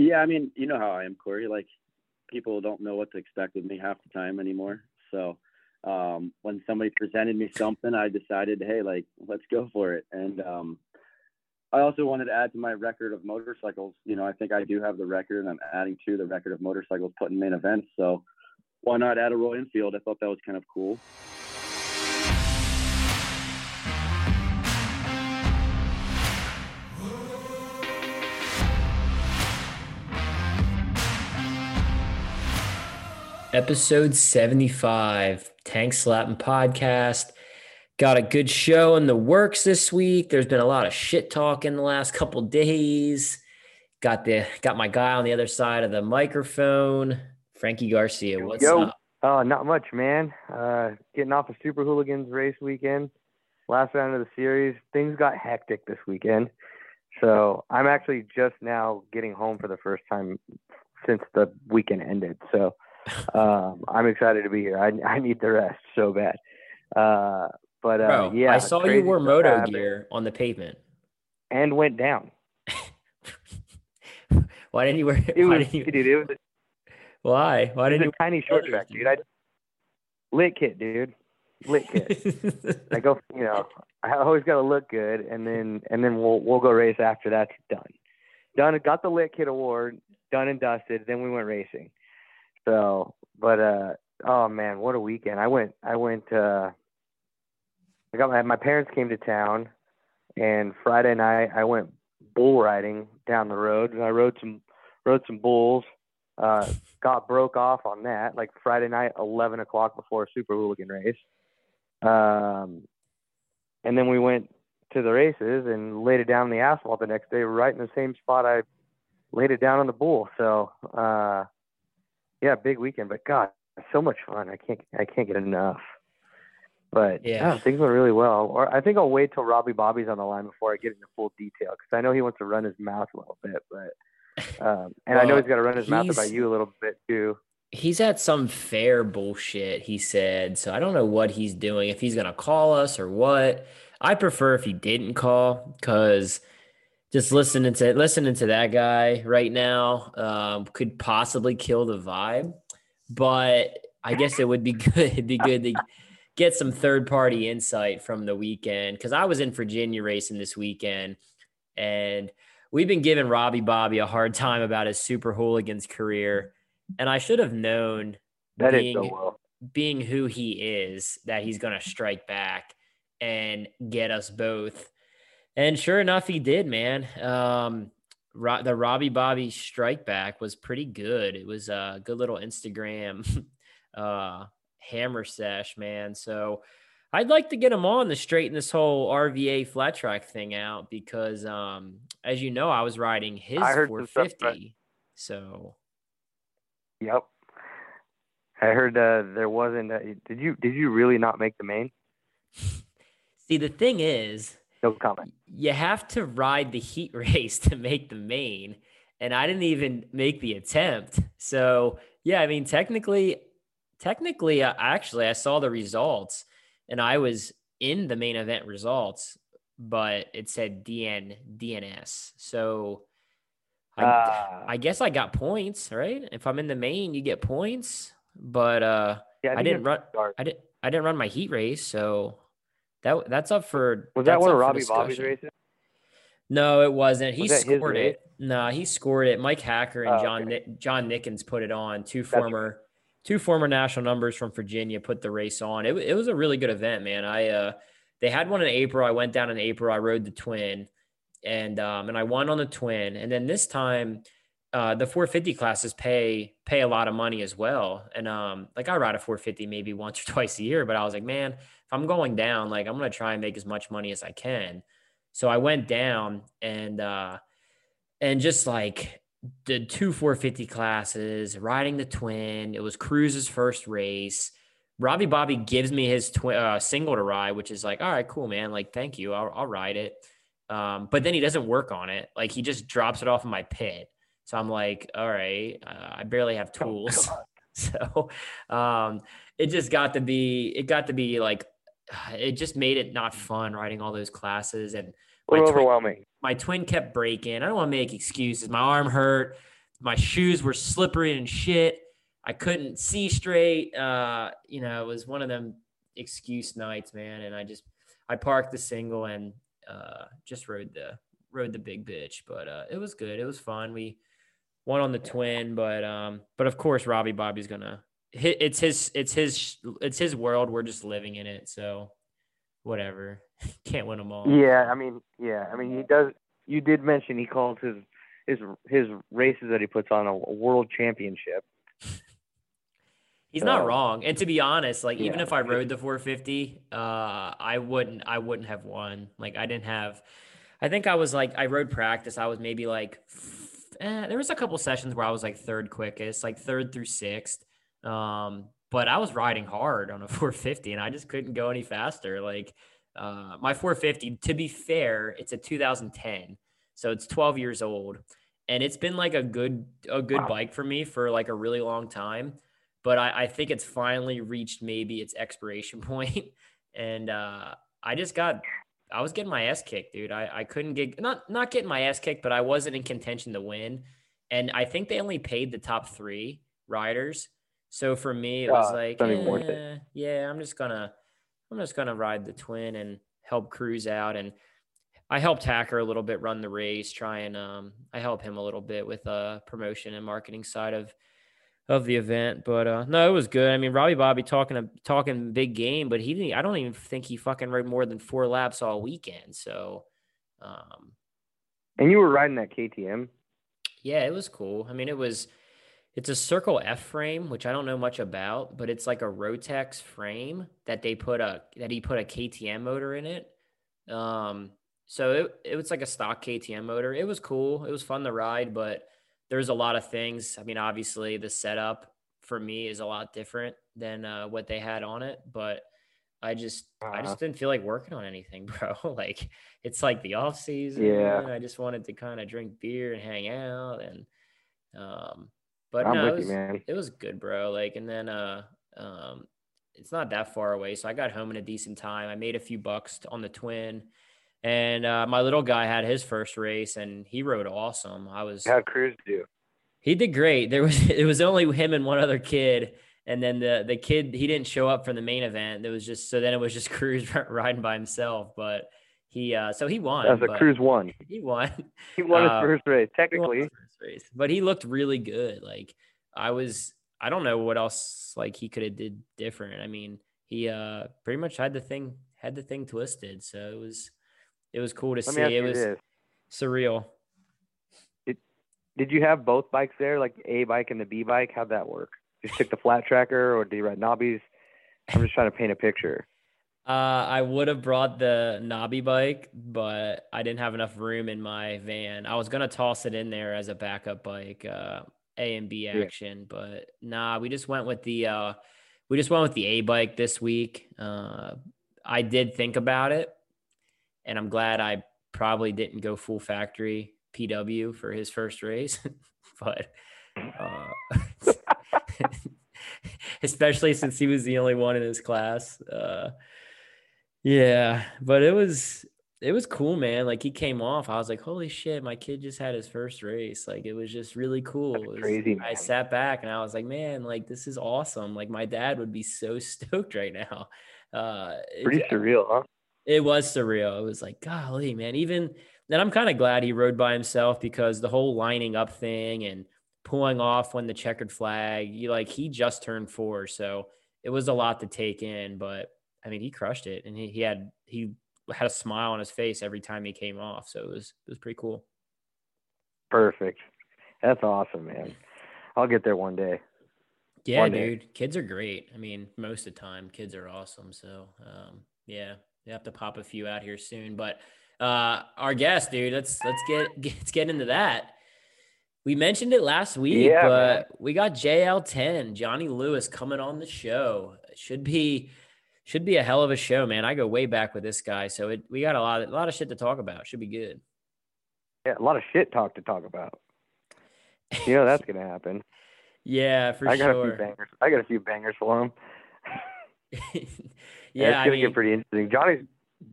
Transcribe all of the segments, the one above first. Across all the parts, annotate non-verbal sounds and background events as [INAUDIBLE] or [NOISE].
Yeah, I mean, you know how I am, Corey. Like, people don't know what to expect with me half the time anymore. So, um, when somebody presented me something, I decided, hey, like, let's go for it. And um, I also wanted to add to my record of motorcycles. You know, I think I do have the record, and I'm adding to the record of motorcycles put in main events. So, why not add a Royal Enfield? I thought that was kind of cool. Episode 75, Tank Slapping Podcast. Got a good show in the works this week. There's been a lot of shit talk in the last couple days. Got the got my guy on the other side of the microphone, Frankie Garcia. What's Yo. up? Oh, not much, man. Uh, getting off a Super Hooligans race weekend, last round of the series. Things got hectic this weekend, so I'm actually just now getting home for the first time since the weekend ended. So um, I'm excited to be here. I, I need the rest so bad. Uh, but uh, Bro, yeah, I saw you wore moto happened gear on the pavement. and went down. [LAUGHS] Why didn't you wear? It why was, didn't you, dude, it was, a- why? Why didn't a tiny short track, dude. I lit kit, dude. Lit kit. [LAUGHS] I go, you know, I always got to look good, and then and then we'll we'll go race after that's done. Done. Got the lit kit award, done and dusted. Then we went racing. So, but uh, oh man, what a weekend! I went, I went. uh I got my my parents came to town, and Friday night I went bull riding down the road, and I rode some rode some bulls. Uh, got broke off on that like Friday night, eleven o'clock before a super hooligan race. Um, and then we went to the races and laid it down on the asphalt the next day, right in the same spot I laid it down on the bull. So, uh, yeah, big weekend, but God, so much fun. I can't, I can't get enough. But Yeah. yeah, things went really well. Or I think I'll wait till Robbie Bobby's on the line before I get into full detail because I know he wants to run his mouth a little bit, but. [LAUGHS] Um, and I know he's got to run his mouth about you a little bit too. he's at some fair bullshit, he said. So I don't know what he's doing, if he's going to call us or what. I prefer if he didn't call because just listening to listening to that guy right now um, could possibly kill the vibe. But I guess it would be [LAUGHS] good. It'd be good to get some third party insight from the weekend because I was in Virginia racing this weekend and we've been giving Robbie Bobby a hard time about his super hooligans career. And I should have known That being, so well. being who he is that he's going to strike back and get us both. And sure enough, he did, man. Um, Ro- the Robbie Bobby strike back was pretty good. It was a good little Instagram [LAUGHS] uh, hammer sesh, man. So I'd like to get him on to straighten this whole RVA flat track thing out because, um, as you know, I was riding his I heard some stuff, 450. So Yep. I heard uh, there wasn't. A, did you did you really not make the main? [LAUGHS] see, the thing is, No comment. you have to ride the heat [LAUGHS] race to make the main and i didn't even make the attempt so yeah i mean technically technically uh, actually i saw the results and i was in the main event results but it said dn dns so I, Ah. I guess i got points right if i'm in the main you get points but uh Yeah, I think didn't run. I didn't. I didn't run my heat race, so that that's up for. Was that one of Robbie Bobby's races? No, it wasn't. He Was scored it. No, he scored it. Mike Hacker and Oh, John okay. Nick, John Nickens put it on. Two former two former national numbers from Virginia put the race on. It, it was a really good event, man. I uh they had one in April. I went down in April. I rode the twin, and um and I won on the twin. And then this time, uh the 450 classes pay pay a lot of money as well. And um like I ride a 450 maybe once or [LAUGHS] twice a year, but I was like, man, if I'm going down, like I'm gonna try and make as much money as I can. So I went down and uh and just like the two 450 classes, riding the twin. It was Cruz's first race. Robbie Bobby gives me his twi- uh, single to ride, which is like, all right, cool, man. Like, thank you. I'll, I'll ride it. Um, but then he doesn't work on it. Like, he just drops it off in my pit. So I'm like, all right, uh, I barely have Oh, tools. [LAUGHS] So um, it just got to be, it got to be like, [SIGHS] it just made it not fun riding all those classes. And my twin- overwhelming. my twin kept breaking. I don't want to make excuses. My arm hurt. my shoes were slippery and shit. I couldn't see straight. Uh, you know, it was one of them excuse nights, man. And I just I parked the single and uh, just rode the rode the big bitch. But uh, it was good. It was fun. We won on the twin, but um, but of course Robbie Bobby's gonna hit. It's his it's his it's his world. We're just living in it. So whatever. [LAUGHS] Can't win them all. Yeah, I mean, yeah, I mean, he does. You did mention he calls his his his races that he puts on a, a world championship. [LAUGHS] He's so, not wrong. And to be honest, like yeah. even if I rode the 450, uh, I wouldn't I wouldn't have won. Like I didn't have. I think I was like I rode practice. I was maybe like. Eh, there was a couple sessions where I was like third quickest, like third through sixth. Um, but I was riding hard on a [LAUGHS] 450 and I just couldn't go any faster. Like uh, my 450, to be fair, it's a 2010, so it's 12 years old, and it's been like a good a good wow. bike for me for like a really long time. But I, I think it's finally reached maybe its expiration [LAUGHS] point, and uh, I just got I was getting my ass kicked, dude. I, I couldn't get not not getting my ass kicked, but I wasn't in contention to win. And I think they only paid the top three riders. So for me, it was like, eh, yeah, I'm just gonna I'm just gonna ride the twin and help Cruz out. And I helped Hacker a little bit run the race, try and um, I help him a little bit with uh promotion and marketing side of of the event. But uh, no, it was good. I mean, Robbie Bobby talking talking big game, but he didn't. I don't even think he fucking rode more than four laps all weekend. So, um, and you were riding that KTM. Yeah, it was cool. I mean, it was it's a Circle F frame, which I don't know much about, but it's like a Rotax frame that they put a that he put a KTM motor in it. Um, so it it was like a stock KTM motor. It was cool. It was fun to ride, but there's a lot of things. I mean, obviously the setup for me is a lot different than uh, what they had on it, but I just uh-huh. I just didn't feel like working on anything, [LAUGHS] bro. like it's like the off season. Yeah. I just wanted to kind of drink beer and hang out and um but I'm no, it was, you, it was good, bro. Like, and then uh, um, it's not that far away, so I got home in a decent time. I made a few bucks on the twin, and uh, my little guy had his first race, and he rode awesome. I was how Cruz do? He did great. There was [LAUGHS] it was only him and one other kid, and then the the kid he didn't show up for the main event. It was just so then it was just [LAUGHS] Cruz riding by himself, but. He uh so he won. That's a Cruz won. [LAUGHS] He won. He won his uh, first race, technically race, but he looked really good. Like I was, I don't know what else like he could have did different. I mean, he uh pretty much had the thing had the thing twisted, so it was it was cool to Let see. It was this. surreal. Did Did you have both bikes there, like A bike and the B bike? How'd that work? Just took the flat tracker, or did you ride knobbies? I'm just trying to paint a picture. Uh, I would have brought the knobby bike, but I didn't have enough room in my van. I was gonna toss it in there as a backup bike, uh, A and B action, yeah. but nah, we just went with the uh, we just went with the A bike this week. Uh, I did think about it, and I'm glad I probably didn't go full factory PW for his first race, [LAUGHS] but uh, [LAUGHS] especially since he was the only one in his class. Uh, yeah, but it was it was cool, man. Like he came off, I was like, "Holy shit, my kid just had his first race!" Like it was just really cool. Was, crazy. Man. I sat back and I was like, "Man, like this is awesome!" Like my dad would be so [LAUGHS] stoked right now. Uh, Pretty it, surreal, huh? It was surreal. It was like, golly, man. Even then, I'm kind of glad he rode by himself because the whole lining up thing and pulling off when the checkered flag, you like he just turned four, so it was a lot to take in, but I mean, he crushed it, and he, he had he had a smile on his face every time he came off. So it was it was pretty cool. Perfect. That's awesome, man. I'll get there one day. Yeah, one dude. Day. Kids are great. I mean, most of the time, kids are awesome. So, um, yeah, you have to pop a few out here soon. But uh, our guest, dude, let's let's get, get [LAUGHS] let's get into that. We mentioned it last week, yeah, but man. we got JL10, Johnny Lewis, coming on the show. It should be should be a hell of a show, man. I go way back with this guy, so it, we got a lot, of, a lot of shit to talk about. Should be good. Yeah, a lot of shit talk to talk about. You know that's [LAUGHS] gonna happen. yeah, for sure. I got sure. a few bangers. I got a few bangers for him. [LAUGHS] yeah, yeah, it's gonna mean, get pretty interesting. Johnny's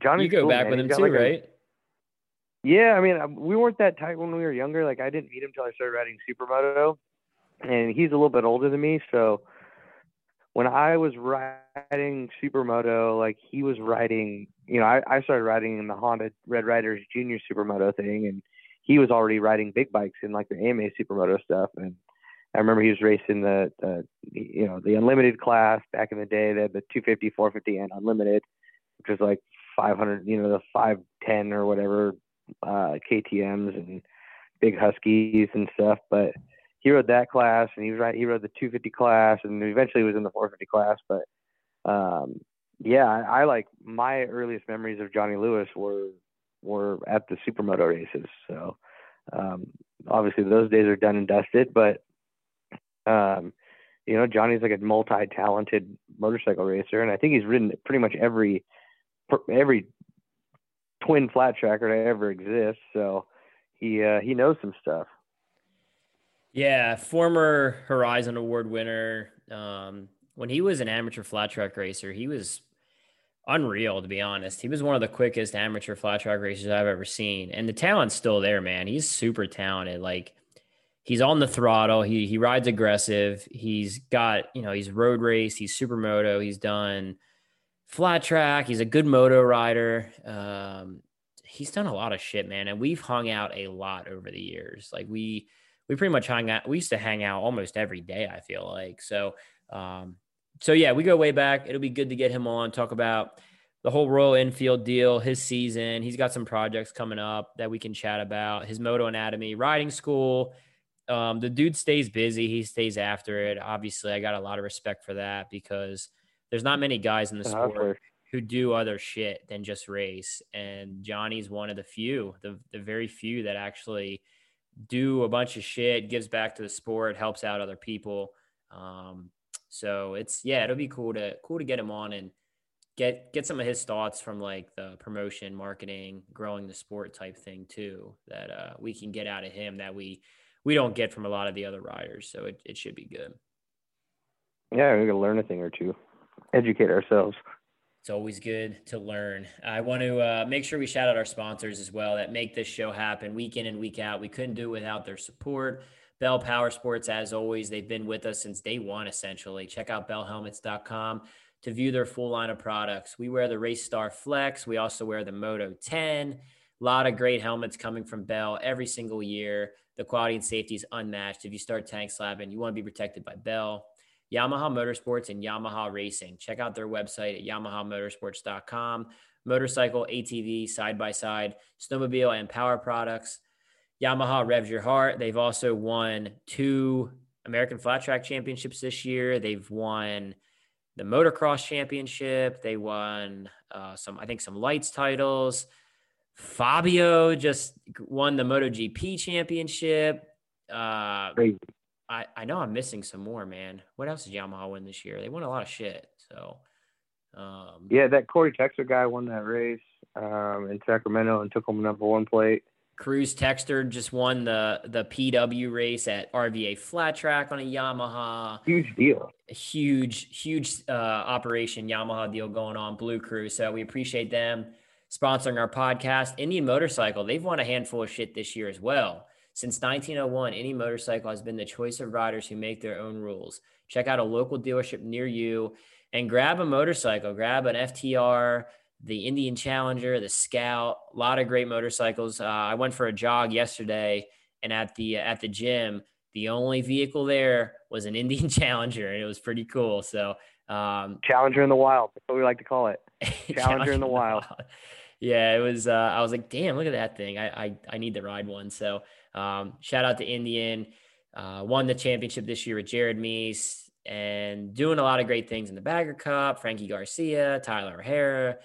Johnny's you go cool, back man. with him too, like right? A, Yeah, I mean, uh, we weren't that tight when we were younger. Like, I didn't meet him until I started riding supermoto, and he's a little bit older than me. So when I was riding supermoto, like he was riding, you know, I, I started riding in the Honda Red Riders Junior Supermoto thing, and he was already riding big bikes in like the AMA Supermoto stuff. And I remember he was racing the, the you know, the unlimited class back in the day. They had the 250, 450, and unlimited, which was like 500, you know, the 510 or whatever uh, KTM's and big Huskies and stuff. But he rode that class, and he was right. He rode the 250 class, and eventually was in the 450 class. But um, yeah, I, I like my earliest memories of Johnny Lewis were were at the supermoto races. So um, obviously those days are done and dusted. But um, you know, Johnny's like a multi-talented motorcycle racer, and I think he's ridden pretty much every every twin flat tracker that ever exist. So he uh, he knows some stuff. Yeah, former Horizon Award winner. Um, when he was an amateur flat track racer, he was unreal to be honest. He was one of the quickest amateur flat track racers I've ever seen, and the talent's still there, man. He's super talented. Like he's on the throttle. He he rides aggressive. He's got you know he's road race. He's supermoto. He's done flat track. He's a good moto rider. Um, he's done a lot of shit, man. And we've hung out a lot over the years. Like we we pretty much hung out. We used to hang out almost every day. I feel like so. Um, so yeah, we go way back. It'll be good to get him on talk about the whole Royal Enfield deal, his season. He's got some projects coming up that we can chat about. His Moto Anatomy riding school. Um, the dude stays busy. He stays after it. Obviously, I got a lot of respect for that because there's not many guys in the sport who do other shit than just race. And Johnny's one of the few, the the very few that actually do a bunch of shit, gives back to the sport, helps out other people. Um, so it's yeah, it'll be cool to cool to get him on and get get some of his thoughts from like the promotion, marketing, growing the sport type thing too. That uh, we can get out of him that we we don't get from a lot of the other riders. So it, it should be good. Yeah, we can learn a thing or two educate ourselves. It's always good to learn. I want to uh, make sure we shout out our sponsors as well that make this show happen week in and week out. We couldn't do it without their support. Bell Power Sports, as always, they've been with us since day one, essentially. Check out bellhelmets.com to view their full line of products. We wear the Race Star Flex. We also wear the Moto 10. A lot of great helmets coming from Bell every single year. The quality and safety is unmatched. If you start tank slapping, you want to be protected by Bell. Yamaha Motorsports and Yamaha Racing. Check out their website at yamahamotorsports.com. Motorcycle, ATV, side by side, snowmobile, and power products. Yamaha revs your heart. They've also won two American Flat Track Championships this year. They've won the Motocross Championship. They won uh, some, I think, some lights titles. Fabio just won the MotoGP Championship. Uh, Crazy. I, I know I'm missing some more, man. What else did Yamaha win this year? They won a lot of shit. So, um, yeah, that Corey Texter guy won that race um, in Sacramento and took home number one plate. Cruz Texter just won the the PW race at RVA Flat Track on a Yamaha. Huge deal. A huge, huge uh, operation Yamaha deal going on. Blue Crew. So we appreciate them sponsoring our podcast. Indian Motorcycle. They've won a handful of shit this year as well. Since 1901, Indian Motorcycle has been the choice of riders who make their own rules. Check out a local dealership near you and grab a motorcycle, grab an FTR, the Indian Challenger, the Scout, a lot of great motorcycles. Uh, I went for a jog yesterday and at the at the gym, the only vehicle there was an [LAUGHS] Indian Challenger and it was pretty cool. So, um, Challenger in the wild. That's what we like to call it. [LAUGHS] Challenger, Challenger in the wild. Yeah, it was. Uh, I was like, damn, look at that thing. I, I I need to ride one. So um, shout out to Indian. Uh, won the championship this year with Jared Mees and doing a lot of great things in the Bagger Cup. Frankie Garcia, Tyler O'Hara,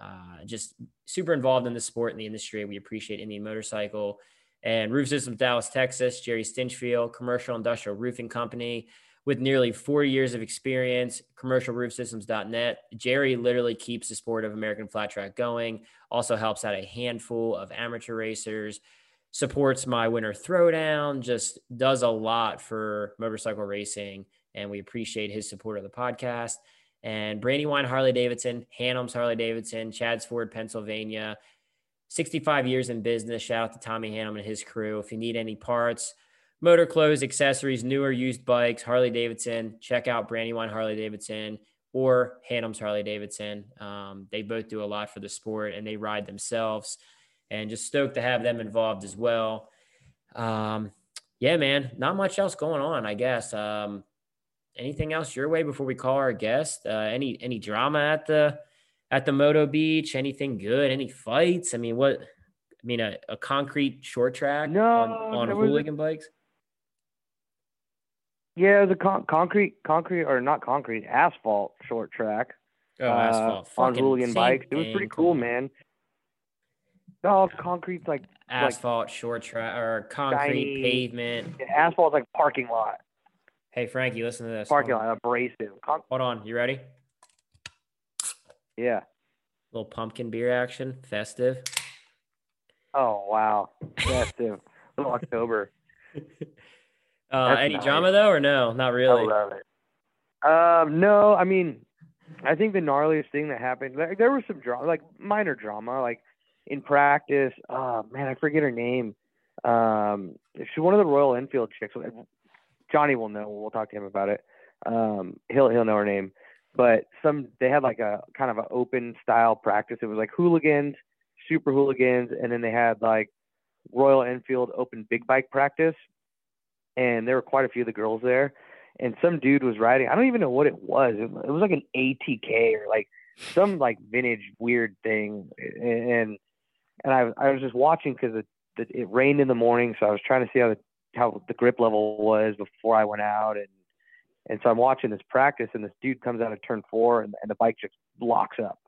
uh, just super involved in the sport and the industry. We appreciate Indian Motorcycle and Roof Systems Dallas, Texas. Jerry Stinchfield, Commercial Industrial Roofing Company with nearly four years of experience, commercialroofsystems.net. Jerry literally keeps the sport of American flat track going, also helps out a handful of amateur racers, supports my winter throwdown, just does a lot for motorcycle racing. And we appreciate his support of the podcast. And Brandywine Harley Davidson, Hannum's Harley Davidson, Chadds Ford, Pennsylvania. 65 years in business. Shout out to Tommy Hannum and his crew. If you need any parts, motor clothes, accessories, new or used bikes, Harley Davidson, check out Brandywine Harley Davidson or Hannum's Harley Davidson. Um, they both do a lot for the sport and they ride themselves. And just stoked to have them involved as well. Um, yeah, man, not much else going on, I guess. Um, anything else your way before we call our guest? Uh, any any drama at the at the Moto Beach? Anything good? Any fights? I mean, what? I mean, a, a concrete short track no, on, on hooligan a, bikes. Yeah, the con- concrete, concrete or not concrete, asphalt short track. Oh, uh, asphalt on hooligan bikes. It was pretty cool, man. No, concrete's like asphalt like, short track or concrete shiny, pavement. Yeah, asphalt's like parking lot. Hey Frankie, listen to this. Parking lot, abrasive. Con- Hold on, you ready? Yeah. Little pumpkin beer action, festive. Oh wow, festive. Little October. [LAUGHS] Uh, any nice. drama though, or no? Not really. I love it. Um, no, I mean, I think the gnarliest thing that happened, like, there was some drama, like minor drama, like in practice. Oh man, I forget her name. Um, she's one of the Royal Enfield chicks. Johnny will know. We'll talk to him about it. Um, he'll he'll know her name. But some they had like a kind of an open style practice. It was like hooligans, super hooligans, and then they had like Royal Enfield open big bike practice. And there were quite a few of the girls there. And some dude was riding. I don't even know what it was. It, was like an ATK or like some like vintage weird thing. And and I I was just watching because it, it rained in the morning, so I was trying to see how the how the grip level was before I went out and and so I'm watching this practice and this dude comes out of turn four and, and the bike just locks up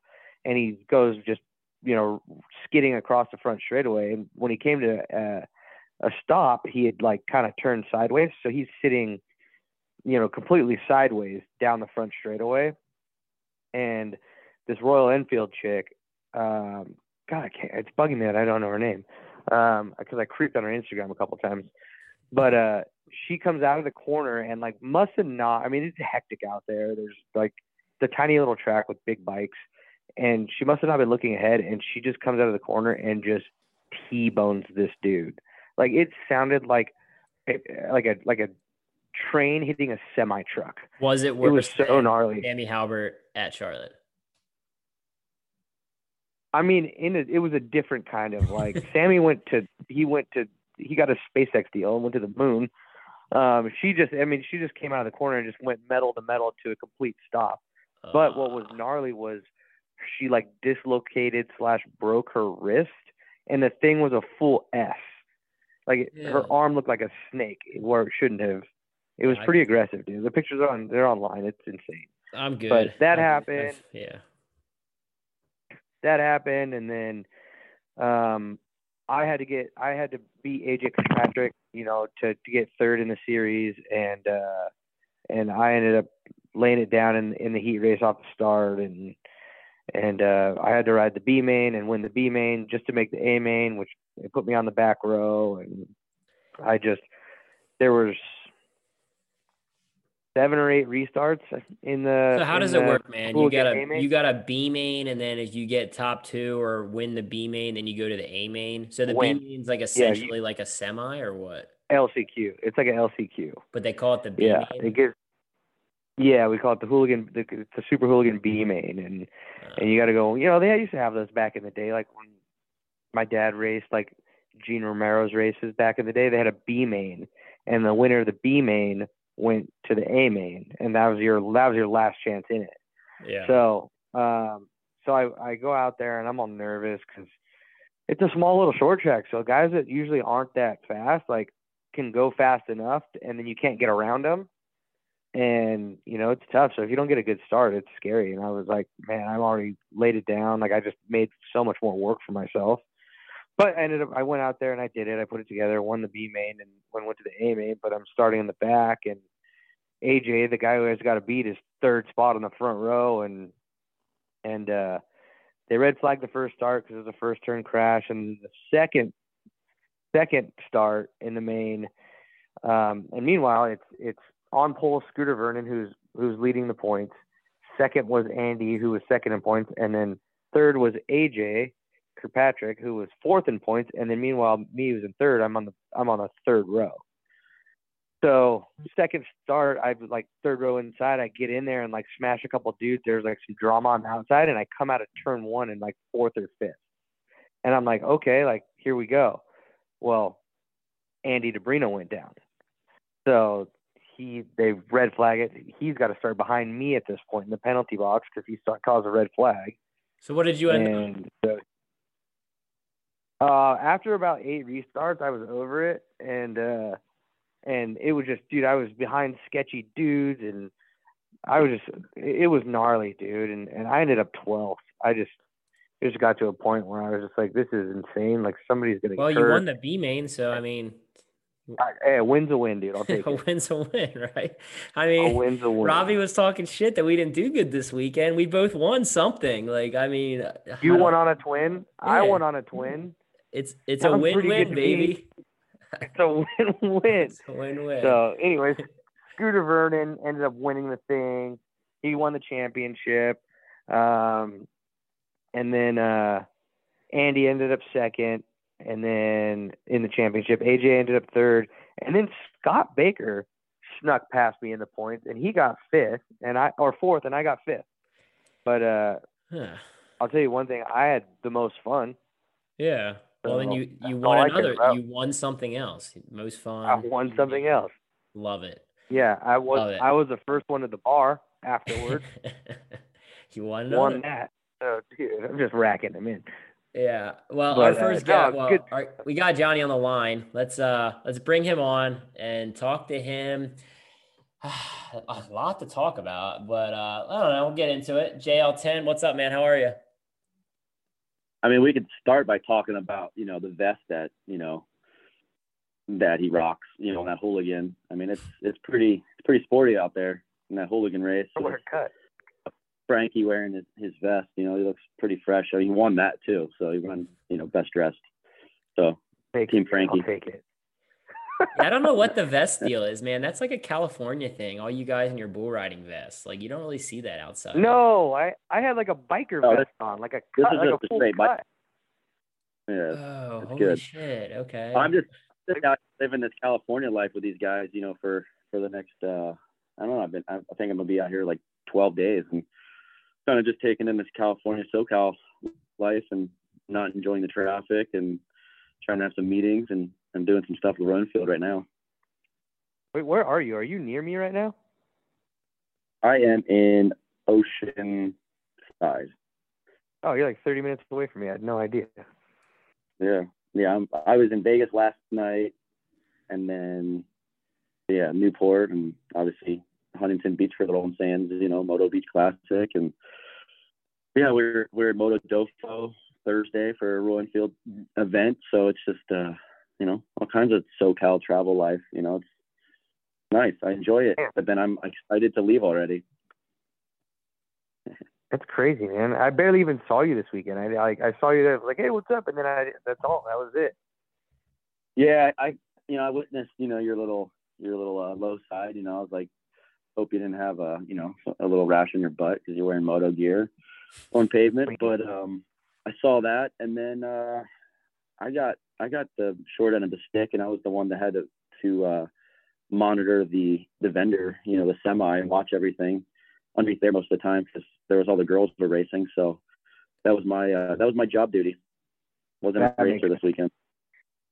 and he goes just you know skidding across the front straightaway and when he came to uh, a stop he had like kind of turned sideways so he's sitting you know completely sideways down the front straightaway and this Royal Enfield chick um god I can't it's bugging me that I don't know her name um because I creeped on her Instagram a couple times but uh, she comes out of the corner and like must have not. I mean, it's hectic out there. There's like the tiny little track with big bikes, and she must have not been looking ahead. And she just comes out of the corner and just t-bones this dude. Like it sounded like like a like a train hitting a semi truck. Was it? It was so gnarly. Sammy Halbert at Charlotte. I mean, in a, it was a different kind of like [LAUGHS] Sammy went to he went to he got a SpaceX deal and went to the moon. Um, she just, I mean, she just came out of the corner and just went metal to metal to a complete stop. Uh, but what was gnarly was she like dislocated slash broke her wrist, and the thing was a full S. Like yeah. her arm looked like a snake where it shouldn't have. It was pretty aggressive, dude. The pictures are on, they're online. It's insane. I'm good. But that I'm, happened. Yeah. That happened, and then um, I had to get I had to beat AJ Patrick, you know, to to get third in the series, and uh, and I ended up laying it down in in the heat race off the start, and and uh, I had to ride the B main and win the B main just to make the A main, which put me on the back row, and I just there was seven or eight restarts in the. So how does it work, man? You got a you got a B main, and then if you get top two or win the B main, then you go to the A main. So the win. B main's like essentially yeah, you, like a semi or what? LCQ. It's like an LCQ. But they call it the B yeah, main. It gives, yeah, we call it the hooligan. The, it's a super hooligan B main, and uh, and you got to go. You know, they used to have those back in the day, like when my dad raced like Gene Romero's races back in the day. They had a B main, and the winner of the B main went to the A main, and that was your that was your last chance in it. Yeah. So um, so I I go out there and I'm all nervous because it's a small little short track. So guys that usually aren't that fast like can go fast enough, and then you can't get around them. And you know it's tough. So if you don't get a good start, it's scary. And I was like, man, I'm already laid it down. Like I just made so much more work for myself. But I ended up, I went out there and I did it. I put it together, won the B main, and went went to the A main. But I'm starting in the back, and AJ, the guy who has got to beat, is third spot on the front row, and and uh, they red flagged the first start because it was a first turn crash, and the second second start in the main. Um, and meanwhile, it's it's on pole Scooter Vernon who's who's leading the points. Second was Andy who was second in points, and then third was AJ Kirkpatrick, who was fourth in points, and then meanwhile me who's in third, I'm on the I'm on the third row. So second start, I was like third row inside. I get in there and like smash a couple dudes. There's like some drama on the outside, and I come out of turn one in like fourth or fifth. And I'm like, okay, like here we go. Well, Andy DiBrino went down, so he they red flag it. He's got to start behind me at this point in the penalty box because he caused a red flag. So what did you end and, up? Uh, after about eight restarts, I was over it, and uh, and it was just, dude, I was behind sketchy dudes, and I was just, it was gnarly, dude, and and I ended up 12th. I just, it just got to a point where I was just like, this is insane. Like somebody's gonna. Well, you won the B main, so I mean. Hey, a win's a win, dude. I'll take [LAUGHS] a it. win's a win, [LAUGHS] right? I mean, a win's a win. Robbie was talking shit that we didn't do good this weekend. We both won something. Like, I mean, you won on a twin. Yeah. I won on a twin. It's it's a win-win, baby. It's a win-win. [LAUGHS] It's a win-win. So, anyways, Scooter Vernon ended up winning the thing. He won the championship. Um, and then uh, Andy ended up second. And then in the championship, AJ ended up third. And then Scott Baker snuck past me in the points, and he got fifth, and I or fourth, and I got fifth. But uh, huh. I'll tell you one thing: I had the most fun. Yeah. Well, then you you won another. You won something else. Most fun. I won something else. Love it. Yeah, I was. I was the first one at the bar afterwards. [LAUGHS] you won another. Won that. Oh, dude, I'm just racking them in. Yeah. Well, but, our uh, first uh, guy. well, our, we got Johnny on the line. Let's uh let's bring him on and talk to him. [SIGHS] A lot to talk about, but uh I don't know. We'll get into it. JL10, what's up, man? How are you? I mean, we could start by talking about you know the vest that you know that he rocks. You know that hooligan. I mean, it's it's pretty it's pretty sporty out there in that hooligan race. What cut. Frankie wearing his, his vest. You know, he looks pretty fresh. He won that too. So he won, you know, best dressed. So take Team Frankie. I'll take it. I don't know what the vest deal is, man. That's like a California thing. All you guys in your bull riding vests, like you don't really see that outside. No, I I had like a biker oh, vest on, like a cut, like a full cut. Bike. Yeah. Oh, holy good. shit. Okay. I'm just, just out living this California life with these guys, you know, for for the next uh I don't know, I've been I think I'm gonna be out here like 12 days and kind of just taking in this California SoCal life and not enjoying the traffic and trying to have some meetings and I'm doing some stuff with Royal Enfield right now. Wait, where are you? Are you near me right now? I am in Ocean Side. Oh, you're like 30 minutes away from me. I had no idea. Yeah, yeah. I'm, I was in Vegas last night, and then yeah, Newport, and obviously Huntington Beach for the Rolling Sands, you know, Moto Beach Classic, and yeah, we're we're at Moto Dofo Thursday for a Royal Enfield event. So it's just uh, you know, all kinds of SoCal travel life. You know, it's nice. I enjoy it, but then I'm excited to leave already. That's crazy, man. I barely even saw you this weekend. I like I saw you there, like, hey, what's up? And then I that's all. That was it. Yeah, I you know I witnessed you know your little your little uh, low side. You know, I was like, hope you didn't have a you know a little rash on your butt because you're wearing moto gear on pavement. But um, I saw that, and then uh, I got I got the short end of the stick, and I was the one that had to to uh, monitor the the vendor, you know, the semi, and watch everything underneath there most of the time because there was all the girls were racing. So that was my uh, that was my job duty. Wasn't that a racer this weekend.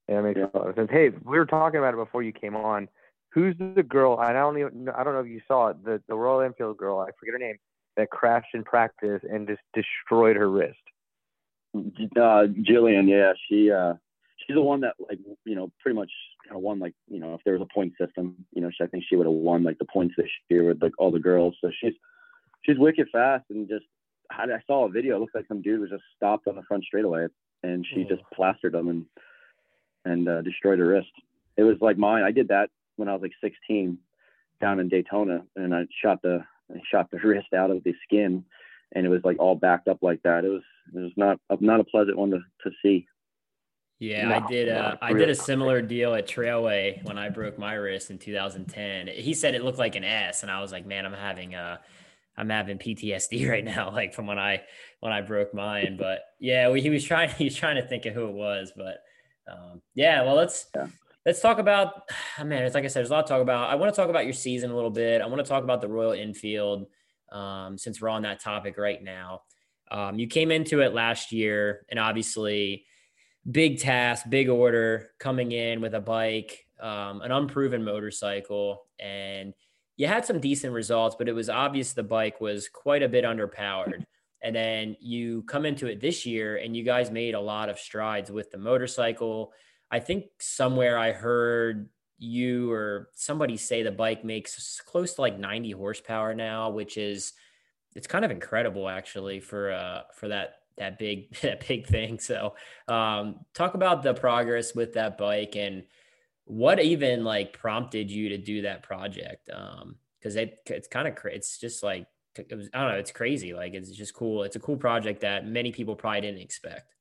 Yeah, that makes yeah. a lot of sense. Hey, we were talking about it before you came on who's the girl? I don't even I don't know if you saw it. The the Royal Enfield girl, I forget her name, that crashed in practice and just destroyed her wrist. Uh, Jillian, yeah, she uh, she's the one that like you know pretty much kind of won like you know if there was a point system, you know, she, I think she would have won like the points this year with like all the girls. So she's she's wicked fast and just I I saw a video. It looks like some dude was just stopped on the front straightaway and she oh. just plastered him and and uh, destroyed her wrist. It was like mine. I did that when I was like 16 down in Daytona, and I shot the I shot the [LAUGHS] wrist out of the skin, and it was like all backed up like that. It was it was not not a pleasant one to to see. Yeah, no, I did. Uh, I did a similar deal at Trailway when I broke my wrist in 2010. He said it looked like an S, and I was like, man, I'm having a I'm having PTSD [LAUGHS] right now, like from when I when I broke mine. But yeah, he was trying [LAUGHS] he was trying to think of who it was. But um, yeah, well let's yeah. let's talk about [SIGHS] man, it's like I said, there's a lot to talk about. I want to talk about your season a little bit. I want to talk about the Royal Enfield um, since we're on that topic right now. Um, you came into it last year, and obviously, big task, big order coming in with a bike, um, an unproven motorcycle, and you had some decent results, but it was obvious the bike was quite a bit underpowered. And then you come into it this year, and you guys made a lot of strides with the motorcycle. I think somewhere I heard you or somebody say the bike makes close to like 90 horsepower now, which is it's kind of incredible actually for uh for that that big [LAUGHS] that big thing. So um talk about the progress with that bike and what even like prompted you to do that project? Um because it it's kind of it's just like it was, I don't know it's crazy. Like it's just cool. It's a cool project that many people probably didn't expect.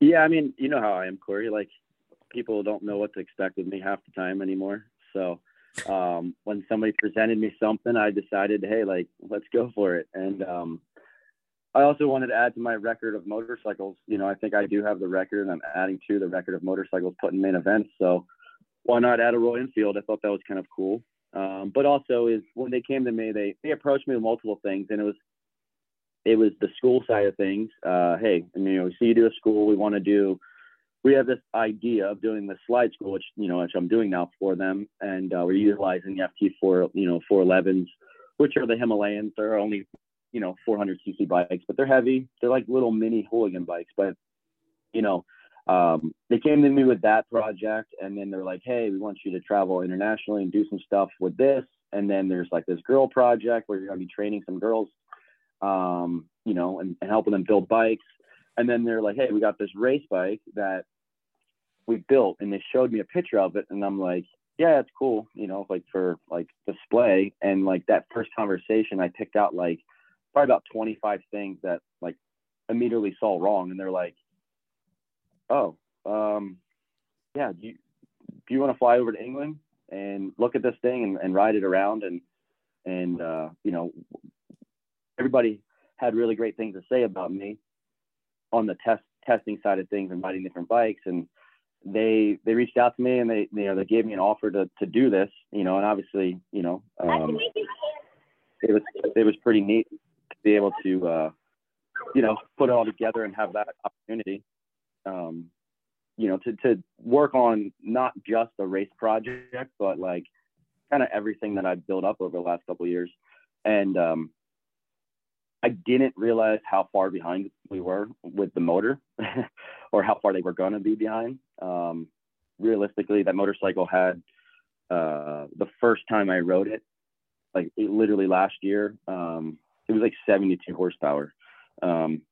Yeah I mean you know how I am Corey. Like people don't know what to expect with me half the time anymore. So um, when somebody presented me something, I decided, hey, like, let's go for it. And um, I also wanted to add to my record of motorcycles. You know, I think I do have the record, and I'm adding to the record of motorcycles put in main events. So why not add a Royal Enfield? I thought that was kind of cool. Um, but also is when they came to me, they they approached me with multiple things, and it was it was the school side of things. Uh, hey, you know, we see you do a school, we want to do we have this idea of doing the slide school, which you know, which I'm doing now for them, and uh, we're utilizing the FT four, you know, 411s, which are the Himalayans. They're only, you know, 400 cc bikes, but they're heavy. They're like little mini hooligan bikes, but you know, um, they came to me with that project, and then they're like, hey, we want you to travel internationally and do some stuff with this. And then there's like this girl project where you're gonna be training some girls, um, you know, and, and helping them build bikes and then they're like, hey, we got this race bike that we built, and they showed me a picture of it, and I'm like, yeah, it's cool, you know, like for like display. And like that first conversation, I picked out like probably about 25 things that like immediately saw wrong, and they're like, oh, um, yeah, do you do you want to fly over to England and look at this thing and, and ride it around and and uh, you know everybody had really great things to say about me on the test testing side of things and riding different bikes and they they reached out to me and they you know they gave me an offer to to do this you know and obviously you know um, it was it was pretty neat be able to uh, you know put it all together and have that opportunity um, you know to to work on not just a race project but like kind of everything that I've built up over the last couple years and um, I didn't realize how far behind we were with the motor [LAUGHS] or how far they were going to be behind. Um, realistically, that motorcycle had uh, the first time I rode it, like it, literally last year, um, it was like 72 horsepower. Um,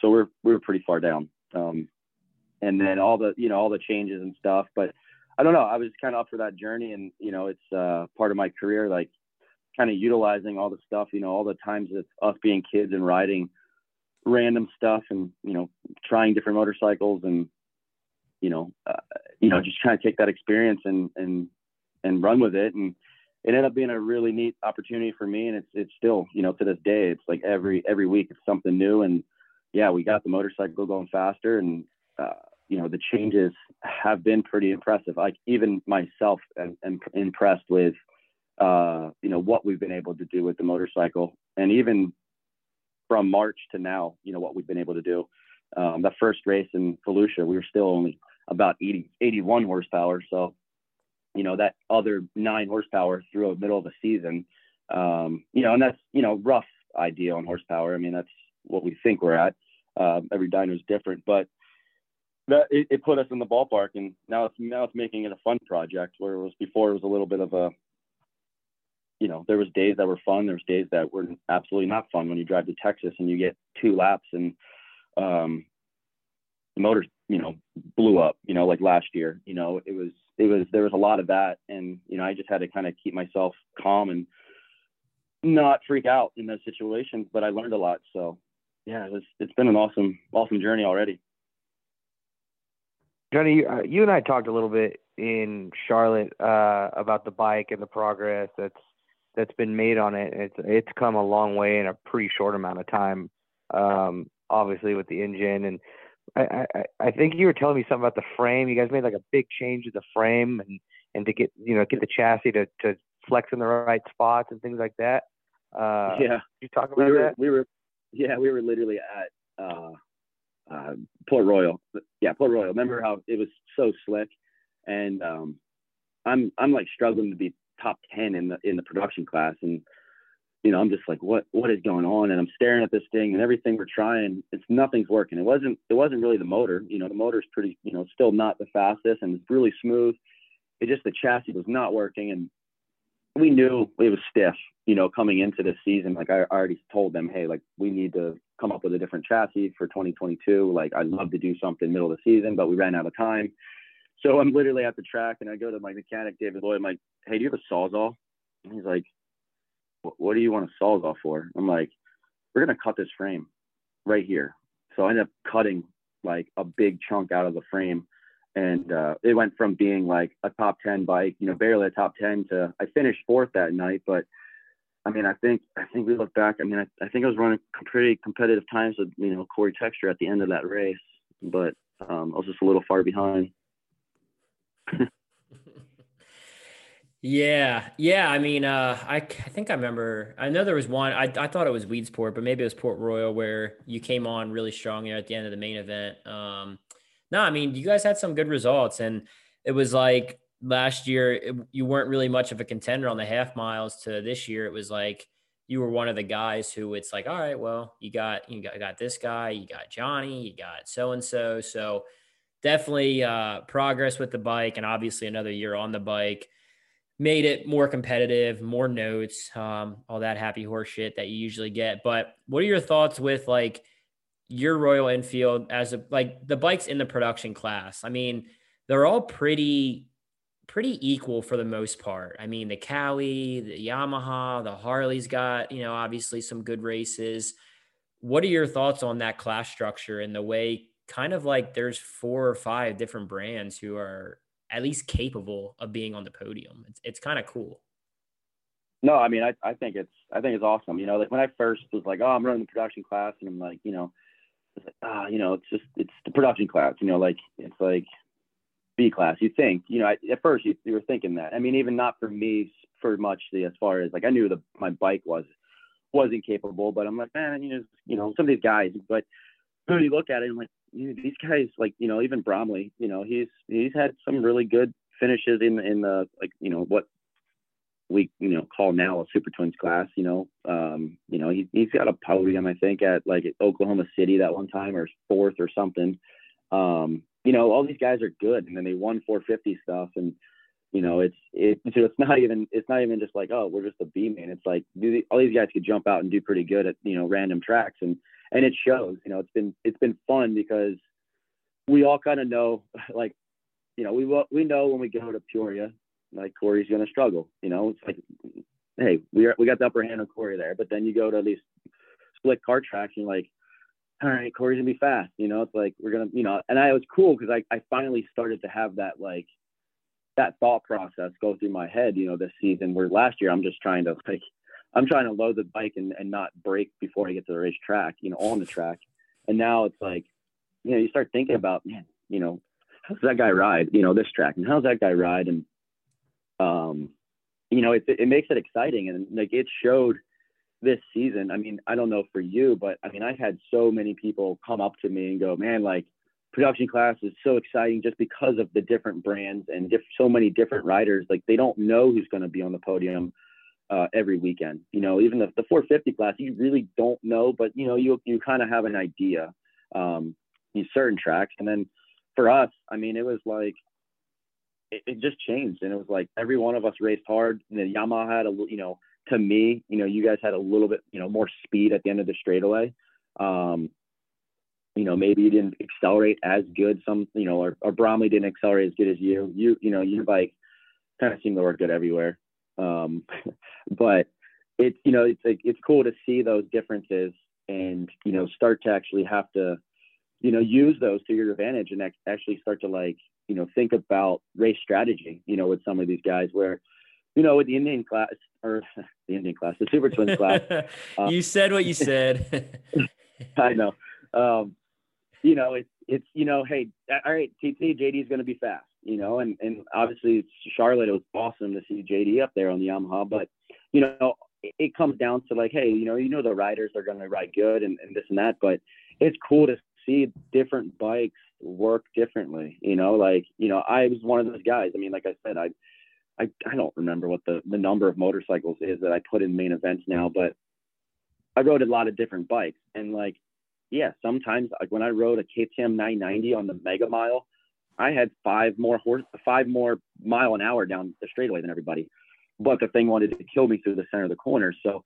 so we're, we were pretty far down. Um, and then all the, you know, all the changes and stuff, but I don't know. I was kind of up for that journey and, you know, it's uh, part of my career. Like kind of utilizing all the stuff, you know, all the times of us being kids and riding random stuff and, you know, trying different motorcycles and, you know, uh, you know, just trying to take that experience and, and, and run with it. And it ended up being a really neat opportunity for me. And it's, it's still, you know, to this day, it's like every, every week it's something new. And yeah, we got the motorcycle going faster and, uh, you know, the changes have been pretty impressive. Like even myself am, am impressed with, uh, you know, what we've been able to do with the motorcycle. And even from March to now, you know, what we've been able to do. Um, the first race in Volusia, we were still only about 80, 81 horsepower. So, you know, that other nine horsepower through the middle of the season, um, you know, and that's, you know, rough idea on horsepower. I mean, that's what we think we're at. Uh, every dyno is different, but that it, it, put us in the ballpark and now it's, now it's making it a fun project where it was before it was a little bit of a, you know, there was days that were fun. There was days that were absolutely not fun when you drive to Texas and you get two laps and um, the motor, you know, blew up. You know, like last year. You know, it was it was there was a lot of that, and you know, I just had to kind of keep myself calm and not freak out in those situations. But I learned a lot. So yeah, it was it's been an awesome awesome journey already. Johnny, you, uh, you and I talked a little bit in Charlotte uh, about the bike and the progress that's that's been made on it. It's it's come a long way in a pretty short amount of time. Um, obviously with the engine and I, I I think you were telling me something about the frame. You guys made like a big change to the frame and and to get you know get the chassis to to flex in the right spots and things like that. Uh, yeah, you talk about we were, that. We were yeah we were literally at uh, uh, Port Royal. Yeah, Port Royal. Remember how it was so slick, and um, I'm I'm like struggling to be top ten in the in the production class, and you know I'm just like what what is going on, and I'm staring at this thing, and everything we're trying, it's nothing's working. It wasn't it wasn't really the motor, you know the motor's pretty you know still not the fastest, and it's really smooth. It just the chassis was not working, and we knew it was stiff, you know, coming into this season. Like I already told them, hey, like we need to come up with a different chassis for 2022. Like I'd love to do something middle of the season, but we ran out of time. So I'm literally at the track and I go to my mechanic, David Lloyd. I'm like, hey, do you have a sawzall? And he's like, what do you want a sawzall for? I'm like, we're gonna cut this frame right here. So I ended up cutting like a big chunk out of the frame and uh, it went from being like a top 10 bike you know barely a top 10 to i finished fourth that night but i mean i think i think we look back i mean i, I think i was running pretty competitive times with you know corey Texter at the end of that race but um, i was just a little far behind [LAUGHS] yeah yeah i mean uh I, I think i remember i know there was one I, I thought it was weedsport but maybe it was port royal where you came on really strong at the end of the main event um no, I mean, you guys had some good results, and it was like last year it, you weren't really much of a contender on the half miles. To this year, it was like you were one of the guys who it's like, all right, well, you got you got, got this guy, you got Johnny, you got so and so, so definitely uh, progress with the bike, and obviously another year on the bike made it more competitive, more notes, um, all that happy horse shit that you usually get. But what are your thoughts with like? your Royal Enfield as a like the bikes in the production class. I mean, they're all pretty pretty equal for the most part. I mean, the Cali, the Yamaha, the Harley's got, you know, obviously some good races. What are your thoughts on that class structure and the way kind of like there's four or five different brands who are at least capable of being on the podium? It's it's kind of cool. No, I mean, I, I think it's I think it's awesome. You know, like when I first was like, oh, I'm running the production class, and I'm like, you know, it's like ah, you know, it's just it's the production class. You know, like it's like B class. You think, you know, I, at first you, you were thinking that. I mean, even not for me for much the as far as like I knew the my bike was wasn't capable, but I'm like, man, you know, you know, some of these guys. But when you look at it, I'm like, these guys, like, you know, even Bromley, you know, he's he's had some really good finishes in in the like, you know, what we you know call now a super twins class you know. Um you know he, he's got a podium i think at like oklahoma city that one time or fourth or something. Um you know all these guys are good and then they won 450 stuff and you know it's it it's not even it's not even just like oh we're just a b man it's like all these guys could jump out and do pretty good at you know random tracks and and it shows you know it's been it's been fun because we all kind of know [LAUGHS] like you know we we know when we go to peoria like Corey's going to struggle. You know, it's like, hey, we are, we got the upper hand on Corey there, but then you go to these split car tracks and you're like, all right, Corey's gonna be fast. You know, it's like we're gonna, you know, and I was cool because I I finally started to have that like that thought process go through my head. You know, this season where last year I'm just trying to like I'm trying to load the bike and, and not break before I get to the race track. You know, on the track, and now it's like, you know, you start thinking about, man, you know, how's that guy ride? You know, this track, and how's that guy ride? And um, you know, it, it makes it exciting. And like it showed this season. I mean, I don't know for you, but I mean, I've had so many people come up to me and go, man, like production class is so exciting just because of the different brands and diff- so many different riders. Like they don't know who's going to be on the podium uh, every weekend. You know, even the, the 450 class, you really don't know, but you know, you you kind of have an idea. Um, in certain tracks, and then for us, I mean, it was like it, it, just changed. And it was like every one of us raced hard. And the Yamaha had a, you know, to me, you know, you guys had a little bit, you know, more speed at the end of the straightaway. Um, you know, maybe you didn't accelerate as good. Some, you know, or, or Bromley didn't accelerate as good as you. You, you know, your bike kind of seemed to work good everywhere. Um, [LAUGHS] but it's, you know, it's like, it's cool to see those differences and, you know, start to actually have to, you know, use those to your advantage and actually start to like, you know, think about race strategy, you know, with some of these guys where, you know, with the Indian class or [LAUGHS] the Indian class, the Super Twins class. Uh, [LAUGHS] you said what you said. I know. Um, you know, it's it's you know, hey, all right, TT, JD is going to be fast, you know, and and obviously Charlotte, it was awesome to see JD up there on the Yamaha, but you know, it, it comes down to like, hey, you know, you know, the riders are going to ride good and, and this and that, but it's cool to see different bikes work differently, you know, like you know, I was one of those guys. I mean, like I said, I I, I don't remember what the, the number of motorcycles is that I put in main events now, but I rode a lot of different bikes. And like, yeah, sometimes like when I rode a KTM 990 on the Mega Mile, I had five more horse, five more mile an hour down the straightaway than everybody. But the thing wanted to kill me through the center of the corner. So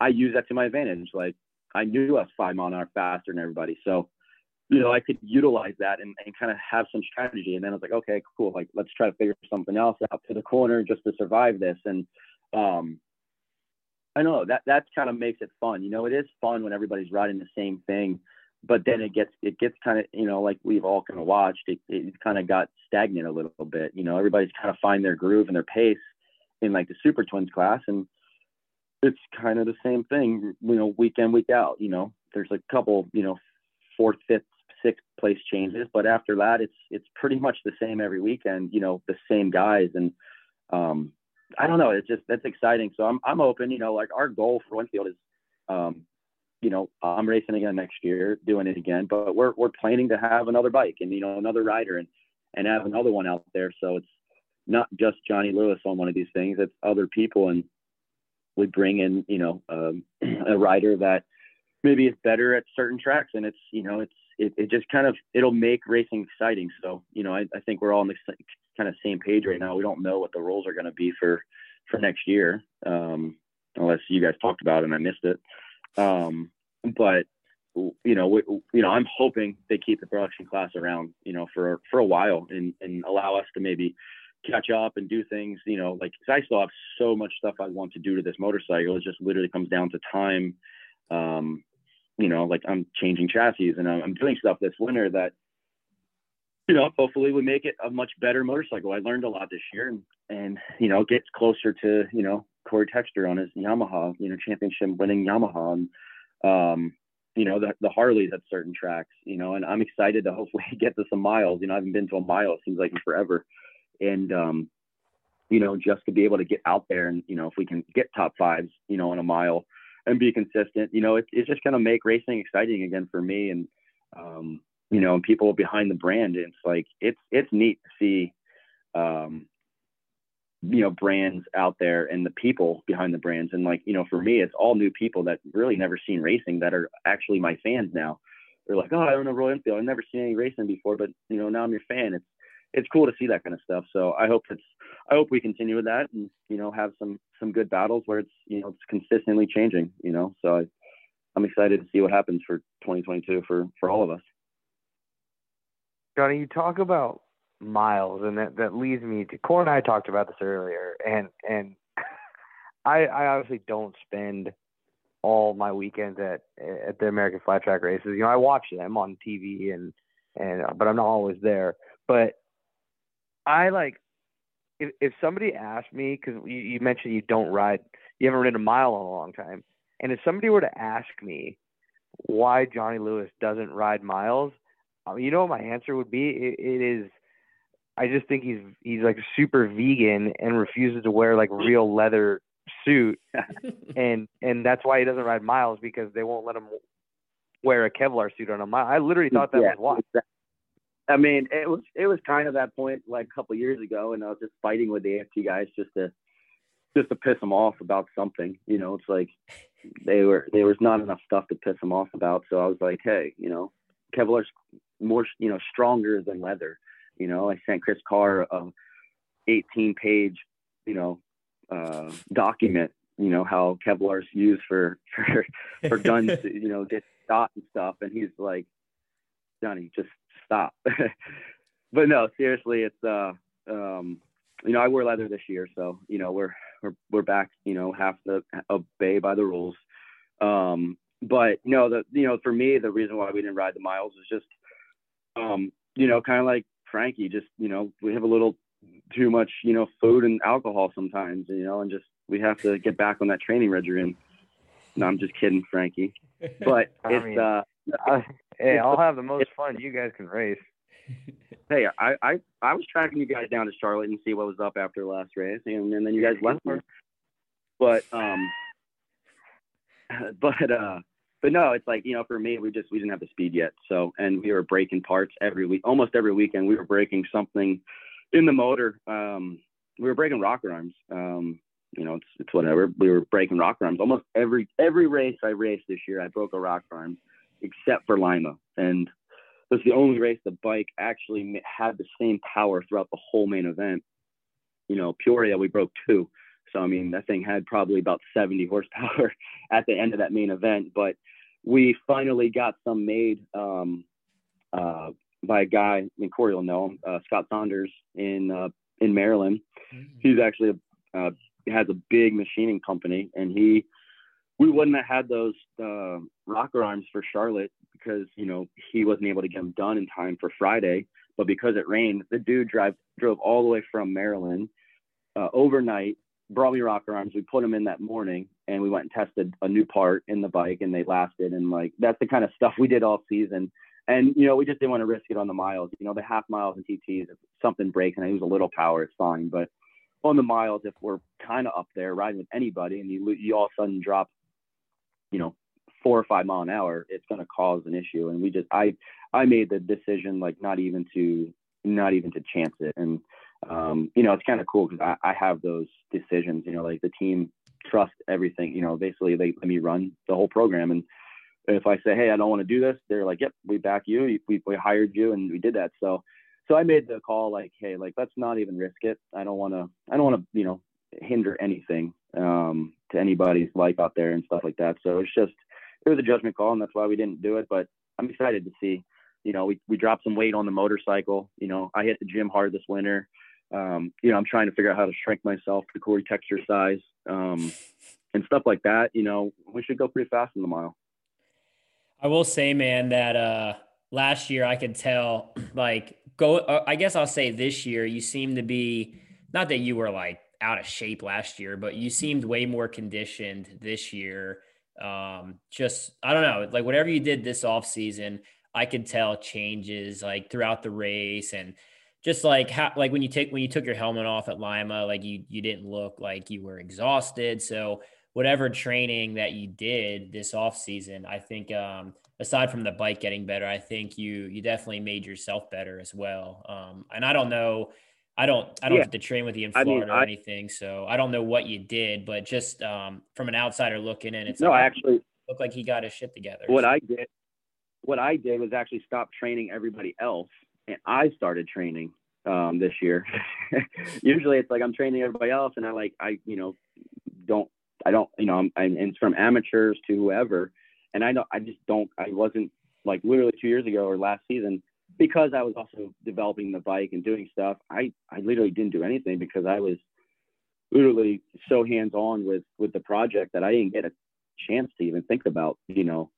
I used that to my advantage. Like I knew I was five mile an hour faster than everybody. So you know, I could utilize that and, and kind of have some strategy. And then I was like, okay, cool. Like, let's try to figure something else out to the corner just to survive this. And, um, I know that that kind of makes it fun. You know, it is fun when everybody's riding the same thing, but then it gets it gets kind of you know like we've all kind of watched it. It kind of got stagnant a little bit. You know, everybody's kind of find their groove and their pace in like the Super Twins class, and it's kind of the same thing. You know, week in week out. You know, there's a couple you know fourth, fifth, six place changes, but after that, it's it's pretty much the same every weekend. You know, the same guys, and um, I don't know. It's just that's exciting. So I'm I'm open. You know, like our goal for Enfield is, um, you know, I'm racing again next year, doing it again, but we're we're planning to have another bike and you know another rider and and have another one out there. So it's not just Johnny Lewis on one of these things; it's other people, and we bring in you know um, [CLEARS THROAT] a rider that maybe is better at certain tracks and it's you know it's it, it just kind of it'll make racing exciting. So you know, I, I think we're all on the kind of same page right now. We don't know what the rules are going to be for for next year, um, unless you guys talked about it and I missed it. Um, but you know, we, you know, I'm hoping they keep the production class around, you know, for for a while and and allow us to maybe catch up and do things, you know, like I still have so much stuff I want to do to this motorcycle. It just literally comes down to time. Um, you know, like I'm changing chassis and I'm doing stuff this winter that, you know, hopefully we make it a much better motorcycle. I learned a lot this year and, and, you know, gets closer to, you know, Corey Texter on his Yamaha, you know, championship winning Yamaha. And, um, you know, the, the Harleys at certain tracks, you know, and I'm excited to hopefully [LAUGHS] get to some miles. You know, I haven't been to a mile, it seems like forever. And, um, you know, just to be able to get out there and, you know, if we can get top fives, you know, in a mile, and be consistent. You know, it, it's just going to make racing exciting again for me and, um, you know, and people behind the brand. It's like, it's, it's neat to see, um, you know, brands out there and the people behind the brands. And like, you know, for me, it's all new people that really never seen racing that are actually my fans now. They're like, oh, I don't know Royal Enfield. I've never seen any racing before, but you know, now I'm your fan. It's, it's cool to see that kind of stuff. So I hope it's I hope we continue with that and you know have some some good battles where it's you know it's consistently changing. You know, so I, I'm excited to see what happens for 2022 for for all of us. Johnny, you talk about miles, and that that leads me to Core and I talked about this earlier, and and [LAUGHS] I I obviously don't spend all my weekends at at the American Flat Track races. You know, I watch them on TV and and but I'm not always there. But I like if if somebody asked me because you, you mentioned you don't ride, you haven't ridden a mile in a long time, and if somebody were to ask me why Johnny Lewis doesn't ride miles, um, you know what my answer would be? It, it is. I just think he's he's like super vegan and refuses to wear like real leather suit, [LAUGHS] and and that's why he doesn't ride miles because they won't let him wear a Kevlar suit on a mile. I literally thought that yeah, was why. I mean, it was it was kind of that point like a couple years ago, and I was just fighting with the AFT guys just to just to piss them off about something. You know, it's like they were there was not enough stuff to piss them off about. So I was like, hey, you know, Kevlar's more you know stronger than leather. You know, I sent Chris Carr a 18 page you know uh, document. You know how Kevlar's used for for for guns. you know, get shot and stuff, and he's like, Johnny, just stop. [LAUGHS] but no, seriously, it's uh, um, you know, I wear leather this year, so you know, we're we're we're back, you know, half to obey by the rules. Um, but you know, the you know, for me, the reason why we didn't ride the miles is just, um, you know, kind of like Frankie, just you know, we have a little too much, you know, food and alcohol sometimes, you know, and just we have to get back on that training regimen. No, I'm just kidding, Frankie. [LAUGHS] But I it's mean, uh I, hey, I'll have the most fun. You guys can race. [LAUGHS] hey, I, I I was tracking you guys down to Charlotte and see what was up after the last race, and, and then you guys left me. But um, [LAUGHS] but uh, but no, it's like you know, for me, we just we didn't have the speed yet. So, and we were breaking parts every week, almost every weekend. We were breaking something in the motor. Um, we were breaking rocker arms. Um, you know, it's it's whatever. We were breaking rocker arms almost every every race I raced this year. I broke a rocker arm, except for Lima, and it was the only race the bike actually had the same power throughout the whole main event. You know, Peoria we broke two. So I mean, that thing had probably about 70 horsepower [LAUGHS] at the end of that main event. But we finally got some made um, uh, by a guy. I mean, Corey will know him, uh, Scott Saunders in uh, in Maryland. Mm-hmm. He's actually a, uh, has a big machining company, and he we wouldn't have had those uh, rocker arms for Charlotte because you know he wasn't able to get them done in time for Friday. But because it rained, the dude drive drove all the way from Maryland uh, overnight brought me rocker arms. We put them in that morning and we went and tested a new part in the bike and they lasted. And like, that's the kind of stuff we did all season. And, you know, we just didn't want to risk it on the miles. You know, the half miles and TTs, if something breaks and I use a little power, it's fine. But on the miles, if we're kind of up there riding with anybody and you, you all of a sudden drop, you know, four or five mile an hour, it's going to cause an issue. And we just, I, I made the decision, like not even to, not even to chance it. And, um, you know, it's kind of cool because I, I have those decisions, you know, like the team trust everything, you know, basically they let me run the whole program. And if I say, Hey, I don't want to do this, they're like, yep, we back you. We, we hired you and we did that. So, so I made the call like, Hey, like, let's not even risk it. I don't want to, I don't want to, you know, hinder anything, um, to anybody's life out there and stuff like that. So it's just, it was a judgment call and that's why we didn't do it. But I'm excited to see, you know, we, we dropped some weight on the motorcycle. You know, I hit the gym hard this winter um, you know, I'm trying to figure out how to shrink myself to Corey Texter size um, and stuff like that. You know, we should go pretty fast in the mile. I will say, man, that uh, last year I could tell, [CLEARS THROAT] like, go, uh, I guess I'll say this year, you seem to be, not that you were like out of shape last year, but you seemed way more conditioned this year. Um, just, I don't know, like, whatever you did this off season, I could tell changes like throughout the race and, just like how like when you take when you took your helmet off at Lima, like you you didn't look like you were exhausted. So whatever training that you did this off season, I think um, aside from the bike getting better, I think you you definitely made yourself better as well. Um, and I don't know, I don't I don't yeah. get to train with you in Florida I mean, or anything, so I don't know what you did, but just um, from an outsider looking in, it's no, like, I actually looked like he got his shit together. What so. I did, what I did was actually stop training everybody else I started training um, this year. [LAUGHS] Usually it's like I'm training everybody else, and I like I you know don't I don't you know I'm, I'm it's from amateurs to whoever, and I don't I just don't I wasn't like literally two years ago or last season because I was also developing the bike and doing stuff. I I literally didn't do anything because I was literally so hands on with with the project that I didn't get a chance to even think about you know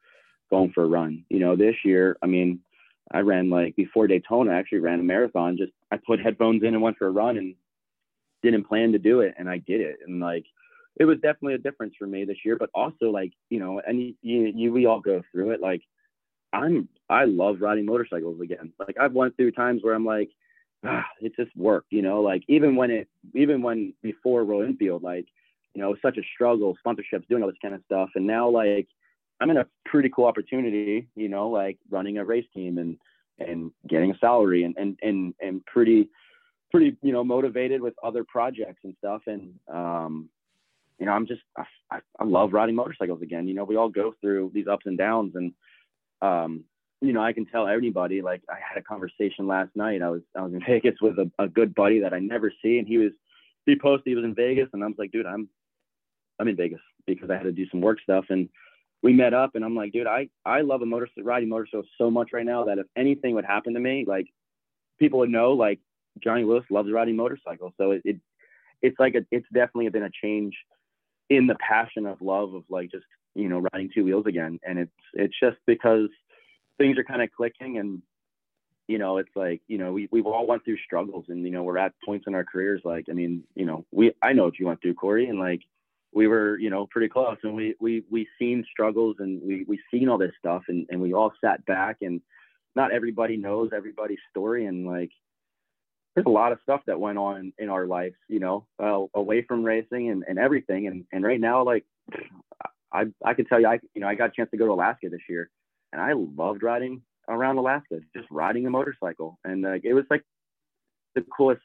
going for a run. You know this year I mean I ran like before Daytona, I actually ran a marathon. Just I put headphones in and went for a run and didn't plan to do it, and I did it. And like it was definitely a difference for me this year. But also like you know, and you, you, you we all go through it. Like I'm I love riding motorcycles again. Like I've went through times where I'm like, ah, it just worked. You know, like even when it even when before Royal Enfield, like you know, it was such a struggle, sponsorships, doing all this kind of stuff, and now like I'm in a pretty cool opportunity, you know, like running a race team and and getting a salary and and and and pretty pretty you know motivated with other projects and stuff. And um you know i'm just I, I love riding motorcycles again. You know we all go through these ups and downs and um you know i can tell anybody like i had a conversation last night. I was i was in [LAUGHS] vegas with a, a good buddy that i never see. And he was he posted he was in vegas. And i was like dude i'm i'm in vegas because i had to do some work stuff. And we met up and I'm like, dude, I, I love a motorcycle riding motorcycle so much right now that if anything would happen to me, like people would know like Johnny Lewis loves riding motorcycles. So it, it it's like a, it's definitely been a change in the passion of love of like just, you know, riding two wheels again. And it's, it's just because things are kind of clicking and you know, it's like, you know, we, we've all went through struggles and, you know, we're at points in our careers. Like, I mean, you know, we, I know what you went through, Corey, and like, we were, you know, pretty close and we, we, we seen struggles and we, we seen all this stuff and, and we all sat back and not everybody knows everybody's story. And like, there's a lot of stuff that went on in our lives, you know, uh, away from racing and, and everything. And, and right now, like, I, I can tell you, I, you know, I got a chance to go to Alaska this year and I loved riding around Alaska, just riding a motorcycle. And like, it was like the coolest,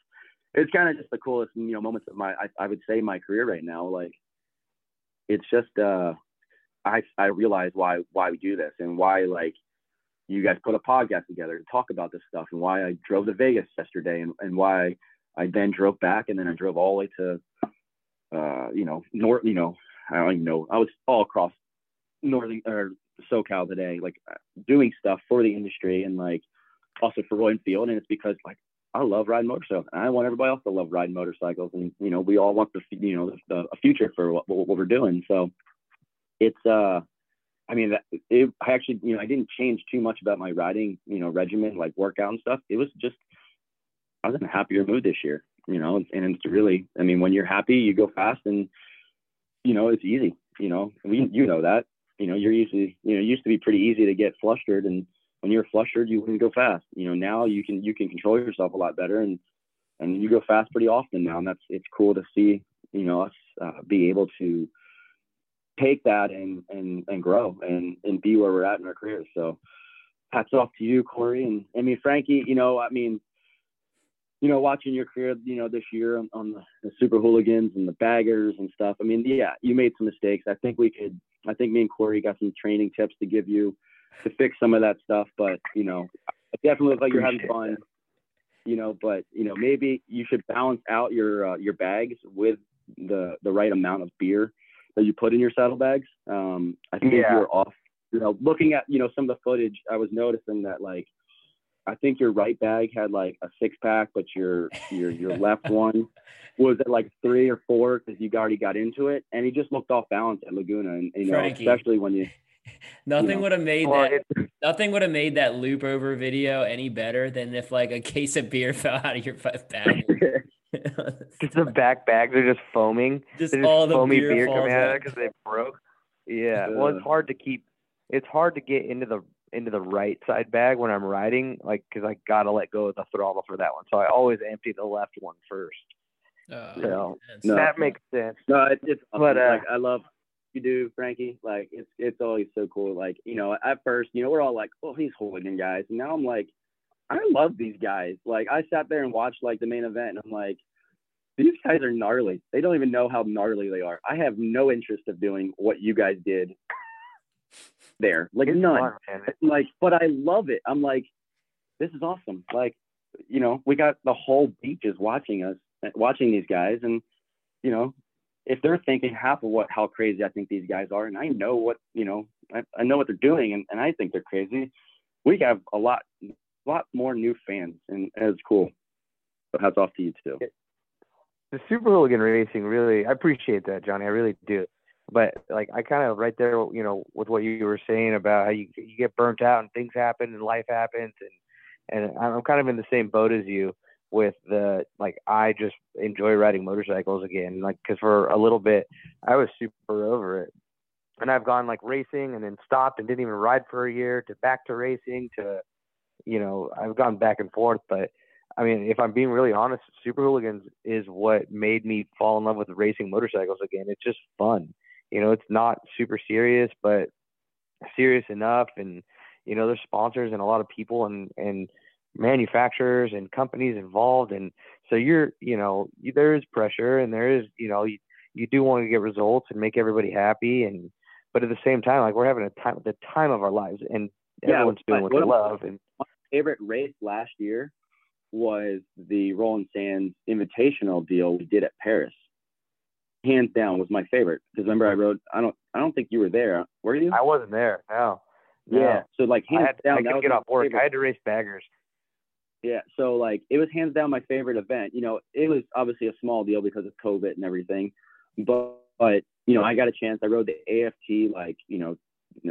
it's kind of just the coolest, you know, moments of my, I, I would say my career right now. Like, it's just, uh, I, I realize why, why we do this and why, like, you guys put a podcast together to talk about this stuff and why I drove to Vegas yesterday and, and why I then drove back and then I drove all the way to, uh, you know, north, you know, I don't even know. I was all across northern or SoCal today, like doing stuff for the industry and like also for Royal Enfield. And it's because like I love riding motorcycles and I want everybody else to love riding motorcycles. And, you know, we all want the, you know, the, a future for what, what we're doing. So it's, uh, I mean, it, I actually, you know, I didn't change too much about my riding, you know, regimen, like workout and stuff. It was just, I was in a happier mood this year, you know, and it's really, I mean, when you're happy, you go fast and, you know, it's easy, you know, we, you know that, you know, you're usually, you know, used to be pretty easy to get flustered. And when you're flustered, you wouldn't go fast, you know, now you can, you can control yourself a lot better and, and you go fast pretty often now. And that's, it's cool to see, you know, us uh, be able to, take that and and and grow and and be where we're at in our careers. So hats off to you, Corey, and I mean Frankie. You know, I mean, you know, watching your career, you know, this year on, on the, the, super hooligans and the baggers and stuff. I mean, yeah, you made some mistakes. I think we could. I think me and Corey got some training tips to give you to fix some of that stuff. But you know, it definitely looks like you're having fun. You know, but you know, maybe you should balance out your uh, your bags with the the right amount of beer that you put in your saddlebags. Um, I think yeah. you're off. You know, looking at you know some of the footage, I was noticing that like I think your right bag had like a six pack, but your your your left [LAUGHS] one was at like three or four because you already got into it, and he just looked off balance at Laguna, and you know, Frankie. especially when you. [LAUGHS] Nothing you know, would have made well, that. [LAUGHS] Nothing would have made that loop over video any better than if like a case of beer [LAUGHS] fell out of your bag. just the back bags are just foaming. Just, just all the foamy beer, beer coming out of it because they broke. Yeah. Well, it's hard to keep. It's hard to get into the into the right side bag when I'm riding, like because I gotta let go of the throttle for that one. So I always empty the left one first. Uh, so no, that makes sense. No, it, it's awesome. but uh, like I love you do, Frankie. Like it's it's always so cool. Like you know, at first, you know, we're all like, oh, he's hooligan guys, and now I'm like, I love these guys. Like I sat there and watched like the main event, and I'm like, these guys are gnarly. They don't even know how gnarly they are. I have no interest of doing what you guys did there. Like it's none. Fun, like, but I love it. I'm like, this is awesome. Like, you know, we got the whole beach is watching us, watching these guys, and you know, if they're thinking half of what how crazy I think these guys are, and I know what you know, I, I know what they're doing, and, and I think they're crazy. We have a lot lot more new fans, and, and it's cool. So hats off to you too. The Super Hooligan Racing really, I appreciate that, Johnny. I really do. But like, I kind of right there, you know, with what you were saying about how you you get burnt out and things happen and life happens, and and I'm kind of in the same boat as you with the like I just enjoy riding motorcycles again. Like, cause for a little bit I was super over it, and I've gone like racing and then stopped and didn't even ride for a year to back to racing to you know, I've gone back and forth, but I mean, if I'm being really honest, Super Hooligans is what made me fall in love with racing motorcycles again. It's just fun. You know, it's not super serious, but serious enough. And, you know, there's sponsors and a lot of people and, and manufacturers and companies involved. And so you're, you know, there is pressure and there is, you know, you, you do want to get results and make everybody happy. And, but at the same time, like we're having a time, the time of our lives and everyone's doing what they love. And my favorite race last year was the Roland Sands Invitational deal we did at Paris. Hands down was my favorite because remember I rode. I don't. I don't think you were there. Were you? I wasn't there. No. no. Yeah. So like hands I had, down. I couldn't get off work. Favorite. I had to race baggers. Yeah. So like it was hands down my favorite event. You know, it was obviously a small deal because of COVID and everything, but but you know I got a chance. I rode the AFT like you know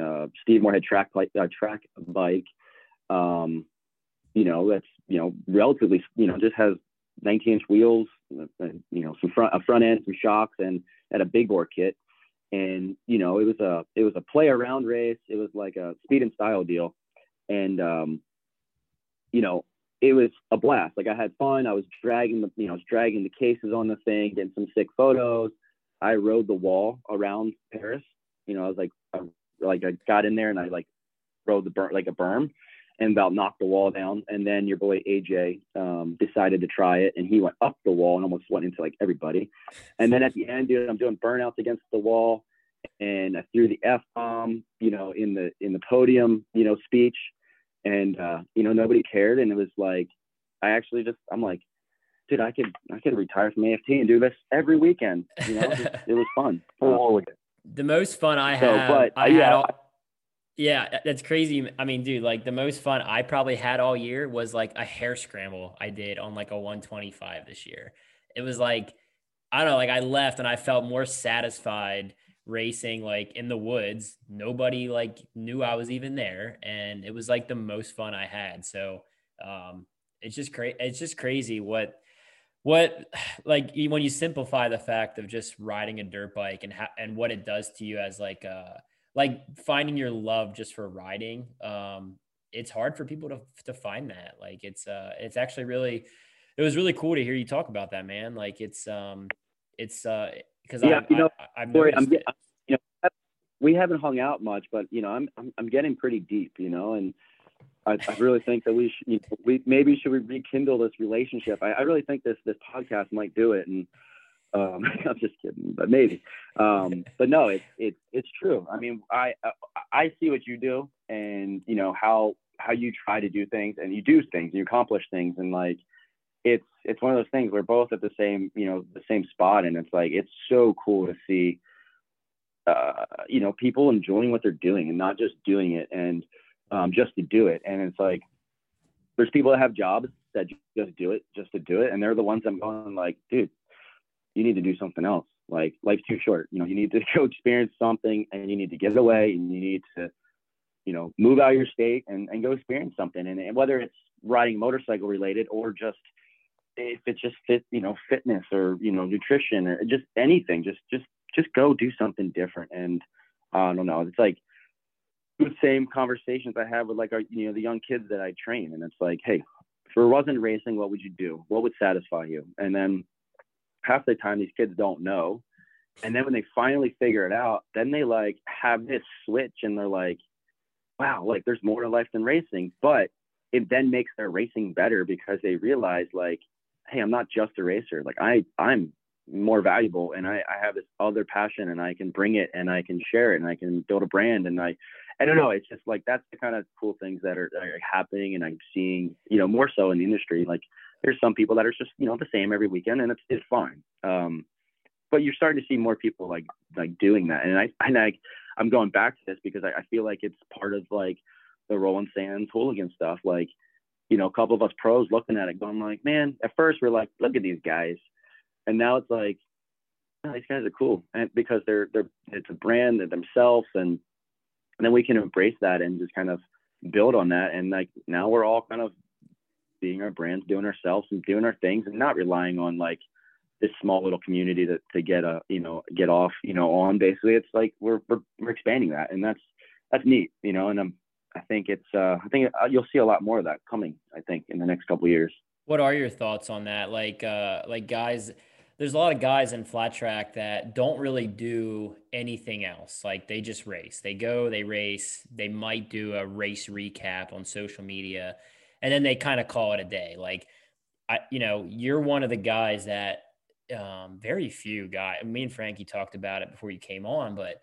uh, Steve Morehead track like uh, track bike um, you know, that's you know relatively you know just has 19 inch wheels, and, you know, some front a front end, some shocks, and at a big bore kit. And you know, it was a it was a play around race. It was like a speed and style deal, and um, you know, it was a blast. Like I had fun. I was dragging the you know, I was dragging the cases on the thing, getting some sick photos. I rode the wall around Paris. You know, I was like, I, like I got in there and I like rode the berm like a berm and about knocked the wall down. And then your boy AJ um, decided to try it, and he went up the wall and almost went into like everybody. And then at the end, dude, I'm doing burnouts against the wall, and I threw the f bomb, you know, in the in the podium, you know, speech, and uh, you know nobody cared, and it was like I actually just I'm like. Dude, I could I could retire from AFT and do this every weekend. You know, it, it was fun. [LAUGHS] Uh, the most fun I so, had, but, I yeah, had all, yeah, that's crazy. I mean, dude, like the most fun I probably had all year was like a hare scramble I did on like a 125 this year. It was like, I don't know, like I left and I felt more satisfied racing like in the woods. Nobody like knew I was even there. And it was like the most fun I had. So um it's just crazy. It's just crazy what what [SIGHS] like when you simplify the fact of just riding a dirt bike and ha- and what it does to you as like uh like finding your love just for riding um it's hard for people to to find that like it's uh it's actually really it was really cool to hear you talk about that man like it's um it's uh because yeah, I, you know, I, have noticed I'm, we haven't hung out much but you know I'm I'm, I'm getting pretty deep you know and I, I really think that we should you know, we maybe should we rekindle this relationship I, I really think this this podcast might do it and um, [LAUGHS] I'm just kidding, but maybe. Um, but no, it's it's it's true. I mean, I I see what you do, and you know how how you try to do things, and you do things, and you accomplish things, and like it's it's one of those things. We're both at the same you know the same spot, and it's like it's so cool to see. Uh, you know, people enjoying what they're doing and not just doing it and um, just to do it. And it's like there's people that have jobs that just do it just to do it, and they're the ones I'm going like, dude, you need to do something else. Like life's too short. You know, you need to [LAUGHS] go experience something and you need to get away and you need to, you know, move out of your state and, and go experience something. And, and whether it's riding motorcycle related or just if it's just fit, you know, fitness or, you know, nutrition or just anything, just, just, just go do something different. And uh, I don't know, it's like the same conversations I have with like our, you know, the young kids that I train. And it's like, Hey, if it wasn't racing, what would you do? What would satisfy you? And then half the time these kids don't know. And then when they finally figure it out, then they like have this switch and they're like, wow, like there's more to life than racing. But it then makes their racing better because they realize like, hey, I'm not just a racer. Like I I'm more valuable and I, I have this other passion and I can bring it and I can share it and I can build a brand and I I don't know. It's just like that's the kind of cool things that are, are happening and I'm seeing, you know, more so in the industry. Like there's some people that are just you know the same every weekend and it's it's fine um, but you're starting to see more people like like doing that and i and i i'm going back to this because I, I feel like it's part of like the Roland Sands hooligan stuff like you know a couple of us pros looking at it going like man at first we're like look at these guys and now it's like oh, these guys are cool and because they're they're it's a brand they're themselves and and then we can embrace that and just kind of build on that and like now we're all kind of being our brands, doing ourselves and doing our things and not relying on like this small little community to, to get a, you know, get off, you know, on basically it's like we're, we're, we're expanding that and that's, that's neat, you know, and I'm, I think it's, uh, I think uh, you'll see a lot more of that coming, I think in the next couple years. What are your thoughts on that? Like, uh, like guys, there's a lot of guys in flat track that don't really do anything else. Like they just race. They go, they race. They might do a race recap on social media and then they kind of call it a day. Like, I, you know, you're one of the guys that um, very few guys. Me and Frankie talked about it before you came on, but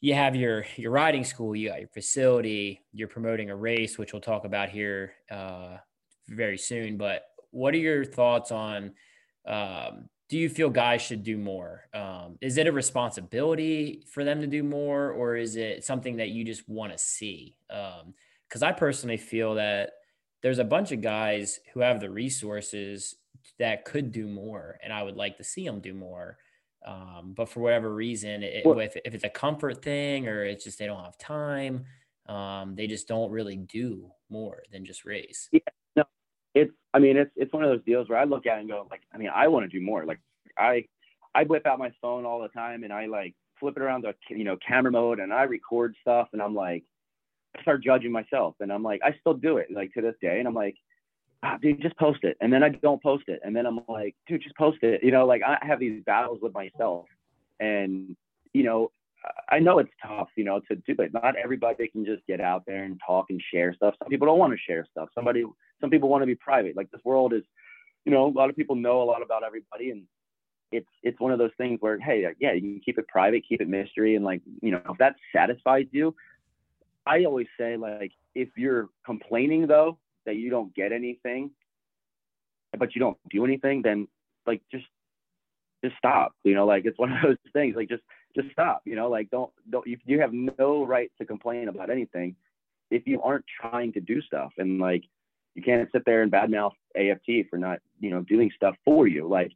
you have your your riding school, you got your facility, you're promoting a race, which we'll talk about here uh, very soon. But what are your thoughts on? Um, do you feel guys should do more? Um, is it a responsibility for them to do more, or is it something that you just want to see? Because um, I personally feel that there's a bunch of guys who have the resources that could do more, and I would like to see them do more. Um, but for whatever reason, it, well, if, if it's a comfort thing or it's just they don't have time, um, they just don't really do more than just race. Yeah, it's I mean it's it's one of those deals where I look at it and go like I mean I want to do more. Like I I whip out my phone all the time and I like flip it around the you know camera mode and I record stuff and I'm like I start judging myself and I'm like I still do it like to this day. And I'm like ah, dude just post it. And then I don't post it. And then I'm like dude just post it. You know like I have these battles with myself and you know I know it's tough, you know, to do it. Not everybody can just get out there and talk and share stuff. Some people don't want to share stuff. Somebody, some people want to be private. Like this world is, you know, a lot of people know a lot about everybody, and it's it's one of those things where, hey, yeah, you can keep it private, keep it mystery, and like, you know, if that satisfies you, I always say like, if you're complaining though that you don't get anything, but you don't do anything, then like just just stop. You know, like it's one of those things. Like just just stop. You know, like don't don't you, you have no right to complain about anything if you aren't trying to do stuff. And like you can't sit there and badmouth AFT for not you know doing stuff for you. Like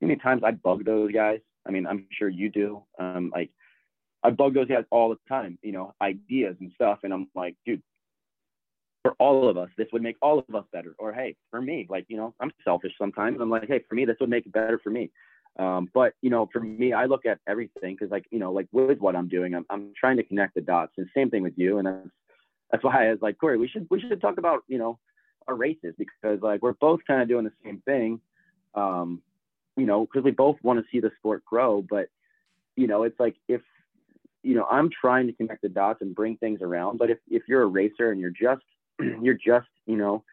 many times I bug those guys. I mean, I'm sure you do. Um, like I bug those guys all the time. You know, ideas and stuff, and I'm like, dude. For all of us, this would make all of us better. Or hey, for me, like you know, I'm selfish sometimes. I'm like, hey, for me, this would make it better for me. Um, but you know, for me, I look at everything because, like, you know, like with what I'm doing, I'm, I'm trying to connect the dots. And same thing with you, and that's that's why I was like, Corey, we should we should talk about you know our races because like we're both kind of doing the same thing. Um, you know, because we both want to see the sport grow, but you know, it's like if you know, I'm trying to connect the dots and bring things around. But if if you're a racer and you're just [CLEARS THROAT] you're just you know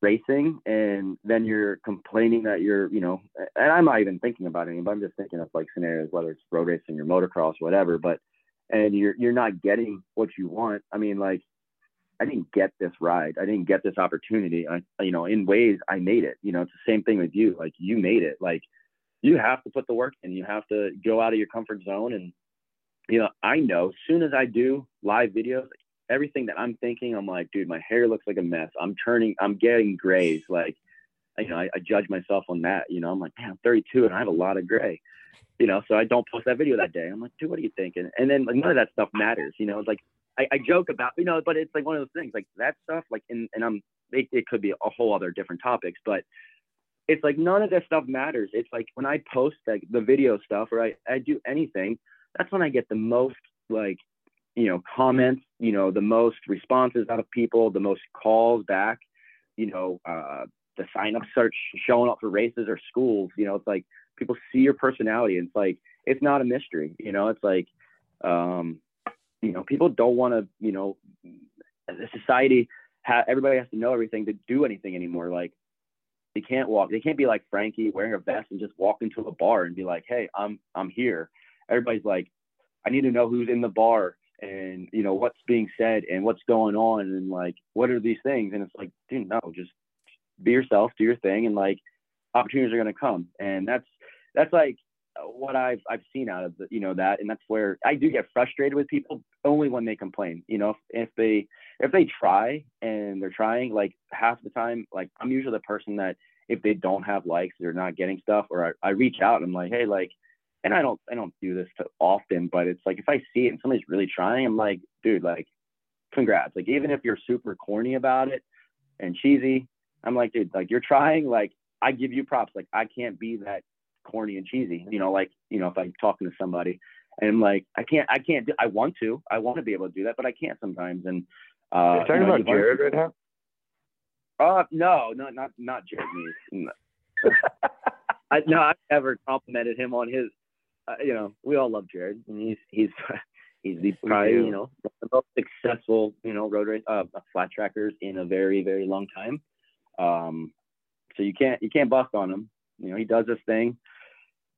racing and then you're complaining that you're you know and i'm not even thinking about it but i'm just thinking of like scenarios whether it's road racing or motocross whatever but and you're you're not getting what you want. I mean like i didn't get this ride. I didn't get this opportunity. I you know in ways i made it. You know it's the same thing with you. Like you made it. Like you have to put the work in. You have to go out of your comfort zone. And you know i know as soon as i do live videos everything that I'm thinking, I'm like, dude, my hair looks like a mess. I'm turning, I'm getting grays. Like, you know, I, I judge myself on that. You know, I'm like, man, I'm 32 and I have a lot of gray. You know, so I don't post that video that day. I'm like, dude, what are you thinking? And then like none of that stuff matters. You know, it's like I, I joke about, you know, but it's like one of those things, like that stuff, like, and, and I'm, it, it could be a whole other different topics, but it's like none of that stuff matters. It's like when I post like the video stuff or I, I do anything, that's when I get the most like you know, comments, you know, the most responses out of people, the most calls back, you know, uh, the sign up search showing up for races or schools, you know, it's like people see your personality and it's like, it's not a mystery, you know, it's like, um, you know, people don't want to, you know, the society, ha- everybody has to know everything to do anything anymore. Like they can't walk, they can't be like Frankie wearing a vest and just walk into a bar and be like, Hey, I'm, I'm here. Everybody's like, I need to know who's in the bar and you know what's being said and what's going on and like what are these things? And it's like dude no just be yourself do your thing and like opportunities are going to come. And that's that's like what I've I've seen out of the, you know that. And that's where I do get frustrated with people only when they complain you know? If, if they if they try and they're trying like half the time like I'm usually the person that if they don't have likes they're not getting stuff or I, I reach out and I'm like hey like and I don't I don't do this too often, but it's like if I see it and somebody's really trying, I'm like, dude, like, congrats. Like even if you're super corny about it and cheesy, I'm like, dude, like you're trying. Like I give you props. Like I can't be that corny and cheesy. You know, like you know if I'm talking to somebody and I'm like, I can't I can't do. I want to. I want to be able to do that, but I can't sometimes. And uh, Are you talking you know, about Jared right now? Uh, no, no, not not Jared Mees. [LAUGHS] No. I, no, I've never complimented him on his uh, you know, we all love Jared, and he's he's [LAUGHS] he's the probably you know the most successful you know road race uh, flat trackers in a very very long time. Um, so you can't you can't bust on him. You know, he does his thing.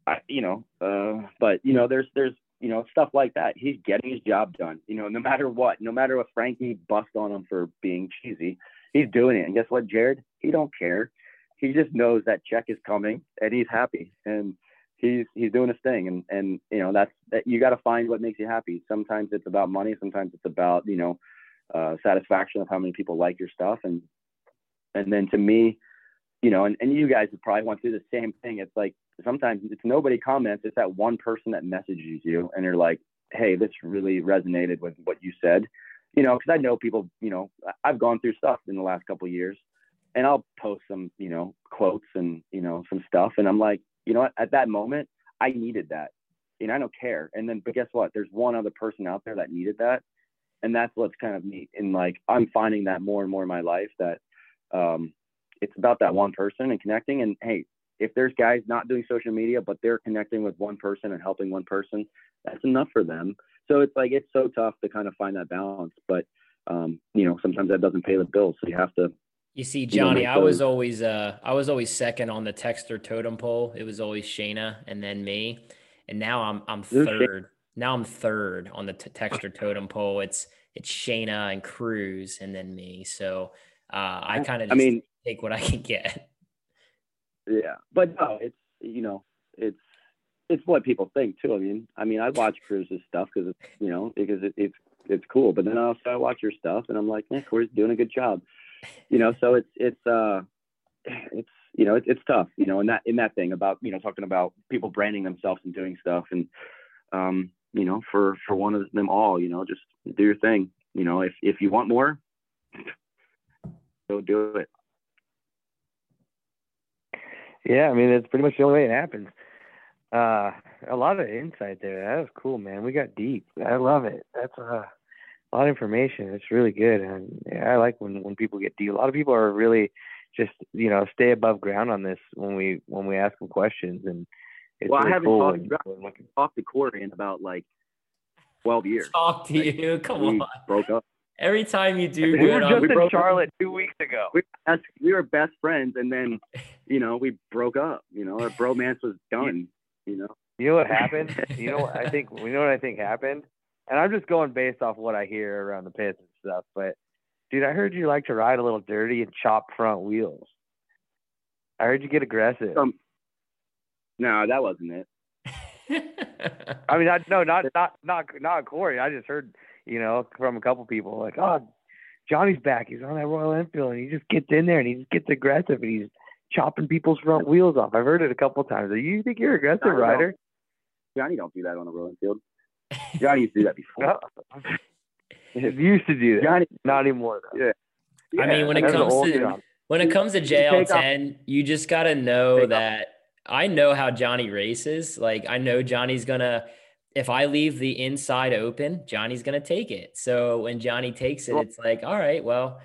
I, you know, uh, but you know, there's there's you know stuff like that. He's getting his job done. You know, no matter what, no matter what Frankie bust on him for being cheesy, he's doing it. And guess what, Jared? He don't care. He just knows that check is coming, and he's happy. And he's he's doing his thing. And and you know that's that you got to find what makes you happy. Sometimes it's about money. Sometimes it's about you know uh, satisfaction of how many people like your stuff. And and then to me you know and, and you guys probably went through the same thing. It's like sometimes it's nobody comments. It's that one person that messages you and they're like hey this really resonated with what you said. You know because i know people you know i've gone through stuff in the last couple years and I'll post some, you know, quotes and, you know, some stuff. And I'm like, you know what, at that moment, I needed that. And I don't care. And then, but guess what? There's one other person out there that needed that. And that's what's kind of neat. And like, I'm finding that more and more in my life that um, it's about that one person and connecting. And hey, if there's guys not doing social media, but they're connecting with one person and helping one person, that's enough for them. So it's like, it's so tough to kind of find that balance. But, um, you know, sometimes that doesn't pay the bills. So you have to, you see, Johnny, I was always uh I was always second on the texter totem pole. It was always Shayna and then me, and now I'm I'm third. Now I'm third on the t- texter totem pole. It's it's Shayna and Cruz and then me. So uh, I kind of I mean take what I can get. [LAUGHS] Yeah, but no, it's you know it's it's what people think too. I mean, I mean, I watch Cruz's stuff because it's you know because it, it's it's cool. But then also I watch your stuff and I'm like, yeah, Corey's doing a good job you know, so it's it's uh it's you know it, it's tough, you know, in that in that thing about you know talking about people branding themselves and doing stuff and um you know for for one of them all, you know, just do your thing. You know, if if you want more, go do it. Yeah, I mean it's pretty much the only way it happens. Uh, a lot of insight there. That was cool, man. We got deep. I love it. That's uh a lot of information. It's really good, and yeah, I like when when people get deep. A lot of people are really just you know stay above ground on this when we when we ask them questions, and it's well, really I haven't cool talked, when, when, talked to Corey in about like twelve years. Talk to like, you, [LAUGHS] come on. Broke up. Every time you do, we were just we in Charlotte up. two weeks ago. [LAUGHS] We, we were best friends, and then you know we broke up. You know our bromance was done. You know. You know what happened? you know what I think. You know what I think happened? And I'm just going based off what I hear around the pits and stuff. But dude, I heard you like to ride a little dirty and chop front wheels. I heard you get aggressive. Um, no, that wasn't it. [LAUGHS] I mean, I, no, not not not not Corey. I just heard, you know, from a couple people like, oh, Johnny's back. He's on that Royal Enfield, and he just gets in there and he just gets aggressive and he's chopping people's front wheels off. I've heard it a couple times. Do you think you're aggressive rider? Johnny don't do that on the Royal Enfield. [LAUGHS] Johnny used to do that before. [LAUGHS] He used to do that. Johnny, not anymore though. Yeah. yeah. I mean, when it comes to when it comes to JL10, you just got to know that I know how Johnny races. Like I know Johnny's gonna. If I leave the inside open, Johnny's gonna take it. So when Johnny takes it, it's like, all right, well,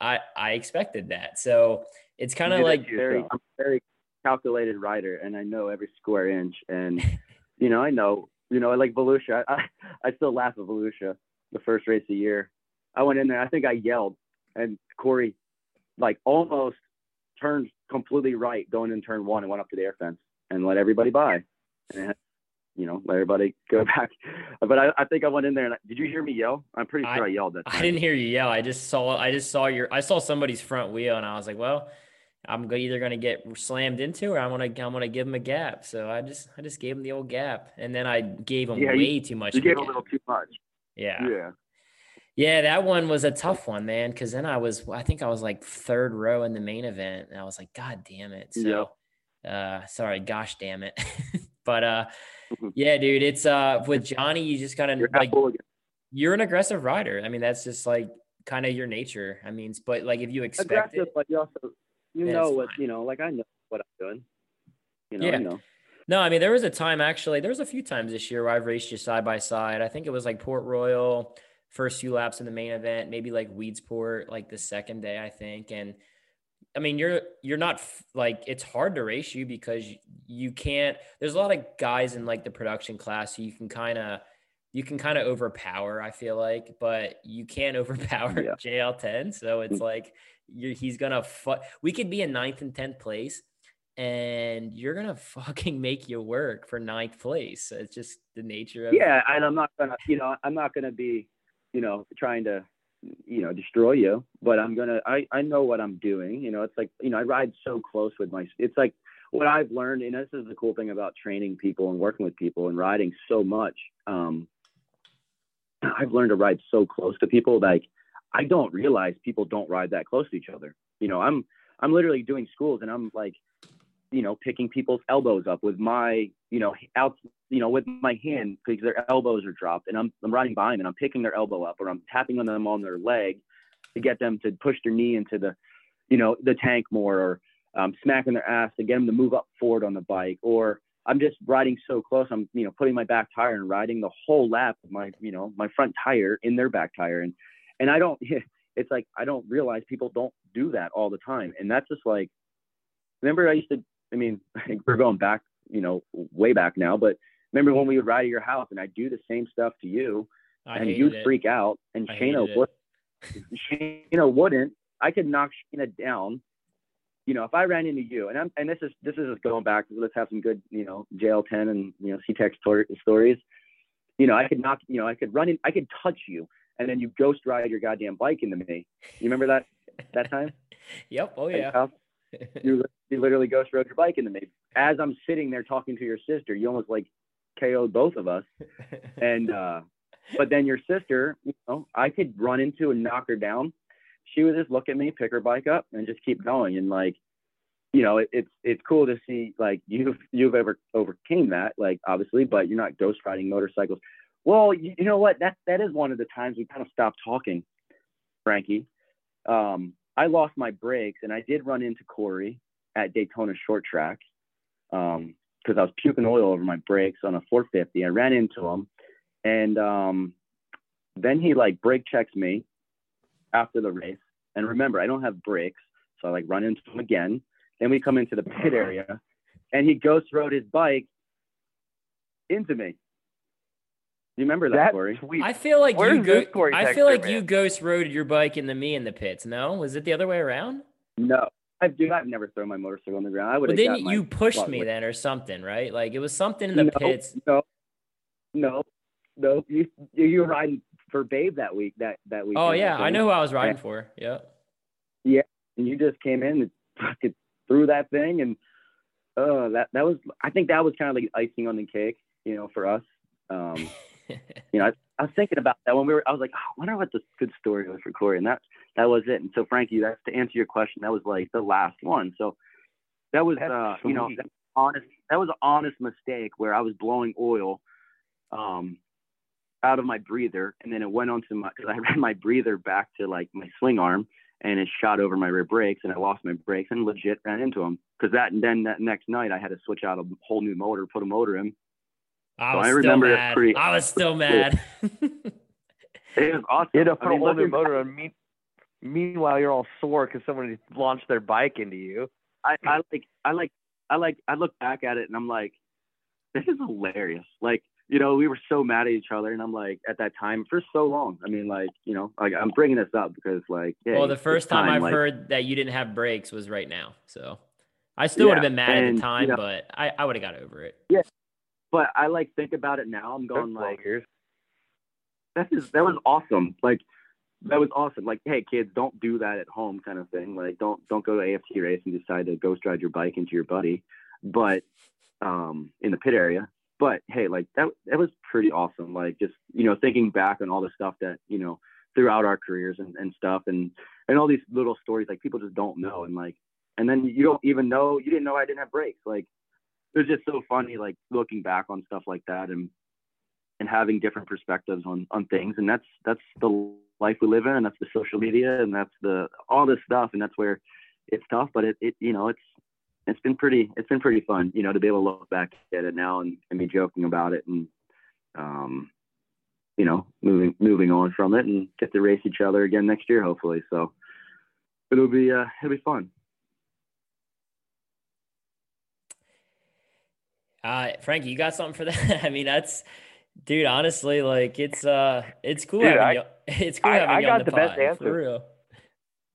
I I expected that. So it's kind of like very, I'm very calculated rider, and I know every square inch, and [LAUGHS] you know I know you know, like Volusia, I, I still laugh at Volusia, the first race of the year. I went in there, I think I yelled, and Corey, like, almost turned completely right going in turn one and went up to the air fence and let everybody by. And, you know, let everybody go [LAUGHS] back. But I, I think I went in there and I, did you hear me yell? I'm pretty sure I, I yelled that. Time. I didn't hear you yell. I just saw, I just saw your, I saw somebody's front wheel and I was like, well, I'm either going to get slammed into or I'm going to I'm going to give him a gap. So I just I just gave him the old gap, and then I gave him yeah, way you, too much. You gave a little too much. Yeah. Yeah. Yeah, that one was a tough one, man. Because then I was, I think I was like third row in the main event, and I was like, God damn it. So, yeah. uh, sorry, gosh damn it. [LAUGHS] but uh, mm-hmm. yeah, dude, it's uh with Johnny, you just kind of you're like, you're an aggressive rider. I mean, that's just like kind of your nature. I mean, but like if you expect aggressive, it, but you also you know what fine. you know like i know what i'm doing you know, yeah. know no i mean there was a time actually there was a few times this year where i've raced you side by side i think it was like port royal first few laps in the main event maybe like weedsport like the second day i think and i mean you're you're not like it's hard to race you because you can't there's a lot of guys in like the production class who you can kind of you can kind of overpower i feel like but you can't [LAUGHS] overpower yeah. jl10 so it's mm. like you're, he's gonna fu- we could be in ninth and tenth place and you're gonna [LAUGHS] fucking make you work for ninth place. It's just the nature of yeah and i'm not gonna you know i'm not gonna be you know trying to you know destroy you but i'm gonna i i know what i'm doing you know it's like you know i ride so close with my it's like what i've learned and this is the cool thing about training people and working with people and riding so much um i've learned to ride so close to people like I don't realize people don't ride that close to each other. You know, I'm I'm literally doing schools and I'm like, you know, picking people's elbows up with my, you know, out, you know, with my hand because their elbows are dropped, and I'm I'm riding by them and I'm picking their elbow up or I'm tapping on them on their leg to get them to push their knee into the, you know, the tank more or um, smacking their ass to get them to move up forward on the bike, or I'm just riding so close. I'm, you know, putting my back tire and riding the whole lap of my, you know, my front tire in their back tire. And, and I don't, [LAUGHS] it's like, I don't realize people don't do that all the time. And that's just like, remember I used to, I mean, [LAUGHS] we're going back, you know, way back now, but remember when we would ride at your house and I'd do the same stuff to you I and you'd it. freak out and I would, Shayna wouldn't. I could knock Shayna down. You know, if I ran into you, and I'm, and this is this is just going back. Let's have some good, you know, JL10 and you know tor- stories. You know, I could knock. You know, I could run in. I could touch you, and then you ghost ride your goddamn bike into me. You remember that that time? [LAUGHS] Yep. Oh yeah. [LAUGHS] you, you literally ghost rode your bike into me. As I'm sitting there talking to your sister, you almost like KO'd both of us. [LAUGHS] And uh, but then your sister, you know, I could run into and knock her down. She would just look at me, pick her bike up, and just keep going. And like, you know, it, it's it's cool to see like you've you've ever overcame that, like obviously, but you're not ghost riding motorcycles. Well, you, you know what? That that is one of the times we kind of stopped talking, Frankie. Um, I lost my brakes, and I did run into Corey at Daytona Short Track because I was puking oil over my brakes on a 450. I ran into him, and um, then he like brake checks me after the race. And remember, I don't have brakes, so I like run into him again. Then we come into the pit area, and he ghost rode his bike into me. You remember that, That's Corey? sweet. I feel like Where's you go- Corey I feel Texter, like you ghost rode your bike into me in the pits. No, was it the other way around? No, I dude, I've never thrown my motorcycle on the ground. I would But then you pushed me then or something, right? Like it was something in the no, pits. No, no, no. You you were riding for Babe that week. That that week. Oh yeah, I know who I was riding for. Yeah. Yeah, and you just came in and fucking threw that thing, and uh, that that was. I think that was kind of like icing on the cake, you know, for us. Um, [LAUGHS] [LAUGHS] you know, I, I was thinking about that when we were. I was like, oh, I wonder what the good story was for Corey, and that that was it. And so, Frankie, that's to answer your question. That was like the last one. So that was, uh, you know, that honest. That was an honest mistake where I was blowing oil, um, out of my breather, and then it went onto my because I ran my breather back to like my swing arm, and it shot over my rear brakes, and I lost my brakes and legit ran into them. Because that and then that next night I had to switch out a whole new motor, put a motor in. I So was I still remember it mad. pretty- I was [LAUGHS] still mad. [LAUGHS] It was awesome. You had to I mean, a whole new motor on. Me- meanwhile, you're all sore because somebody launched their bike into you. I, I like I like I like I look back at it and I'm like, this is hilarious. Like, you know, we were so mad at each other, and I'm like, at that time for so long. I mean, like, you know, like I'm bringing this up because, like, yeah. well, the first time, I've like, heard that you didn't have brakes was right now. So I still would have been mad at and, the you time, know- but I, I would have got over it. But I like think about it now. I'm going That's like, years. that is that was awesome. Like, that was awesome. Like, hey, kids, don't do that at home, kind of thing. Like, don't don't go to AFT race and decide to ghost ride your bike into your buddy, but um, in the pit area. But hey, like that that was pretty awesome. Like, just you know, thinking back on all the stuff that you know throughout our careers and, and stuff, and and all these little stories like people just don't know, and like, and then you don't even know you didn't know I didn't have brakes. Like, it was just so funny, like looking back on stuff like that, and and having different perspectives on on things. And that's that's the life we live in and that's the social media and that's the all this stuff. And that's where it's tough but it, it you know it's it's been pretty it's been pretty fun you know to be able to look back at it now and, and be joking about it and um you know moving moving on from it and get to race each other again next year hopefully. So it'll be uh it'll be fun Uh, Frankie, you got something for that? [LAUGHS] I mean, that's, dude. Honestly, like it's uh, it's cool Dude, having I- you. [LAUGHS] It's cool I- having I you on got the, the best pod, answer. for real.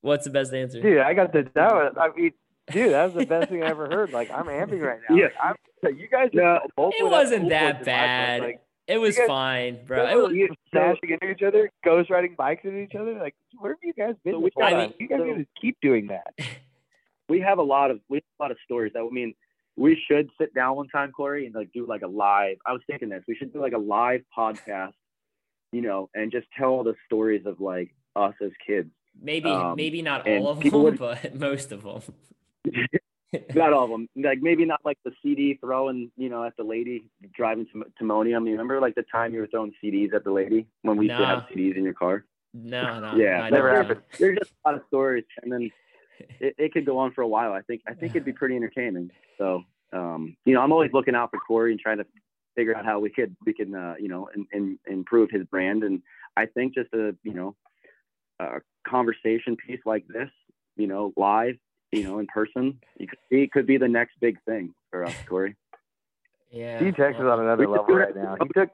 What's the best answer? Dude, I got the that was I mean, dude, that was the best thing I ever heard. Like I'm [LAUGHS] amping right now. Yeah. Like, I'm, you guys No, both it went wasn't that force in my book. bad. Like, it was guys- fine, bro. It was, you smashing into each other, ghost riding bikes into each other. Like, where have you guys been? So we- I mean- you guys so- need to keep doing that. we have a lot of we have a lot of stories that I mean we should sit down one time, Corey, and like do like a live. I was thinking this. We should do like a live podcast, you know, and just tell all the stories of like us as kids. maybe um, maybe not all of them, would- but [LAUGHS] most of them. [LAUGHS] not all of them. Like maybe not like the CD throwing, you know, at the lady driving to Timonium. You remember like the time you were throwing CDs at the lady when we used to have CDs in your car? no, no. yeah, never happened. There's just a lot of stories, and then it, it could go on for a while. I think I think it'd be pretty entertaining. So um, you know, I'm always looking out for Corey and trying to figure out how we could we can uh, you know in, in, improve his brand. And I think just a you know a conversation piece like this, you know, live, you know, in person, you could see could be the next big thing for us, Corey. [LAUGHS] Yeah. T Tex is on another level right [LAUGHS] now. He took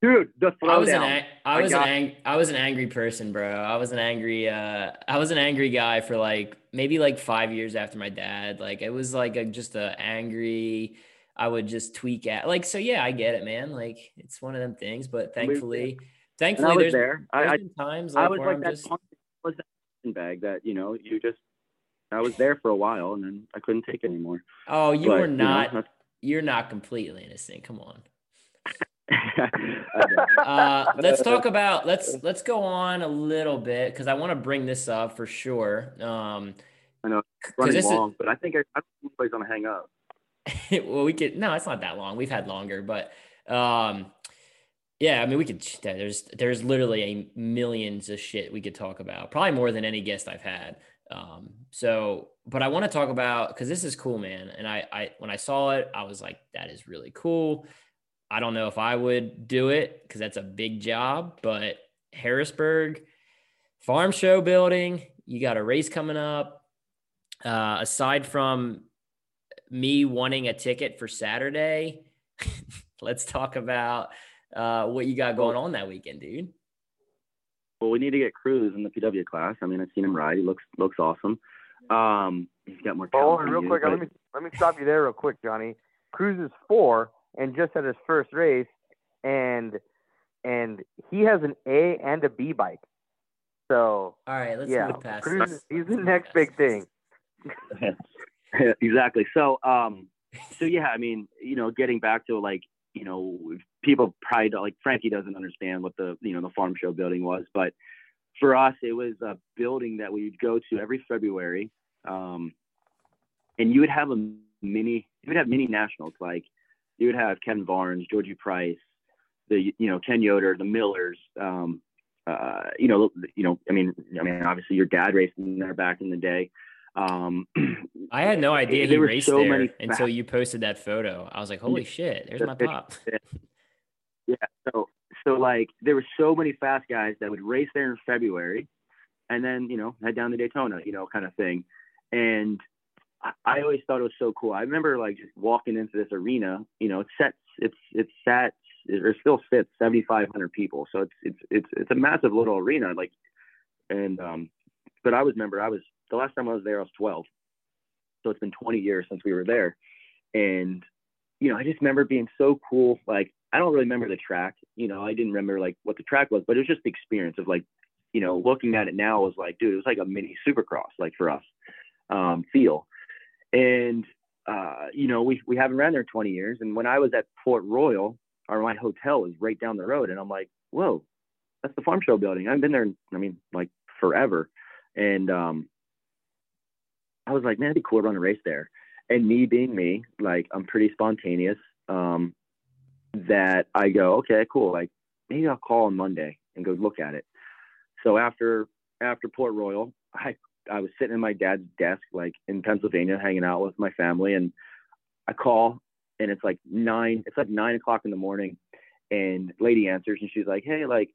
Dude, the I was an I was an ang- I was an angry person, bro. I was an angry uh I was an angry guy for like maybe like 5 years after my dad. Like it was like a just a angry I would just tweak at like so yeah, I get it, man. Like it's one of them things, but thankfully thankfully I was there's, there. I, there's I, been times I was where like I'm that just punching was that bag that you know you just. I was there for a while and then I couldn't take it anymore. Oh, you But, were you know, not you're not completely innocent. Come on. [LAUGHS] Uh, let's talk about let's let's go on a little bit because I want to bring this up for sure. Um, I know, 'cause running this is- long, but I think I, I don't think gonna hang up. [LAUGHS] well, we could no, it's not that long. We've had longer, but um, yeah, I mean, we could. There's there's literally a millions of shit we could talk about, probably more than any guest I've had. Um, so, but I want to talk about because this is cool, man. And I, I when I saw it, I was like, that is really cool. I don't know if I would do it because that's a big job, but Harrisburg farm show building, you got a race coming up. Uh, aside from me wanting a ticket for Saturday, [LAUGHS] let's talk about uh, what you got going on that weekend, dude. Well, we need to get Cruz in the PW class. I mean, I've seen him ride. He looks looks awesome. Um, he's got more Oh, talent. and real you, quick, but- let me let me stop you there real quick, Johnny. Cruz is four and just had his first race, and and he has an A and a B bike. So All right, let's yeah, move past Cruz, this. he's the Let's move next past big thing. [LAUGHS] exactly. So, um, so yeah, I mean, you know, getting back to like, you know, people probably don't, like Frankie doesn't understand what the, you know, the farm show building was, but for us, it was a building that we'd go to every February. Um, and you would have a mini, you would have mini nationals. Like you would have Ken Barnes, Georgie Price, the, you know, Ken Yoder, the Millers, um, uh, you know, you know, I mean, I mean, obviously your dad raced there back in the day. Um, [CLEARS THROAT] I had no idea he raced so there until you posted that photo. I was like, holy shit, there's my pop. Yeah. So so like there were so many fast guys that would race there in February, and then you know head down to Daytona, you know, kind of thing. And I, I always thought it was so cool. I remember like just walking into this arena. You know, it sets it's it's sat or still fits 7,500 people. So it's it's it's it's a massive little arena. Like, and um, but I was remember I was the last time I was there I was 12. So it's been 20 years since we were there, and you know I just remember being so cool. Like I don't really remember the track. You know, I didn't remember like what the track was, but it was just the experience of like, you know, looking at it now was like, dude, it was like a mini supercross, like for us, um, feel. And, uh, you know, we, we haven't ran there 20 years. And when I was at Port Royal, or my hotel is right down the road. And I'm like, whoa, that's the farm show building. I've been there, I mean, like forever. And, um, I was like, man, it'd be cool to run a race there. And me being me, like I'm pretty spontaneous. Um, that I go, okay, cool. Like maybe I'll call on Monday and go look at it. So after after Port Royal, [LAUGHS] I I was sitting in my dad's desk, like in Pennsylvania, hanging out with my family, and I call, and it's like nine. It's like nine o'clock in the morning, and lady answers, and she's like, hey, like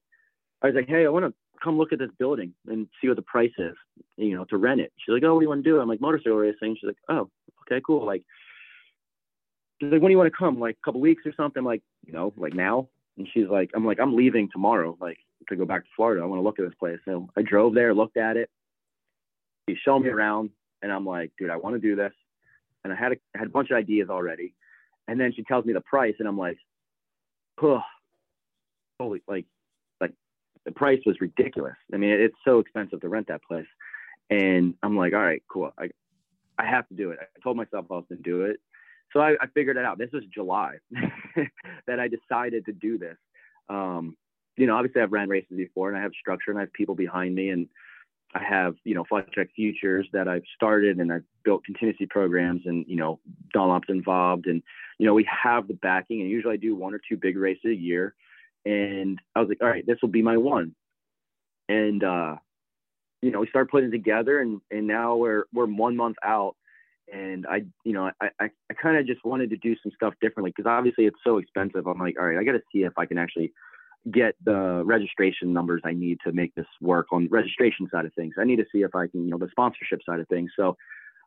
I was like, hey, I want to come look at this building and see what the price is, you know, to rent it. She's like, oh, what do you want to do? I'm like, motorcycle racing. She's like, oh, okay, cool. Like she's like, when do you want to come? Like a couple weeks or something? I'm like, you know, like now. And she's like, I'm like, I'm leaving tomorrow, like to go back to Florida. I want to look at this place. So I drove there, looked at it. He showed me around, and I'm like, dude, I want to do this. And I had a, had a bunch of ideas already. And then she tells me the price, and I'm like, oh, holy, like, like the price was ridiculous. I mean, it's so expensive to rent that place. And I'm like, all right, cool. I, I have to do it. I told myself I was going to do it. So I, I figured it out. This was July [LAUGHS] that I decided to do this. Um, you know, obviously I've ran races before and I have structure and I have people behind me and I have, you know, Flat Track Futures that I've started and I've built contingency programs and, you know, Dunlop's involved and, you know, we have the backing and usually I do one or two big races a year. And I was like, all right, this will be my one. And, uh, you know, we started putting together and, and now we're, we're one month out and I, you know, I, I, I kind of just wanted to do some stuff differently because obviously it's so expensive. I'm like, all right, I got to see if I can actually get the registration numbers I need to make this work on the registration side of things. I need to see if I can, you know, the sponsorship side of things. So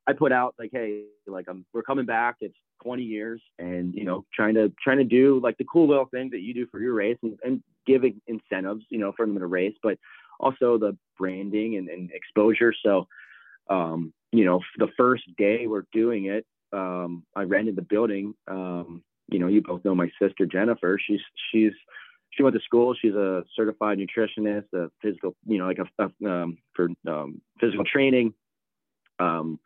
I put out like, hey, like I'm, we're coming back. It's 20 years, and you know, trying to trying to do like the cool little things that you do for your race, and, and giving incentives, you know, for them to race, but also the branding and, and exposure. So, um, you know, the first day we're doing it, um, I rented the building. Um, you know, you both know my sister Jennifer. She's she's she went to school. She's a certified nutritionist, a physical, you know, like a, um, for um, physical training. Um,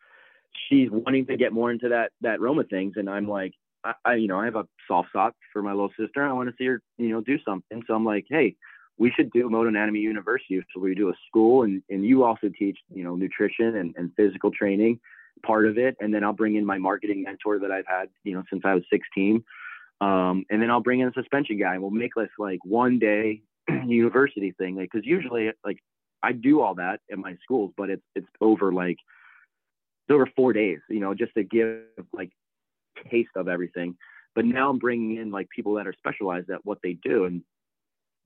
she's wanting to get more into that that Roma things, and I'm like, I, I you know, I have a soft spot for my little sister. I want to see her, you know, do something. So I'm like, hey, we should do Moto Anatomy University. So we do a school, and and you also teach, you know, nutrition and, and physical training part of it, and then I'll bring in my marketing mentor that I've had, you know, since I was 16. Um, and then I'll bring in a suspension guy. and We'll make this like one day [CLEARS THROAT] university thing, like because usually like I do all that at my schools, but it's it's over like it's over four days, you know, just to give like taste of everything. But now I'm bringing in like people that are specialized at what they do, and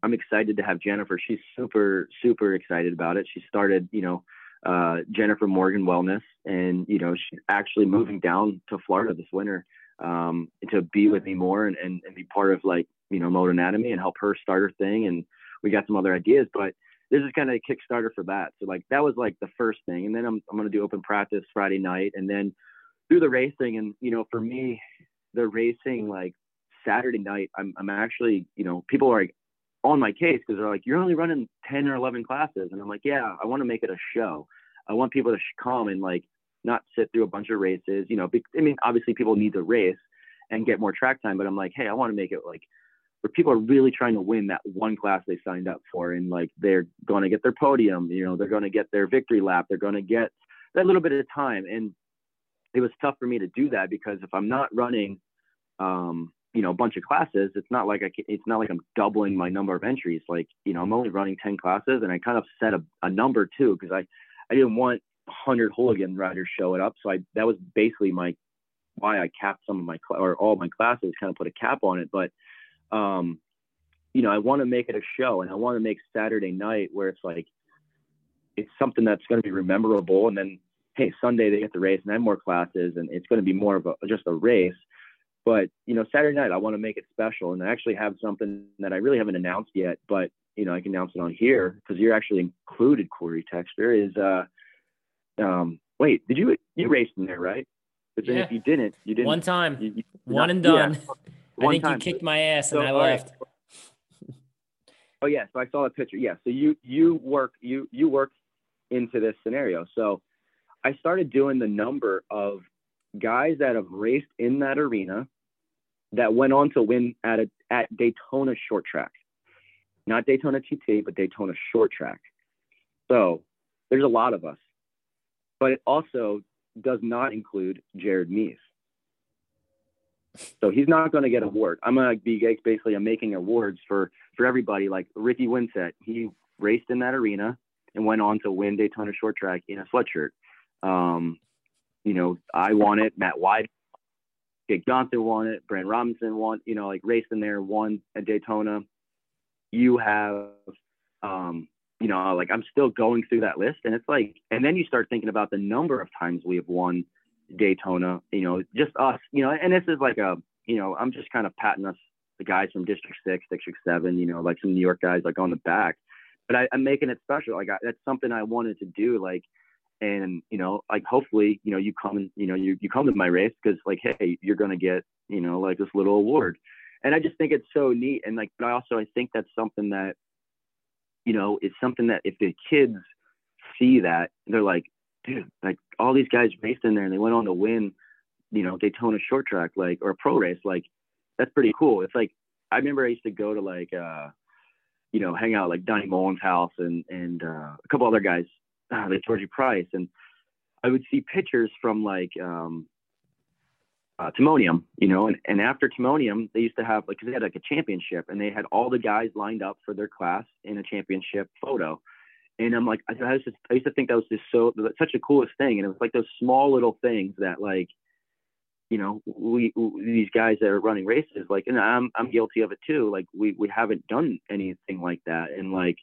I'm excited to have Jennifer. She's super super excited about it. She started, you know, uh, Jennifer Morgan Wellness, and you know she's actually moving down to Florida this winter um, to be with me more and, and, and be part of like, you know, Moto Anatomy and help her start her thing. And we got some other ideas, but this is kind of a Kickstarter for that. So like that was like the first thing. And then I'm, I'm going to do open practice Friday night and then do the racing. And, you know, for me, the racing like Saturday night, I'm, I'm actually, you know, people are like on my case because they're like, you're only running 10 or 11 classes. And I'm like, yeah, I want to make it a show. I want people to come and like not sit through a bunch of races. You know, I mean, obviously people need to race and get more track time, but I'm like, hey, I want to make it like where people are really trying to win that one class they signed up for, and like they're going to get their podium. You know, they're going to get their victory lap. They're going to get that little bit of time, and it was tough for me to do that because if I'm not running, um, you know, a bunch of classes, it's not like I can, it's not like I'm doubling my number of entries. Like, you know, I'm only running 10 classes and I kind of set a, a number too, because I, I didn't want hundred hooligan riders showing up. So I that was basically my why I capped some of my or all my classes, kind of put a cap on it. But um, you know, I want to make it a show, and I want to make Saturday night where it's like it's something that's going to be memorable, and then hey, Sunday they get the race and I have more classes, and it's going to be more of a just a race. But you know, Saturday night I want to make it special, and I actually have something that I really haven't announced yet, but you know, I can announce it on here because you're actually included, Corey Texter, is uh, um, wait, did you you raced in there, right? But then yeah. if you didn't, you didn't. One time, you, you, one not, and done. [LAUGHS] Yeah, I think time. you kicked my ass so, and I left. Right. [LAUGHS] Oh yeah, so I saw that picture. Yeah, so you you work you you work into this scenario. So I started doing the number of guys that have raced in that arena that went on to win at a, at Daytona short track, not Daytona TT, but Daytona short track. So there's a lot of us but it also does not include Jared Mees. So he's not going to get a award. I'm going to be basically I'm making awards for for everybody. Like Ricky Winsett, he raced in that arena and went on to win Daytona Short Track in a sweatshirt. Um, you know, I won it. Matt White, Jake Johnson won it. Brent Robinson won. You know, like raced in there, won at Daytona. You have um, you know, like I'm still going through that list, and it's like, and then you start thinking about the number of times we have won Daytona. You know, just us. You know, and this is like a, you know, I'm just kind of patting us, the guys from District Six, District Seven. You know, like some New York guys, like on the back. But I, am making it special. Like I, that's something I wanted to do. Like, and you know, like hopefully, you know, you come you know, you you come to my race because like, hey, you're gonna get, you know, like this little award. And I just think it's so neat. And like, but I also I think that's something that you know, it's something that if the kids see that, they're like, dude, like all these guys raced in there and they went on to win, you know, Daytona short track, like, or a pro race. Like, that's pretty cool. It's like, I remember I used to go to like, uh, you know, hang out like Donnie Mullen's house and, and, uh, a couple other guys, uh, like Georgie Price. And I would see pictures from like, um, uh, Timonium, you know, and, and after Timonium, they used to have like, cause they had like a championship and they had all the guys lined up for their class in a championship photo. And I'm like, I, I, just, I used to think that was just so such a coolest thing, and it was like those small little things that like, you know, we, we these guys that are running races, like, and I'm I'm guilty of it too. Like we we haven't done anything like that, and like,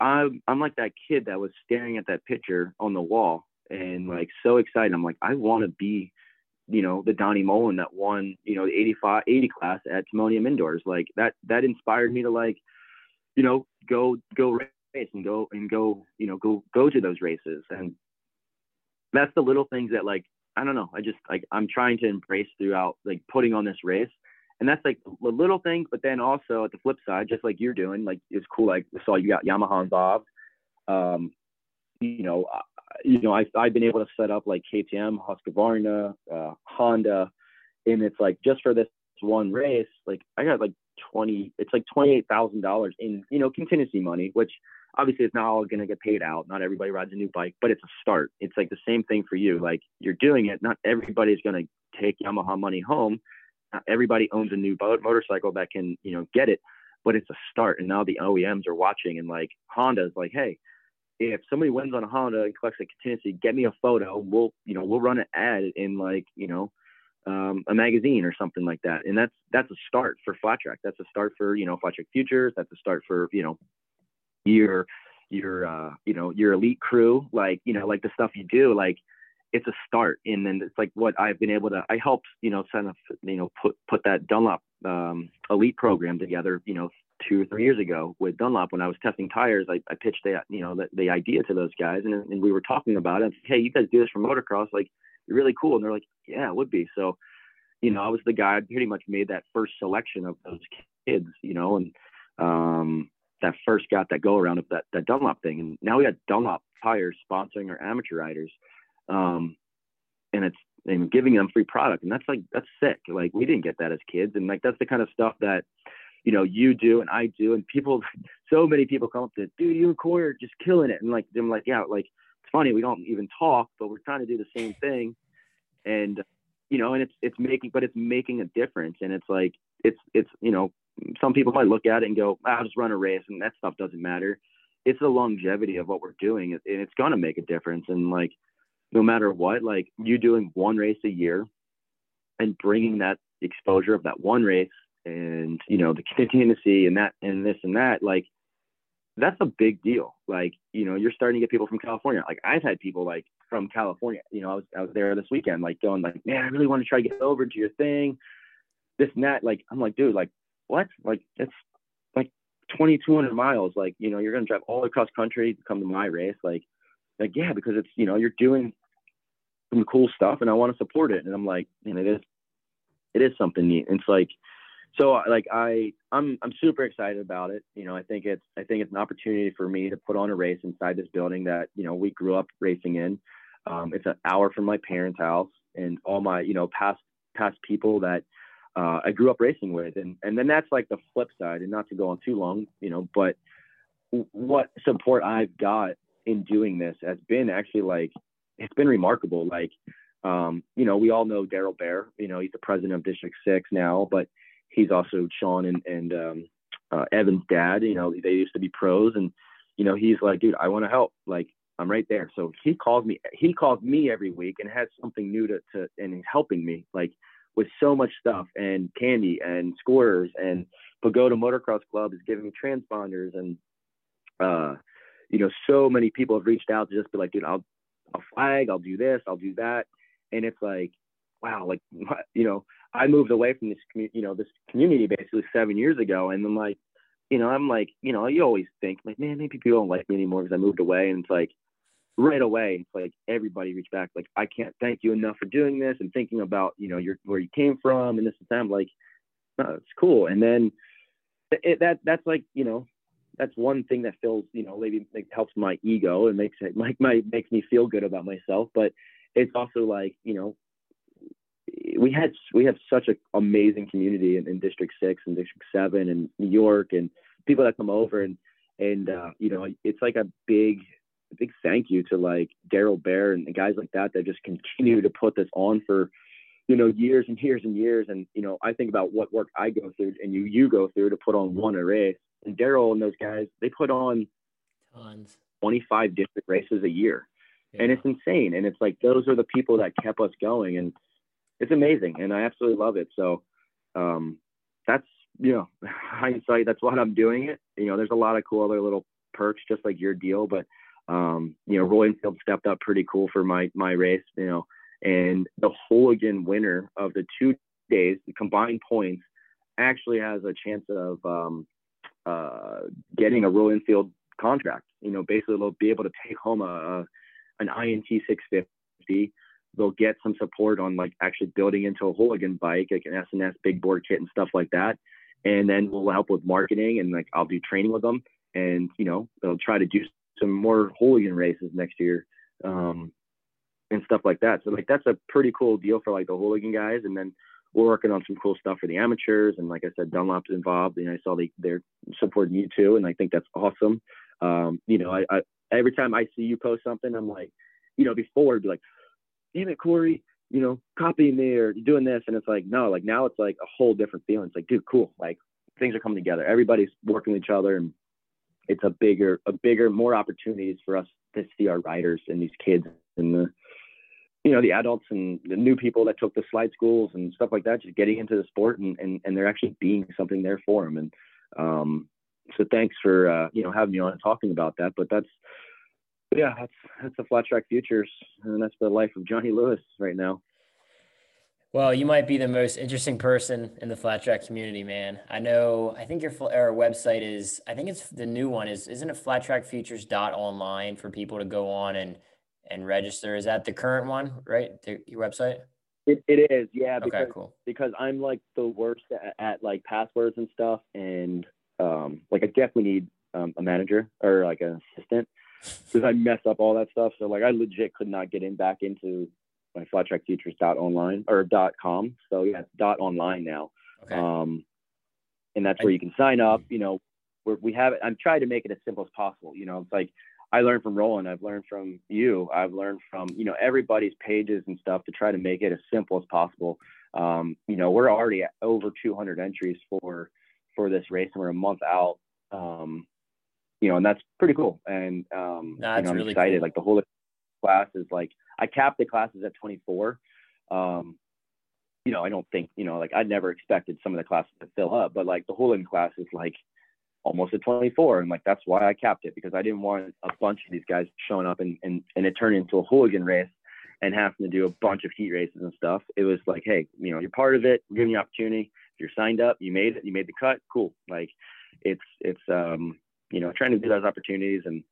I'm I'm like that kid that was staring at that picture on the wall and like so excited. I'm like, I want to be you know, the Donnie Mullen that won, you know, the 85, 80 class at Timonium Indoors. Like that, that inspired me to like, you know, go, go race and go and go, you know, go, go to those races. And that's the little things that like, I don't know. I just like, I'm trying to embrace throughout like putting on this race. And that's like the little thing, but then also at the flip side, just like you're doing, like it's cool. Like I saw you got Yamaha involved. Um, you know, you know, I, I've been able to set up like KTM, Husqvarna, uh, Honda, and it's like just for this one race, like I got like 20, it's like $28,000 in, you know, contingency money, which obviously it's not all going to get paid out. Not everybody rides a new bike, but it's a start. It's like the same thing for you. Like you're doing it. Not everybody's going to take Yamaha money home. Not everybody owns a new boat, motorcycle that can, you know, get it, but it's a start. And now the OEMs are watching and like Honda's like, Hey, if somebody wins on a Honda and collects a contingency, get me a photo. We'll, you know, we'll run an ad in like, you know, um, a magazine or something like that. And that's, that's a start for flat track. That's a start for, you know, flat track futures. That's a start for, you know, your, your, uh, you know, your elite crew, like, you know, like the stuff you do, like it's a start. And then it's like what I've been able to, I helped, you know, kind of, you know, put, put that Dunlop, um, elite program together, you know, two or three years ago with Dunlop when I was testing tires. I, I pitched the you know the, the idea to those guys, and, and we were talking about it. Hey, you guys do this for motocross? Like, you're really cool. And they're like, Yeah, it would be. So, you know, I was the guy. Pretty much made that first selection of those kids. You know, and um, that first got that go around of that that Dunlop thing. And now we got Dunlop tires sponsoring our amateur riders, um, and it's and giving them free product, and that's like that's sick. Like we didn't get that as kids, and like that's the kind of stuff that you know, you do and I do, and people, [LAUGHS] so many people come up to, dude, you and Corey are just killing it, and like, I'm like, yeah, like it's funny we don't even talk, but we're trying to do the same thing, and you know, and it's it's making, but it's making a difference, and it's like it's it's you know, some people might look at it and go, I'll just run a race, and that stuff doesn't matter. It's the longevity of what we're doing, and it's gonna make a difference, and like, no matter what, like you doing one race a year, and bringing that exposure of that one race and you know the contingency and that and this and that like that's a big deal. Like you know you're starting to get people from california. Like i've had people like from california you know i was i was there this weekend like going like man i really want to try to get over to your thing this and that like i'm like dude like what? Like it's like 2200 miles like you know you're to drive all across country to come to my race like like yeah because it's you know you're doing some cool stuff and i want to support it and i'm like know it is it is something neat. It's like so like I I'm I'm super excited about it. You know, I think it's I think it's an opportunity for me to put on a race inside this building that you know we grew up racing in. Um, it's an hour from my parents' house and all my you know past past people that uh, I grew up racing with, and and then that's like the flip side. And not to go on too long, you know, but what support I've got in doing this has been actually like it's been remarkable. Like um, you know, we all know Daryl Bear. You know, he's the president of District Six now, but he's also Sean and, and um, uh, Evan's dad. You know, they used to be pros, and you know, he's like, dude, I want to help. Like, I'm right there. So he calls me. He calls me every week and has something new to, to and he's helping me like with so much stuff and candy and scorers and Pagoda Motocross Club is giving me transponders and uh, you know, so many people have reached out to just be like, dude, I'll I'll flag, I'll do this, I'll do that, and it's like, wow, like [LAUGHS] you know, I moved away from this, community, you know, this community basically seven years ago, and I'm like, you know, I'm like, you know, you always think like, man, maybe people don't like me anymore because I moved away, and it's like, right away, it's like everybody reached back, like, I can't thank you enough for doing this and thinking about, you know, your where you came from and this and that. I'm like, no, it's cool, and then it, that that's like, you know, that's one thing that feels, you know, maybe helps my ego and makes it [LAUGHS] like my makes me feel good about myself, but it's also like, you know, we had we have such an amazing community in, in, District Six and District Seven and New York and people that come over and and uh, you know it's like a big big thank you to like Daryl Bear and guys like that that just continue to put this on for you know years and years and years and you know I think about what work I go through and you you go through to put on one race and Daryl and those guys they put on Tons. 25 different races a year. Yeah. And it's insane. And it's like those are the people that kept us going. And it's amazing. And I absolutely love it. So um, that's, you know, [LAUGHS] hindsight, that's why I'm doing it. You know, there's a lot of cool other little perks, just like your deal. But, um, you know, Royal Enfield stepped up pretty cool for my, my race, you know, and the Hooligan winner of the two days, the combined points, actually has a chance of um, uh, getting a Royal Enfield contract. You know, basically they'll be able to take home a, a an INT 650. They'll get some support on like actually building into a hooligan bike, like an S&S big bore kit and stuff like that. And then we'll help with marketing and like I'll do training with them. And you know they'll try to do some more hooligan races next year um, and stuff like that. So like that's a pretty cool deal for like the hooligan guys. And then we're working on some cool stuff for the amateurs. And like I said, Dunlop's involved. And I saw they they're supporting you too, and I think that's awesome. Um, you know, I, I every time I see you post something, I'm like, you know, before it'd be like, damn it, Corey, you know, copying me or doing this. And it's like, no, like now it's like a whole different feeling. It's like, dude, cool. Like things are coming together. Everybody's working with each other and it's a bigger, a bigger, more opportunities for us to see our riders and these kids and the, you know, the adults and the new people that took the slide schools and stuff like that, just getting into the sport and, and, and they're actually being something there for them. And, um, so thanks for uh, you know having me on and talking about that. But that's yeah, that's that's the flat track futures, and that's the life of Johnny Lewis right now. Well, you might be the most interesting person in the flat track community, man. I know. I think your our website is. I think it's the new one. Is isn't it flattrackfutures.online for people to go on and and register? Is that the current one, right? The, your website. It, it is, yeah. Because, okay, cool. Because I'm like the worst at, at like passwords and stuff, and um, like I definitely need um, a manager or like an assistant because I mess up all that stuff. So like I legit could not get in back into my flat track dot online or dot com. So yeah, dot online now. Okay. Um, and that's where you can sign up. You know, where we have it. I'm trying to make it as simple as possible. You know, it's like I learned from Roland. I've learned from you. I've learned from you know everybody's pages and stuff to try to make it as simple as possible. Um, you know, we're already at over 200 entries for for this race, and we're a month out. Um, you know, and that's pretty cool. And um, that's you know, I'm really excited. Cool. Like the whole class is like I capped the classes at 24. Um, you know, I don't think you know, like I never expected some of the classes to fill up, but like the Hooligans class is like almost at 24, and like that's why I capped it because I didn't want a bunch of these guys showing up and and and it turned into a hooligan race and having to do a bunch of heat races and stuff. It was like, hey, you know, you're part of it. We're giving you opportunity If you're signed up, you made it, you made the cut, cool. Like it's it's um you know trying to do those opportunities and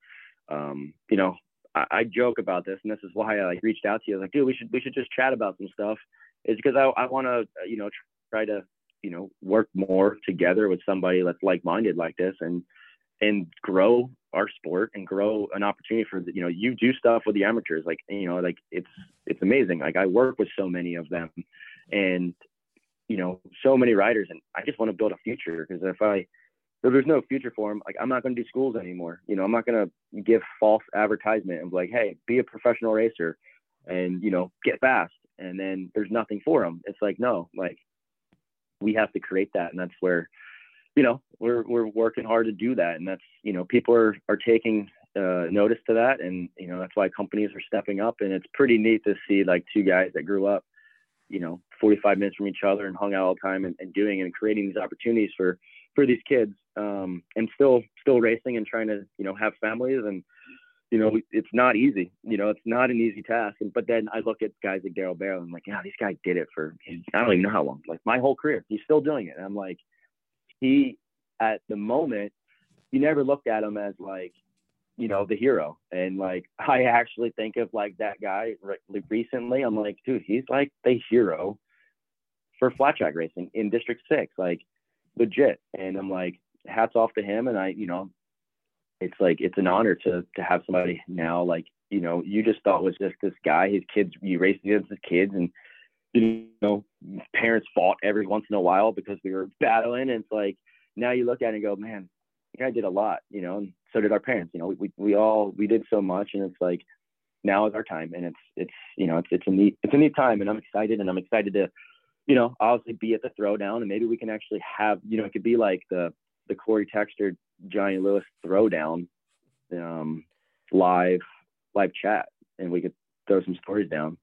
um you know I, I joke about this and this is why I like reached out to you. I was like, dude, we should we should just chat about some stuff. Is because I I want to you know try to you know work more together with somebody that's like minded like this and and grow our sport and grow an opportunity for you know you do stuff with the amateurs like you know like it's it's amazing like i work with so many of them and you know, so many riders, and I just want to build a future because if I if there's no future for them, like I'm not going to do schools anymore. You know, I'm not going to give false advertisement and be like, hey, be a professional racer, and you know, get fast, and then there's nothing for them. It's like no, like we have to create that, and that's where, you know, we're we're working hard to do that, and that's you know, people are are taking uh, notice to that, and you know, that's why companies are stepping up, and it's pretty neat to see like two guys that grew up you know 45 minutes from each other and hung out all the time and, and doing and creating these opportunities for for these kids um, and still still racing and trying to you know have families and you know it's not easy you know it's not an easy task and but then i look at guys like daryl Barrow and I'm like yeah these guys did it for i don't even know how long like my whole career he's still doing it and i'm like he at the moment you never looked at him as like you know, the hero. And like, [LAUGHS] I actually think of like that guy re- recently. I'm like, dude, he's like the hero for flat track racing in District Six, like legit. And I'm like, hats off to him. And I, you know, it's like it's an honor to to have somebody now like you know you just thought was just this guy. His kids, you raced against his kids, and you know, parents fought every once in a while because we were battling. And it's like now you look at it and go, man, the guy did a lot, you know, and so did our parents. You know, we, we, we all we did so much, and it's like now is our time, and it's it's you know it's it's a neat it's a neat time, and I'm excited, and I'm excited to you know obviously be at the throwdown, and maybe we can actually have you know it could be like the the Corey Texter Johnny Lewis throwdown um, live live chat, and we could throw some stories down.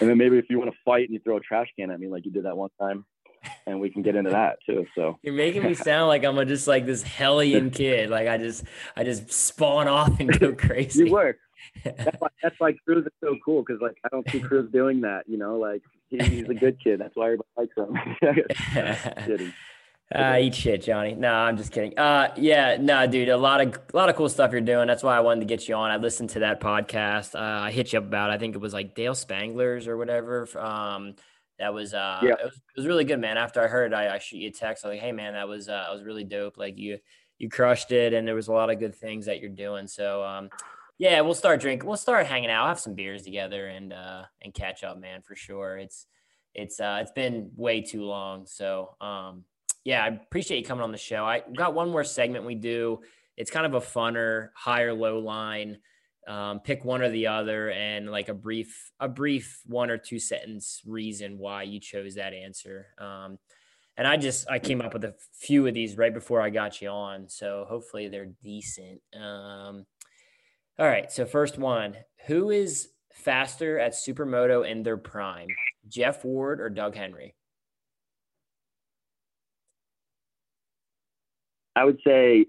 And then maybe if you want to fight and you throw a trash can at me like you did that one time, and we can get into that too. So you're making me sound like I'm a, just like this hellion [LAUGHS] kid. Like I just I just spawn off and go crazy. you were. That's [LAUGHS] why, that's why Cruz is so cool because like I don't see Cruz doing that. You know, like he, he's a good kid. That's why everybody likes him. [LAUGHS] Uh, eat shit, Johnny. No, I'm just kidding. Uh, yeah, no, dude, a lot of a lot of cool stuff you're doing. That's why I wanted to get you on. I listened to that podcast. Uh, I hit you up about. I think it was like Dale Spangler's or whatever. Um, that was uh, yeah. it was it was really good, man. After I heard, I, I shoot you a text. I was like, hey, man, that was uh, was really dope. Like you you crushed it, and there was a lot of good things that you're doing. So um, yeah, we'll start drinking. We'll start hanging out. Have some beers together and uh and catch up, man, for sure. It's it's uh it's been way too long. So um yeah, I appreciate you coming on the show. I got one more segment we do. It's kind of a funner, higher low line. Um, pick one or the other, and like a brief, a brief one or two sentence reason why you chose that answer. Um, and I just I came up with a few of these right before I got you on, so hopefully they're decent. Um, all right, so first one: Who is faster at supermoto in their prime, Jeff Ward or Doug Henry? I would say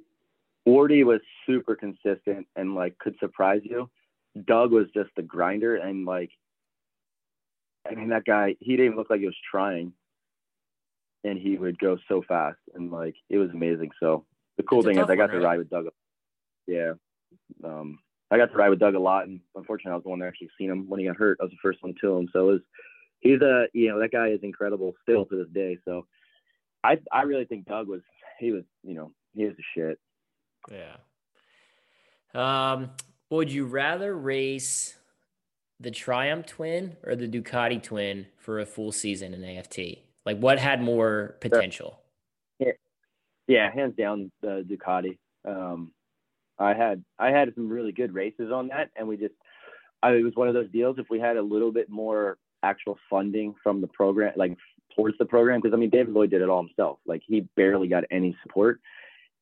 Wardy was super consistent and like could surprise you. Doug was just the grinder and like I mean that guy he didn't even look like he was trying and he would go so fast and like it was amazing. So the cool thing is I got one, to right? ride with Doug. Yeah. Um I got to ride with Doug a lot and unfortunately I was the one that actually seen him when he got hurt. I was the first one to him. So it was he's a you know, that guy is incredible still to this day. So I I really think Doug was he was, you know, he was the shit. Yeah. Um, would you rather race the Triumph twin or the Ducati twin for a full season in AFT? Like, what had more potential? Yeah, yeah hands down the Ducati. Um, I had I had some really good races on that, and we just I, it was one of those deals. If we had a little bit more actual funding from the program, like towards the program because I mean David Lloyd did it all himself. Like he barely got any support.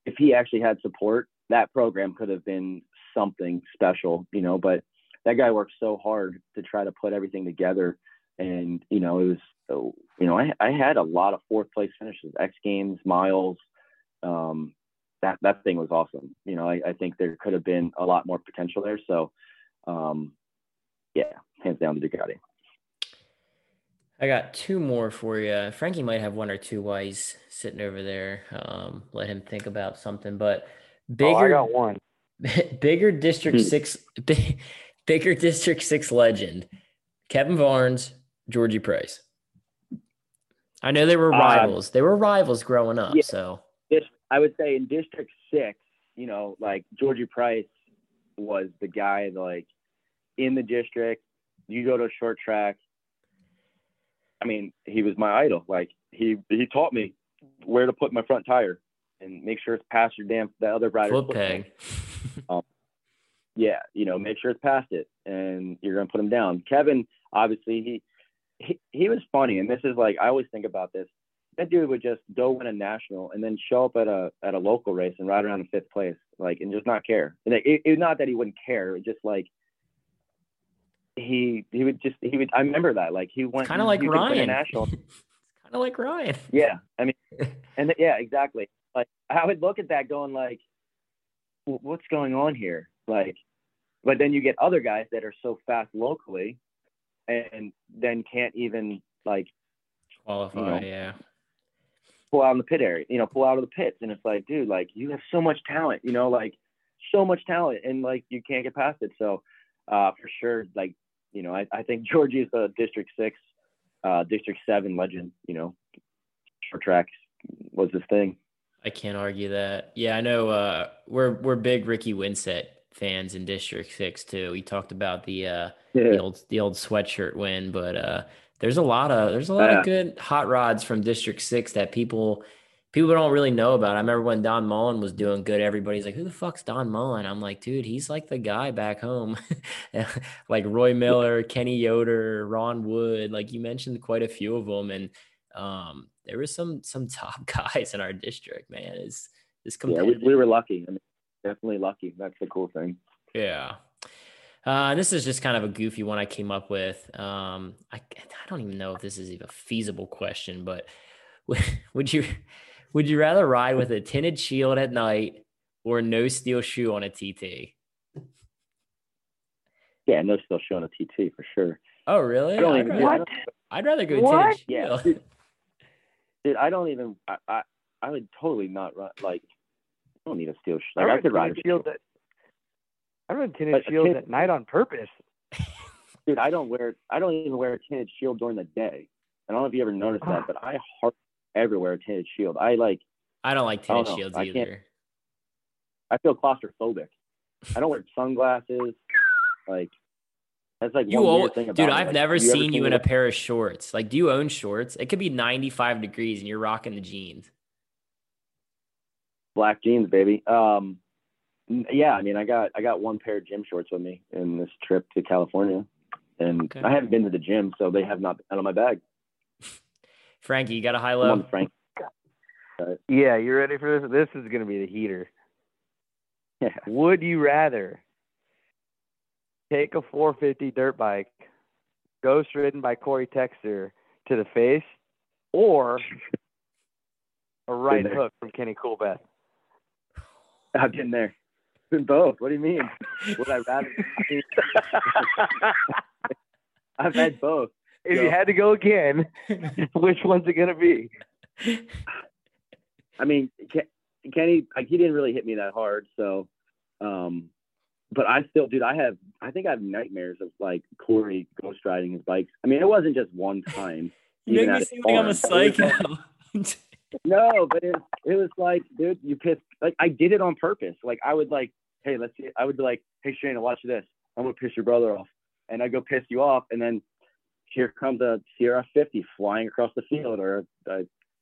If he actually had support, that program could have been something special, you know. But that guy worked so hard to try to put everything together, and you know it was, you know, I I had a lot of fourth place finishes, X Games, miles. Um, that that thing was awesome. You know, I, I think there could have been a lot more potential there. So, um, yeah, hands down the Ducati. I got two more for you. Frankie might have one or two while he's sitting over there. Um, let him think about something. But bigger, oh, I got one. [LAUGHS] bigger District hmm. Six, [LAUGHS] big, bigger District Six legend, Kevin Barnes, Georgie Price. I know they were um, rivals. Um, they were rivals growing up. Yeah, so I would say in District Six, you know, like Georgie Price was the guy like in the district. You go to a short track, I mean, he was my idol. Like he he taught me where to put my front tire and make sure it's past your damn the other rider's foot peg. [LAUGHS] um, yeah, you know, make sure it's past it, and you're gonna put him down. Kevin, obviously, he he he was funny, and this is like I always think about this. That dude would just go win a national and then show up at a at a local race and ride around in fifth place, like, and just not care. And it, it, not that he wouldn't care, it just like he he would just he would I remember that like he went kind of like Ryan. [LAUGHS] Kind of like Ryan. Yeah I mean [LAUGHS] and yeah exactly. Like I would look at that going like what's going on here? Like but then you get other guys that are so fast locally and then can't even like qualify you know, yeah. pull out in the pit area you know pull out of the pits. And it's like dude like you have so much talent you know like so much talent and like you can't get past it. So uh, for sure, like you know, I, I think [LAUGHS] Georgie is a District Six, uh, District Seven legend. You know, short tracks was his thing. I can't argue that. Yeah, I know. Uh, we're we're big Ricky Winsett fans in District Six too. He talked about the uh, yeah. the old the old sweatshirt win, but uh, there's a lot of there's a lot yeah. of good hot rods from District Six that people people don't really know about. It. I remember when Don Mullen was doing good, everybody's like, who the fuck's Don Mullen? I'm like, dude, he's like the guy back home. [LAUGHS] like Roy Miller, Kenny Yoder, Ron Wood. Like you mentioned quite a few of them. And um, there was some some [LAUGHS] top guys in our district, man. Is this competitive? Yeah, we, we were lucky. I mean, definitely lucky. That's the cool thing. Yeah. Uh, this is just kind of a goofy one I came up with. Um, I, I don't even know if this is even a feasible question, but [LAUGHS] would you would you rather ride with a tinted shield at night or no steel shoe on a TT? Yeah, no steel shoe on a TT for sure. Oh, really? I'd rather, what? I'd rather go What? tinted Yeah, shield. dude, dude, I don't even. I, I I would totally not run. Like, I don't need a steel shoe. Like, I, run could ride a tinted shields at I run tinted But a shields tin- at night on purpose. [LAUGHS] dude. I don't wear. I don't even wear a tinted shield during the day. I don't know if you ever noticed that, ah. but I hardly ever wear a tinted shield. I like. I don't like I don't tinted shields I either. I feel claustrophobic. I don't wear [LAUGHS] sunglasses. Like, that's like You one al- thing about dude. I've Like, never have seen you in a pair of shorts. Like, do you own shorts? It could be 95 degrees and you're rocking the jeans. black jeans, baby. Um, yeah, I mean, I got I got one pair of gym shorts with me in this trip to California, and Okay. I haven't been to the gym, so they have not been out of my bag. Frankie, you got a high Come low? on, Frank. Uh, yeah, you ready for this? This is gonna be the heater. Yeah. Would you rather take a 450 dirt bike, ghost ridden by Corey Texter to the face, or a right hook from Kenny Coolbeth? I've been there. Been both. What do you mean? Would I rather? Mean, [LAUGHS] I've had both. If No. you had to go again, [LAUGHS] which one's it gonna be? I mean, Ke- Kenny, like he didn't really hit me that hard, so. Um, but I still, dude, I have, I think I have nightmares of like Corey ghost riding his bikes. I mean, it wasn't just one time. [LAUGHS] You make me seem like I'm a farm. Psycho. [LAUGHS] No, but it, it was like, dude, you pissed. Like I did it on purpose. Like I would like, hey, let's see. I would be like, hey, Shayna, watch this. I'm gonna piss your brother off, and I go piss you off, and then here comes a Sierra 50 flying across the field, or a,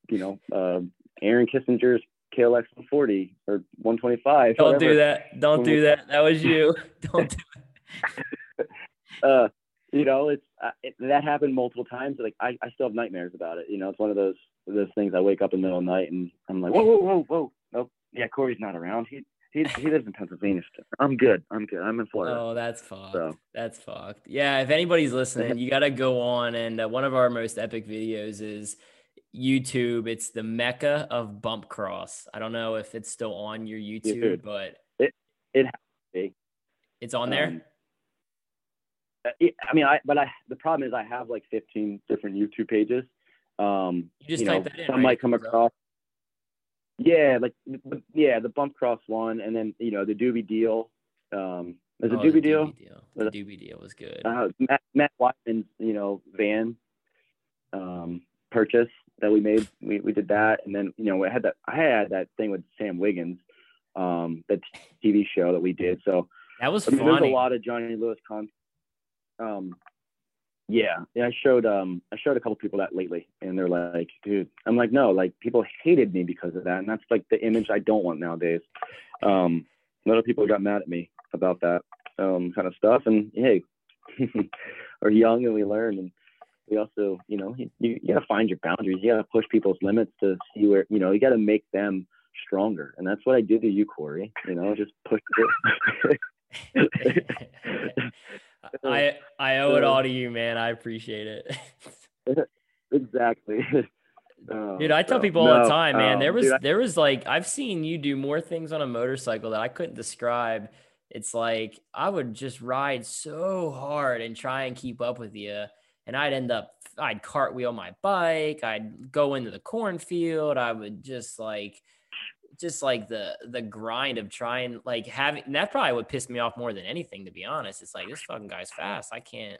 you know, uh, Aaron Kissinger's KLX 140 or 125. Don't whatever. do that. Don't do that. That was you. [LAUGHS] Don't do [LAUGHS] uh, you know, it's uh, it, that happened multiple times. Like I, I still have nightmares about it. You know, it's one of those those things. I wake up in the middle of the night and I'm like, whoa, whoa, whoa, whoa. Nope. Yeah, Corey's not around. He he he lives in Pennsylvania. still. I'm good. I'm good. I'm in Florida. Oh, that's fucked. So. That's fucked. Yeah, if anybody's listening, [LAUGHS] you got to go on. And uh, one of our most epic videos is YouTube. It's the mecca of bump cross. I don't know if it's still on your YouTube, dude. but It has to be. it's on there. Um, uh, it- I mean, I but I the problem is I have like 15 different YouTube pages. Um, You just know, type that in, some right? might come across. Yeah, like yeah, the bump cross one, and then you know the doobie deal. Um, a Oh, doobie the deal. Doobie deal. The doobie deal was good. uh, Matt, Matt Wyman's, you know, van um, purchase that we made. We, we did that, and then you know, we had that. I had that thing with Sam Wiggins, um, the TV show that we did. So that was I mean, there's a lot of Johnny Lewis content. Um, yeah, yeah. I showed um, I showed a couple people that lately, and they're like, dude, I'm like, no, like people hated me because of that, and that's like the image I don't want nowadays. Um, a lot of people got mad at me about that um, kind of stuff, and hey, [LAUGHS] we're young and we learn, and we also, you know, you, you got to find your boundaries. You got to push people's limits to see where, you know, you got to make them stronger, and that's what I did to you, Corey. You know, just push. [LAUGHS] [LAUGHS] I [LAUGHS] I owe it all to you, man. I appreciate it. [LAUGHS] exactly. Uh, [LAUGHS] Dude, I tell so, people all no, the time, man. um, there was dude, I- there was like I've seen you do more things on a motorcycle that I couldn't describe. It's like I would just ride so hard and try and keep up with you, and I'd end up I'd cartwheel my bike, I'd go into the cornfield, I would just like just like the the grind of trying like having and that probably would piss me off more than anything to be honest. It's like this fucking guy's fast. I can't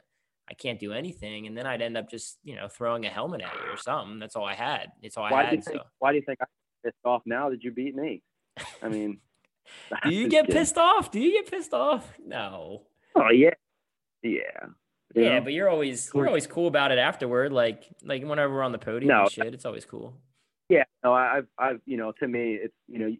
I can't do anything. And then I'd end up just, you know, throwing a helmet at you or something. That's all I had. It's all I why you had. think? So Why do you think I'm pissed off now that you beat me? I mean, [LAUGHS] do you get [LAUGHS] kidding. pissed off? Do you get pissed off? No. Oh yeah, yeah. You Yeah, but you're always you're always cool about it afterward. Like like whenever we're on the podium No. and shit, it's always cool. Yeah. No, I've, I've, you know, to me, it's, you know,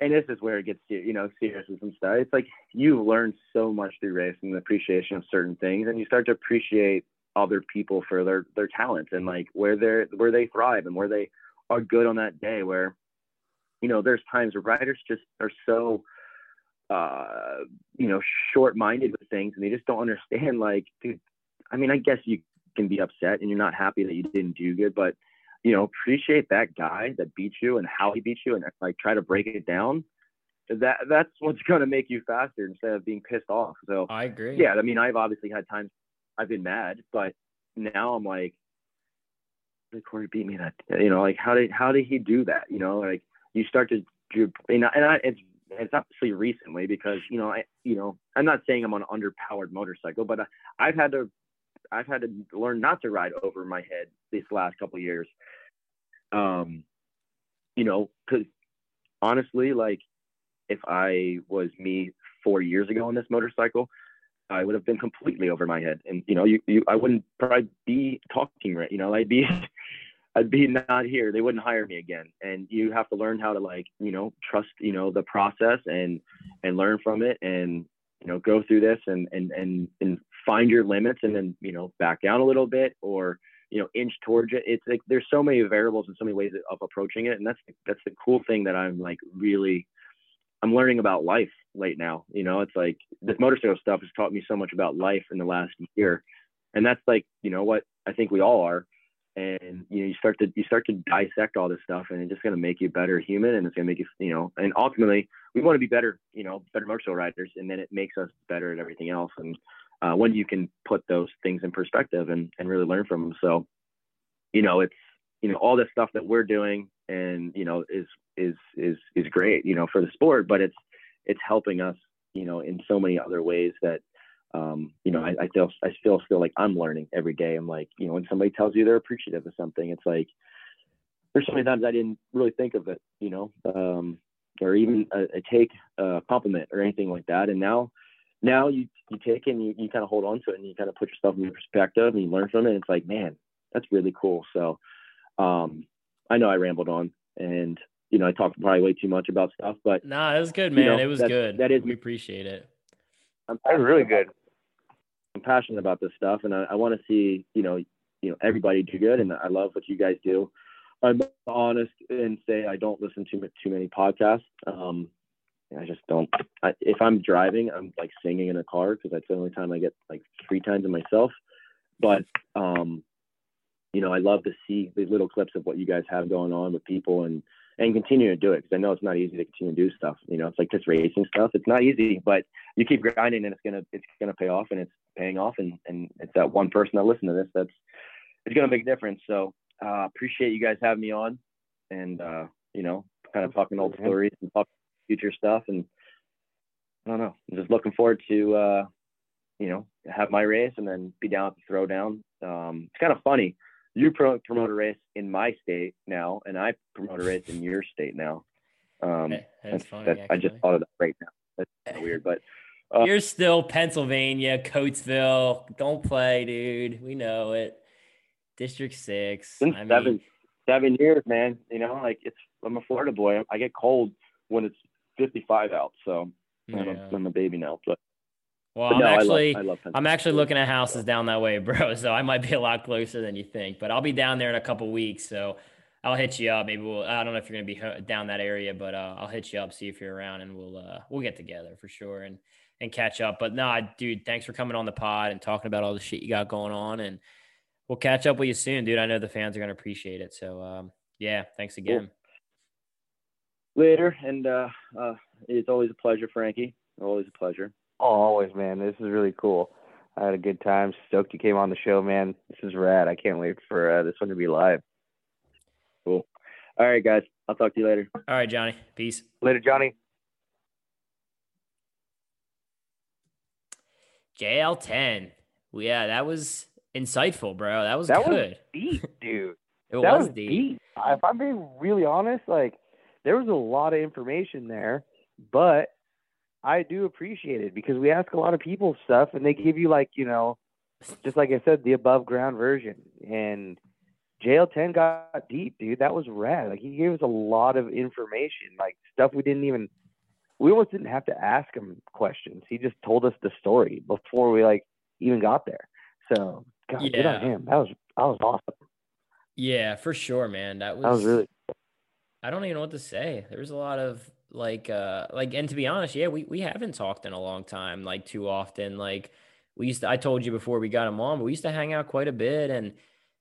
and this is where it gets, you know, serious and some stuff. It's like you learn so much through racing, the appreciation of certain things, and you start to appreciate other people for their their talents and like where they're where they thrive and where they are good on that day. Where, you know, there's times where riders just are so uh, you know, short-minded with things, and they just don't understand. Like, dude, I mean, I guess you can be upset and you're not happy that you didn't do good, but you know, appreciate that guy that beat you and how he beat you, and like try to break it down. That that's [LAUGHS] what's going to make you faster instead of being pissed off. So I agree. Yeah, I mean, I've obviously had times I've been mad, but now I'm like, Corey beat me that. You know, like how did how did he do that? You know, like you start to do, and I, it's it's obviously recently because you know I you know I'm not saying I'm on an underpowered motorcycle, but I've had to I've had to learn not to ride over my head these last couple years. Um, you know, because honestly, like if I was me four years ago on this motorcycle, I would have been completely over my head, and you know, you, you I wouldn't probably be talking right. You know, I'd be [LAUGHS] I'd be not here. They wouldn't hire me again. And you have to learn how to like, you know, trust, you know, the process and and learn from it and you know, go through this and and and and find your limits and then, you know, back down a little bit or you know, inch towards it. It's like there's so many variables and so many ways of approaching it. And that's that's the cool thing that I'm like really I'm learning about life right now. You know, it's like this motorcycle stuff has taught me so much about life in the last year. And that's like, you know what I think we all are and you know you start to you start to dissect all this stuff and it's just going to make you a better human and it's going to make you you know and ultimately we want to be better you know better motorcycle riders and then it makes us better at everything else and uh, when you can put those things in perspective and and really learn from them so you know it's you know all this stuff that we're doing and you know is is is is great you know for the sport but it's it's helping us you know in so many other ways that um, you know, I, I feel I still feel like I'm learning every day. I'm like, you know, when somebody tells you they're appreciative of something, it's like there's so many times I didn't really think of it, you know, um, or even a, a take a compliment or anything like that. And now, now you you take it and you, you kind of hold on to it and you kind of put yourself in your perspective and you learn from it. And it's like, man, that's really cool. So, um, I know I rambled on and you know I talked probably way too much about stuff, but no, nah, it was good, man. You know, it was good. That is we appreciate it. I'm really good. I'm passionate about this stuff, and I, I want to see you know you know everybody do good, and I love what you guys do. I'm honest and say I don't listen to too many podcasts. Um, I just don't. I, if I'm driving, I'm like singing in a car because that's the only time I get like free time to myself. But um, you know, I love to see the little clips of what you guys have going on with people and and continue to do it because I know it's not easy to continue to do stuff. You know, it's like this racing stuff. It's not easy, but you keep grinding and it's gonna it's gonna pay off and it's paying off and and it's that one person that listen to this that's it's gonna make a difference. So uh, appreciate you guys having me on and uh, you know kind of talking old stories and talking future stuff and I don't know. I'm just looking forward to uh, you know have my race and then be down at the throwdown. Um, it's kind of funny you promote a race in my state now, and I promote a race in your state now. Um, that's, that's funny. I just thought of that right now. That's kind of [LAUGHS] weird, but uh, you're still Pennsylvania, Coatesville. Don't play, dude. We know it. District six. I seven, mean, seven years, man. You know, like it's. I'm a Florida boy. I get cold when it's 55 out, so yeah. I'm, a, I'm a baby now. But well, I'm no, actually, I love, I love I'm actually looking at houses down that way, [LAUGHS] bro. So I might be a lot closer than you think. But I'll be down there in a couple weeks, so I'll hit you up. Maybe we'll. I don't know if you're gonna be down that area, but uh, I'll hit you up, see if you're around, and we'll uh, we'll get together for sure and and catch up. But nah, dude, thanks for coming on the pod and talking about all the shit you got going on, and we'll catch up with you soon, dude. I know the fans are gonna appreciate it. So um, yeah, thanks again. Cool. Later, and uh, uh, it's always a pleasure, Frankie. Always a pleasure. Oh, always, man. This is really cool. I had a good time. Stoked you came on the show, man. This is rad. I can't wait for uh, this one to be live. Cool. All right, guys. I'll talk to you later. All right, Johnny. Peace. Later, Johnny. JL10. Well, yeah, that was insightful, bro. That was that good. Was deep, dude. [LAUGHS] it that was, was deep. deep. If I'm being really honest, like there was a lot of information there, but I do appreciate it because we ask a lot of people stuff and they give you like, you know, just like I said, the above ground version. And JL10 got deep, dude. That was rad. Like he gave us a lot of information, like stuff we didn't even we almost didn't have to ask him questions. He just told us the story before we like even got there. So God, yeah. good on him. That was that was awesome. Yeah, for sure, man. That was that was really I don't even know what to say. There was a lot of like uh like and to be honest, yeah, we we haven't talked in a long time, like too often. Like we used to I told you before we got him on, but we used to hang out quite a bit and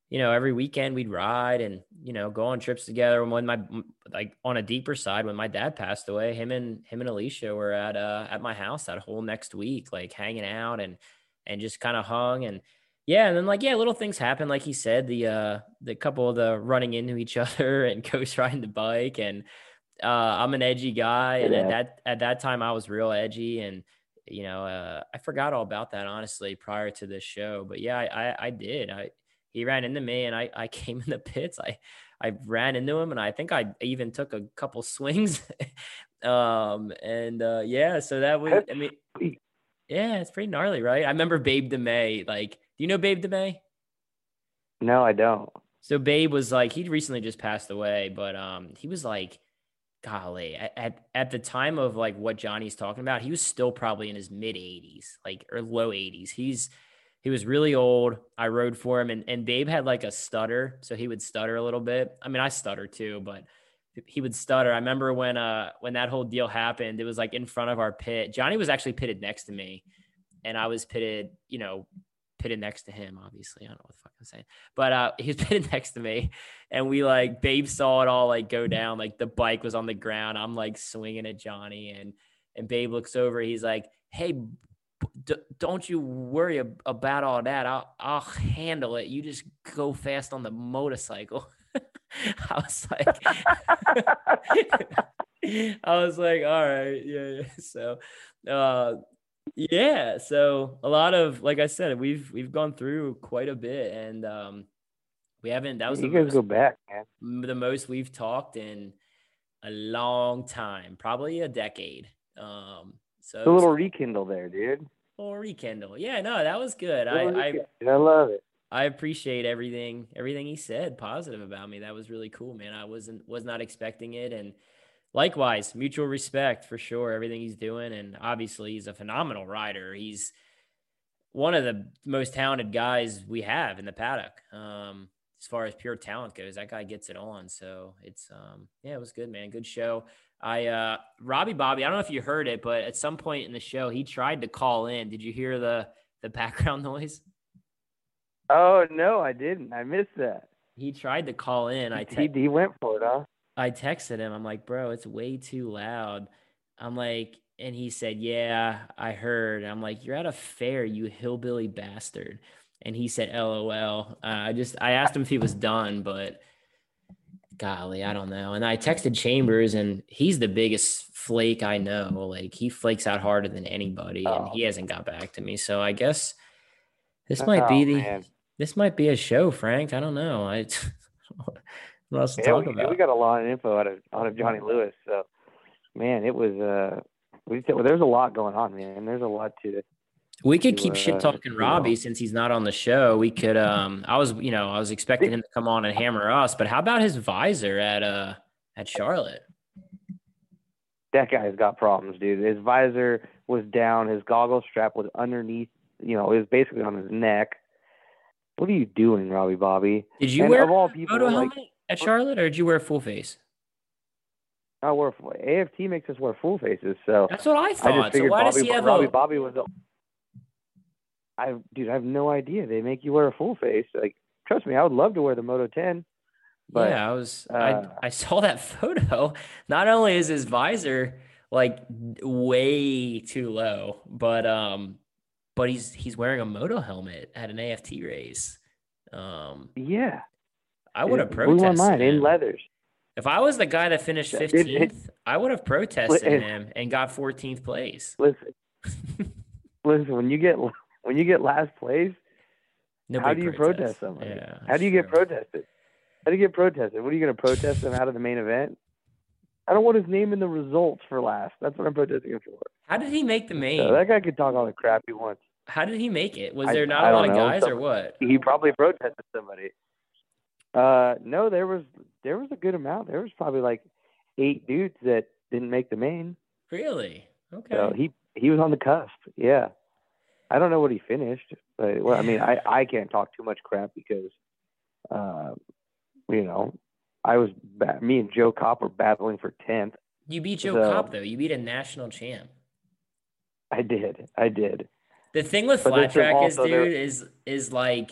you know, every weekend we'd ride and, you know, go on trips together. And when my like on a deeper side, when my dad passed away, him and him and Alicia were at uh at my house that whole next week, like hanging out and and just kind of hung and yeah, and then like yeah, little things happen, like he said, the uh the couple of the running into each [LAUGHS] other and ghost riding the bike and uh I'm an edgy guy and Yeah. at that at that time I was real edgy and you know uh I forgot all about that honestly prior to this show but yeah I I, I did. I he ran into me and I I [LAUGHS] came in the pits. I I ran into him and I think I even took a couple [LAUGHS] swings. Um and uh yeah so that was I mean yeah it's pretty gnarly right? I remember Babe DeMay like do you know Babe DeMay No, I don't. so Babe was like he'd recently just passed away, but um he was like golly at, at at the time of like what Johnny's talking about, he was still probably in his mid 80s, like or low 80s. He's he was really old. I rode for him and and Babe had like a stutter, so he would stutter a little bit. I mean, I stutter too, but he would stutter. I remember when uh when that whole deal happened, it was like in front of our pit. Johnny was actually pitted next to me and I was pitted, you know, pitted next to him, obviously. I don't know what the fuck I'm saying. But uh he was [LAUGHS] pitted next to me and we like Babe saw it all like go down. Like the bike was on the ground. I'm like swinging at Johnny and and Babe looks over. He's like, "Hey, d- don't you worry ab- about all that. I'll I'll handle it. You just go fast on the motorcycle." [LAUGHS] I was like [LAUGHS] I was like, "All right, yeah." yeah. So, uh yeah, so a lot of like I said, we've we've gone through quite a bit and um we haven't that was you the guys most- go back, man. the most we've talked in a long time, probably a decade. Um, so It's a little rekindle there, dude. little rekindle. Yeah, no, that was good. I, I. I love it. I appreciate everything everything he said positive about me. That was really cool, man. I wasn't was not expecting it, and likewise, mutual respect for sure. Everything he's doing, and obviously he's a phenomenal rider. He's one of the most talented guys we have in the paddock. Um, as far as pure talent goes, that guy gets it on. So it's um, yeah, it was good, man. Good show. I uh, Robbie Bobby. I don't know if you heard it, but at some point in the show, he tried to call in. Did you hear the the [LAUGHS] background noise? Oh no, I didn't. I missed that. He tried to call in. I he, te- he went for it, huh? I texted him. I'm like, bro, it's way too loud. I'm like, and he said, yeah, I heard. I'm like, you're at a fair, you hillbilly bastard. And he said, LOL. Uh, I just, I asked him if he was done, but golly, I don't know. And I texted Chambers, and he's the biggest flake I know. Like, he flakes out harder than anybody, and Oh. he hasn't got back to me. So I guess this might Oh, be the, man. this might be a show, Frank. I don't know. I, [LAUGHS] [LAUGHS] what else to Yeah, talk we, about? we got a lot of info out of out of Johnny Lewis. So, man, it was uh, we well, there's a lot going on, man. There's a lot to it. We could to, keep shit uh, talking you Robbie know. since he's not on the show. We could um I was you know, I was expecting him to come on and hammer us, but how about his visor at uh at Charlotte? That guy's got problems, dude. His visor was down. His goggle strap was underneath. You know, it was basically on his neck. What are you doing, Robbie Bobby? Did you and wear of all people, photo like, helmet at Charlotte or did you wear a full face? I wear full AFT makes us wear full faces, so That's what I I thought. just So why Bobby, does he have Robbie a Bobby was. The, I dude, I have no idea. They make you wear a full face. Like, trust me, I would love to wear the Moto 10, but yeah, I was uh, I I saw that [LAUGHS] photo. Not only is his visor like way too low, but um but he's he's wearing a moto helmet at an AFT race. Um yeah, I would have it blew my protested mind in leathers. If I was the guy that finished It- it- 15th, I would have protested it- him and got 14th place. Listen, [LAUGHS] listen. When you get when you get last place, Nobody do you protests. protest somebody? Yeah, how do you that's get protested? How do you get protested? What are you going to protest them out of the main event? I don't want his name in the results for last. That's what I'm protesting him for. How did he make the main? So that guy could talk all the crap he wants. How did he make it? Was I- there not I a lot don't of know. guys or what? He probably protested somebody. Uh, no, there was there was a good amount. There was probably like eight dudes that didn't make the main. Really? Okay. So he he was on the cusp. Yeah, I don't know what he finished, but well, I mean, I I can't talk too much crap because, uh, you know, I was ba- me and Joe Kopp were battling for tenth You beat Joe So- Kopp though. You beat a national champ. I did. I did. The thing with But flat track is, dude, is is like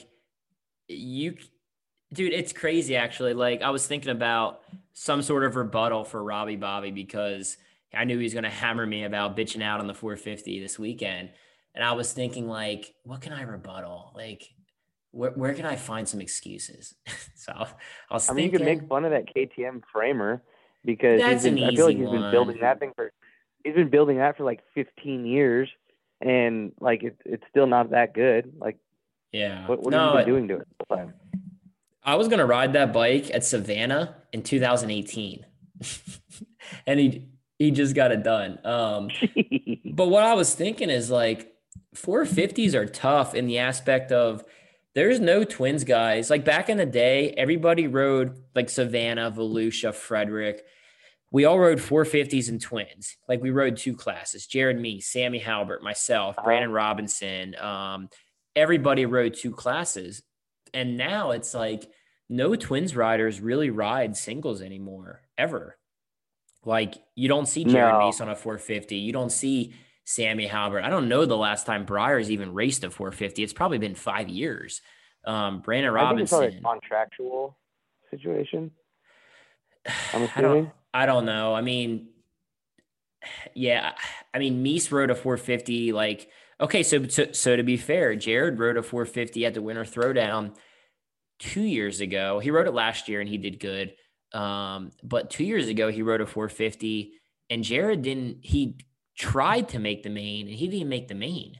you, dude. It's crazy actually. Like I was thinking about some sort of rebuttal for Robbie Bobby because I knew he was going to hammer me about bitching out on the 450 this weekend, and I was thinking like, what can I rebuttal? Like, where where can I find some excuses? [LAUGHS] so I was I mean, you can make fun of that KTM framer because That's been, an I feel like he's been building that thing for he's been building that for like 15 years, and like it's it's still not that good. Like, yeah, what, what no, have you it- doing to it? The whole time? I was gonna ride that bike at Savannah in 2018, [LAUGHS] and he he just got it done. Um, [LAUGHS] but what I was thinking is like 450s are tough in the aspect of there's no twins guys. Like back in the day, everybody rode like Savannah, Volusia, Frederick. We all rode 450s and twins. Like we rode two classes. Jared, me, Sammy Halbert, myself, Uh-huh. Brandon Robinson. Um, everybody rode two classes. And now it's like no twins riders really ride singles anymore, ever. Like you don't see Jared No. Meese on a 450. You don't see Sammy Halbert. I don't know the last time Briar's even raced a 450. It's probably been five years. Um, Brandon I think it's Robinson. a contractual situation. I'm [SIGHS] I don't. assuming. I don't know. I mean, [SIGHS] yeah. I mean, Meese rode a 450. Like, okay, so so, so to be fair, Jared wrote a 450 at the Winter Throwdown two years ago. He wrote it last year and he did good. Um, but two years ago he wrote a 450, and Jared didn't. He tried to make the main, and he didn't make the main.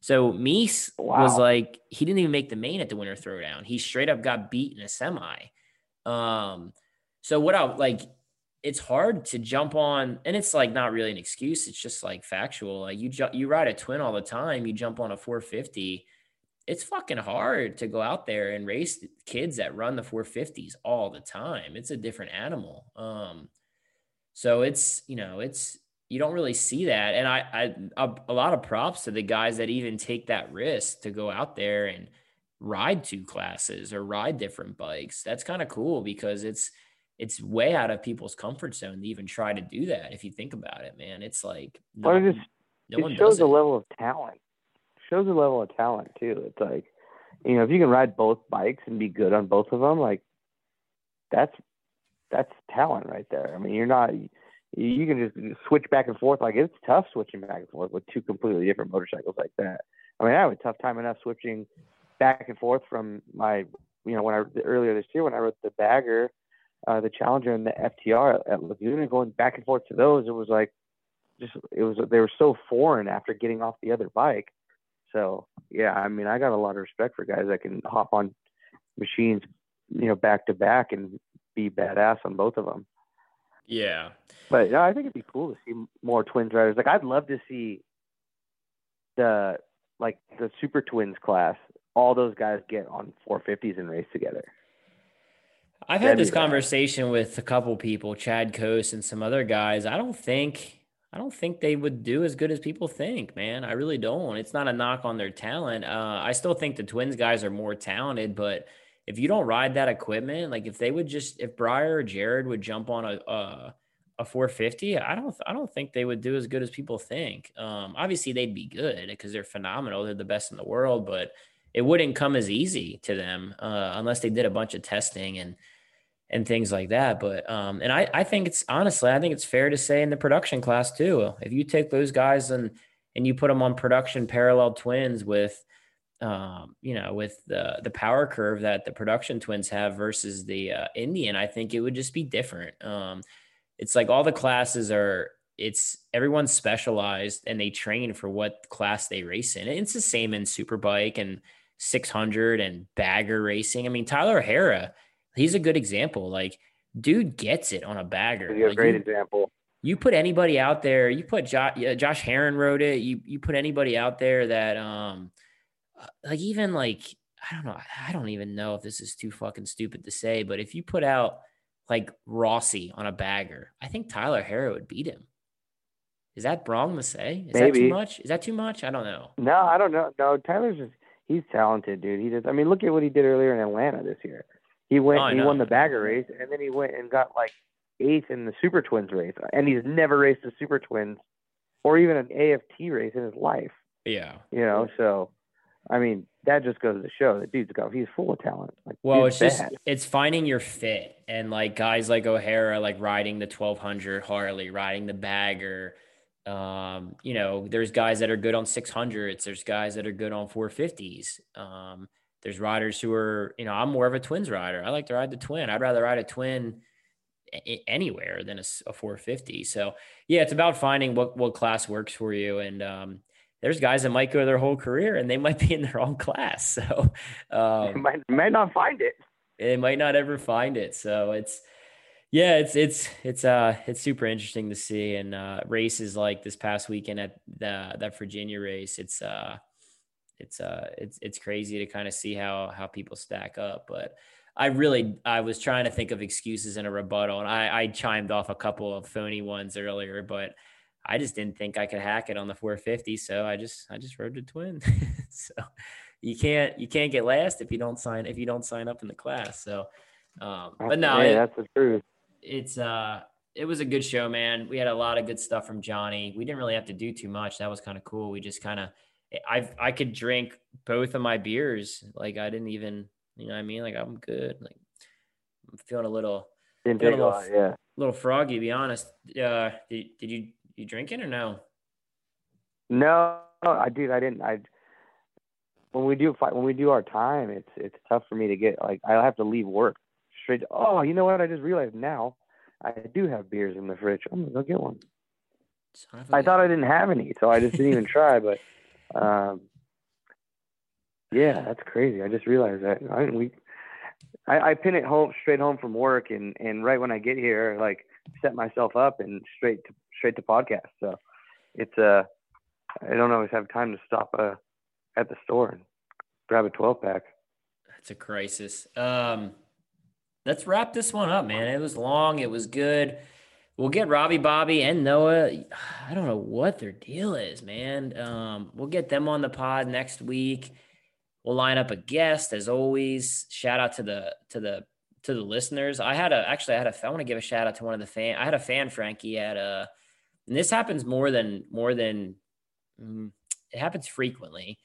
So Meese was like he didn't even make the main at the Winter Throwdown. He straight up got beat in a semi. Um, so what I like, it's hard to jump on, and it's like not really an excuse. It's just like factual. Like you ju- you ride a twin all the time. You jump on a 450. It's fucking hard to go out there and race kids that run the 450s all the time. It's a different animal. Um, so it's you know it's you don't really see that, and I I a, a lot of props to the guys that even take that risk to go out there and ride two classes or ride different bikes. That's kind of cool because it's it's way out of people's comfort zone to even try to do that. If you think about it, man, it's like Well, no, it just no it shows a level of talent. Shows a level of talent too. It's like, you know, if you can ride both bikes and be good on both of them, like that's that's talent right there. I mean, you're not you, you can just switch back and forth. Like it's tough switching back and forth with two completely different motorcycles like that. I mean, I have a tough time enough switching back and forth from my, you know, when I earlier this year when I rode the Bagger, uh, the Challenger, and the FTR at, Laguna, going back and forth to those, it was like just it was they were so foreign after getting off the other bike. So yeah, I mean, I got a lot of respect for guys that can hop on machines, you know, back to back and be badass on both of them. Yeah. But yeah, I think it'd be cool to see more twins riders. Like I'd love to see the like the super twins class. All those guys get on 450s and race together. I've had this conversation with a couple people, Chad Cose and some other guys. I don't think I don't think they would do as good as people think, man. I really don't. It's not a knock on their talent. Uh, I still think the twins guys are more talented, but if you don't ride that equipment, like if they would just if Briar or Jared would jump on a a, a 450, I don't I don't think they would do as good as people think. Um, obviously they'd be good because they're phenomenal. They're the best in the world, but it wouldn't come as easy to them uh, unless they did a bunch of testing and and things like that. But um, and I I think it's honestly I think it's fair to say in the production class too. If you take those guys and and you put them on production parallel twins with um, you know, with the the power curve that the production twins have versus the uh, Indian, I think it would just be different. Um, it's like all the classes are it's everyone's specialized and they train for what class they race in. It's the same in superbike and 600 and bagger racing. I mean, Tyler O'Hara, he's a good example. Like, dude gets it on a bagger. He's a Like, great you- example. you put anybody out there, you put Josh, Josh Herrin wrote it. You you put anybody out there that um uh, like even like I don't know, I don't even know if this is too fucking stupid to say, but if you put out like Rossi on a bagger, I think Tyler O'Hara would beat him. Is that wrong to say? Is that too much? Is that too much? I don't know. No, I don't know. No, Tyler's just he's talented, dude. He does. I mean, look at what he did earlier in Atlanta this year. He went, Oh, he won the bagger race, and then he went and got like eighth in the Super Twins race, and he's never raced a Super Twins or even an AFT race in his life. Yeah. You know, so I mean, that just goes to show that dude's got he's full of talent. Like, well, it's just it's finding your fit, and like guys like O'Hara, like riding the twelve hundred Harley, riding the bagger. Um, you know, there's guys that are good on six hundreds. There's guys that are good on four fifties. Um, there's riders who are, you know, I'm more of a twins rider. I like to ride the twin. I'd rather ride a twin anywhere than a, a 450. So yeah, it's about finding what what class works for you. And um, there's guys that might go their whole career and they might be in their own class. [LAUGHS] So um, might might not find it. They might not ever find it. So it's yeah, it's it's it's uh it's super interesting to see. And uh, races like this past weekend at the that Virginia race, it's uh it's uh it's it's crazy to kind of see how how people stack up. But I really I was trying to think of excuses in a rebuttal, and I, I chimed off a couple of phony ones earlier, but I just didn't think I could hack it on the 450, so I just I just rode the twin. [LAUGHS] so you can't you can't get last if you don't sign if you don't sign up in the class. So, um, but no, yeah, it, that's the truth. It's uh it was a good show, man. We had a lot of good stuff from Johnny. We didn't really have to do too much. That was kind of cool. We just kind of I I could drink both of my beers. Like I didn't even you know what I mean? Like I'm good. Like I'm feeling a little, feeling a little, lot, yeah, little froggy. To be honest. Uh, did, did you you drinking or no? No, I did. I didn't. I when we do fight, when we do our time, it's it's tough for me to get like I have to leave work straight. Oh, you know what? I just realized now I do have beers in the fridge. I'm gonna go get one. I thought I didn't have any, so I just didn't even try. But [LAUGHS] um, yeah, that's crazy. I just realized that. I we I, I pin it home straight home from work and and right when I get here, like set myself up and straight to straight to podcast. So it's uh I don't always have time to stop uh at the store and grab a twelve pack. That's a crisis. Um let's wrap this one up, man. It was long, it was good. We'll get Robbie Bobby and Noah. [SIGHS] I don't know what their deal is, man. Um, we'll get them on the pod next week. We'll line up a guest as always. Shout out to the to the to the listeners. I had a actually I had a I want to give a shout out to one of the fan. I had a fan Frankie at a and this happens more than more than mm, it happens frequently.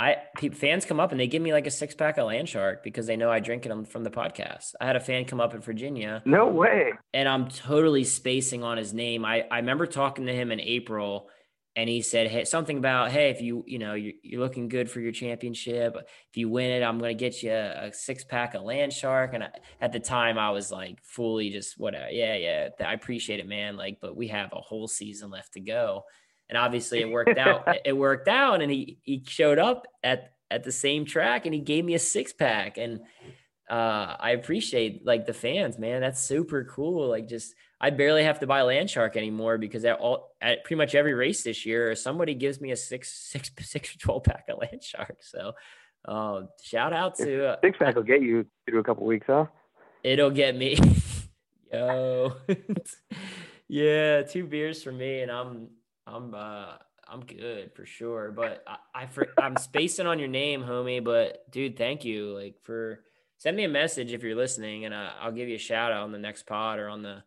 I fans come up and they give me like a six pack of Land Shark because they know I drink it from the podcast. I had a fan come up in Virginia. No way. And I'm totally spacing on his name. I I remember talking to him in April and he said hey, something about hey if you you know you're, you're, looking good for your championship if you win it i'm going to get you a, a, six pack of land shark and I, at the time i was like fully just whatever yeah yeah i appreciate it man like but we have a whole season left to go and obviously it worked out [LAUGHS] it worked out and he he showed up at at the same track and he gave me a six pack and uh, I appreciate like the fans, man. That's super cool. Like just I barely have to buy Land Shark anymore because at all at pretty much every race this year, somebody gives me a six six six or twelve pack of Land Shark. So uh, shout out to uh, six pack will get you through a couple weeks, huh? It'll get me. [LAUGHS] Yo, [LAUGHS] yeah, two beers for me, and I'm I'm uh I'm good for sure. But I, I for, I'm spacing on your name, homie. But dude, thank you like for send me a message if you're listening, and uh, I'll give you a shout out on the next pod or on the.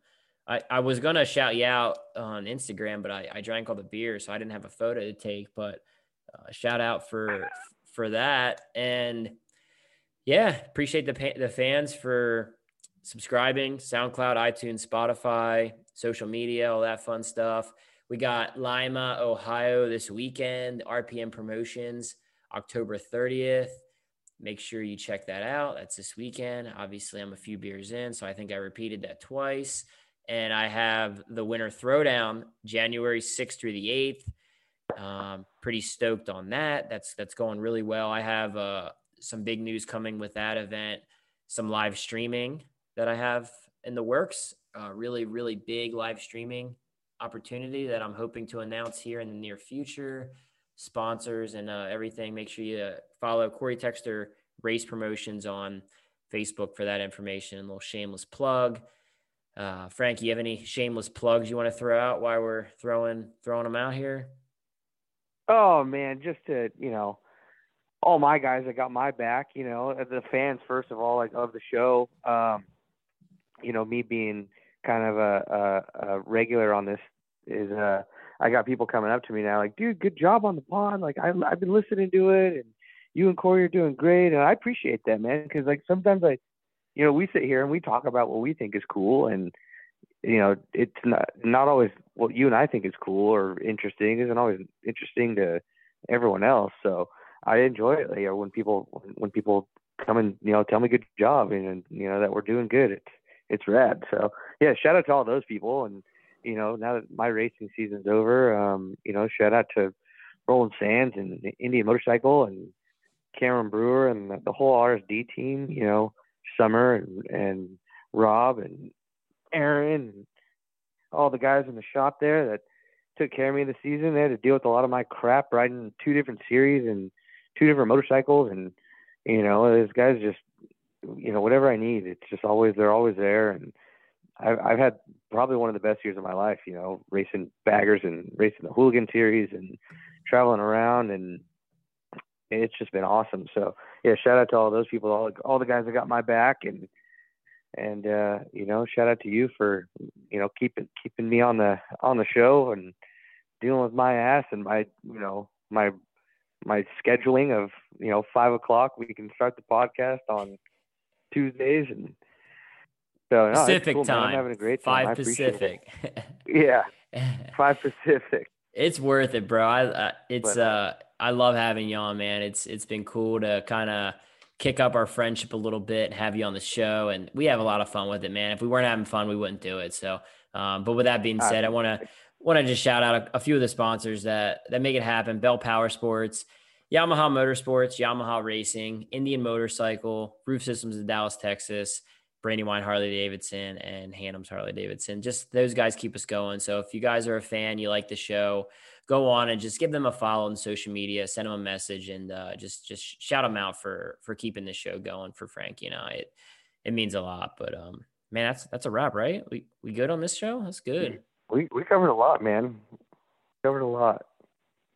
I, I was gonna shout you out on Instagram, but I, I drank all the beer, so I didn't have a photo to take. But uh, shout out for for that, and yeah, appreciate the the fans for subscribing, SoundCloud, iTunes, Spotify, social media, all that fun stuff. We got Lima, Ohio this weekend, RPM Promotions, October 30th make sure you check that out. That's this weekend. Obviously, I'm a few beers in, so I think I repeated that twice. And I have the winter throwdown January 6th through the 8th. Um, pretty stoked on that. That's that's going really well. I have uh, some big news coming with that event. Some live streaming that I have in the works. Uh, really, really big live streaming opportunity that I'm hoping to announce here in the near future sponsors and uh, everything, make sure you uh, follow Corey Texter Race Promotions on Facebook for that information. A little shameless plug. Uh, Frank, you have any shameless plugs you want to throw out while we're throwing throwing them out here? Oh man, just to you know, all my guys that got my back. You know, the fans first of all, like of the show. Um, you know, me being kind of a, a, a regular on this is uh I got people coming up to me now like, dude, good job on the pond. Like I, I've been listening to it, and you and Corey are doing great, and I appreciate that, man. Because like sometimes I, you know, we sit here and we talk about what we think is cool, and you know, it's not not always what you and I think is cool or interesting isn't always interesting to everyone else. So I enjoy it. You know, when people when people come and you know tell me good job and you know that we're doing good. It's it's rad. So yeah, shout out to all those people. And you know now that my racing season's over, um, you know shout out to Roland Sands and Indian Motorcycle and Cameron Brewer and the, whole RSD team. You know Summer and and Rob and Aaron and all the guys in the shop there that took care of me this season. They had to deal with a lot of my crap riding two different series and two different motorcycles and you know, these guys just, you know, whatever I need, it's just always they're always there, and I've I've had probably one of the best years of my life. You know, racing baggers and racing the hooligan series and traveling around, and it's just been awesome. So yeah, shout out to all those people, all all the guys that got my back, and and uh, you know, shout out to you for you know keeping keeping me on the on the show and dealing with my ass and my you know my my scheduling of you know five o'clock we can start the podcast on Tuesdays and so no, Pacific cool, time. I'm having a great time. Five Pacific. [LAUGHS] [LAUGHS] yeah, [LAUGHS] five Pacific. It's worth it, bro. I uh, it's But- uh I love having you on, man. It's it's been cool to kind of kick up our friendship a little bit and have you on the show, and we have a lot of fun with it, man. If we weren't having fun, we wouldn't do it. So, um, but with that being Ah, said, I want to want to just shout out a, a few of the sponsors that that make it happen: Bell Power Sports, Yamaha Motorsports, Yamaha Racing, Indian Motorcycle, Roof Systems of Dallas, Texas, Brandywine Harley Davidson, and Hannum's Harley Davidson. Just those guys keep us going. So if you guys are a fan, you like the show, go on and just give them a follow on social media, send them a message, and uh, just just shout them out for for keeping the show going for Frankie and I. It it means a lot. But um, man, that's that's a wrap, right? We we good on this show? That's good. We we covered a lot, man. Covered a lot.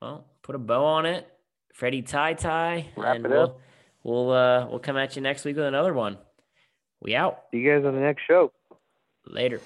Well, put a bow on it, Freddie Tie Tie, Wrap and it we'll up. we'll uh we'll come at you next week with another one. We out See you guys on the next show. later.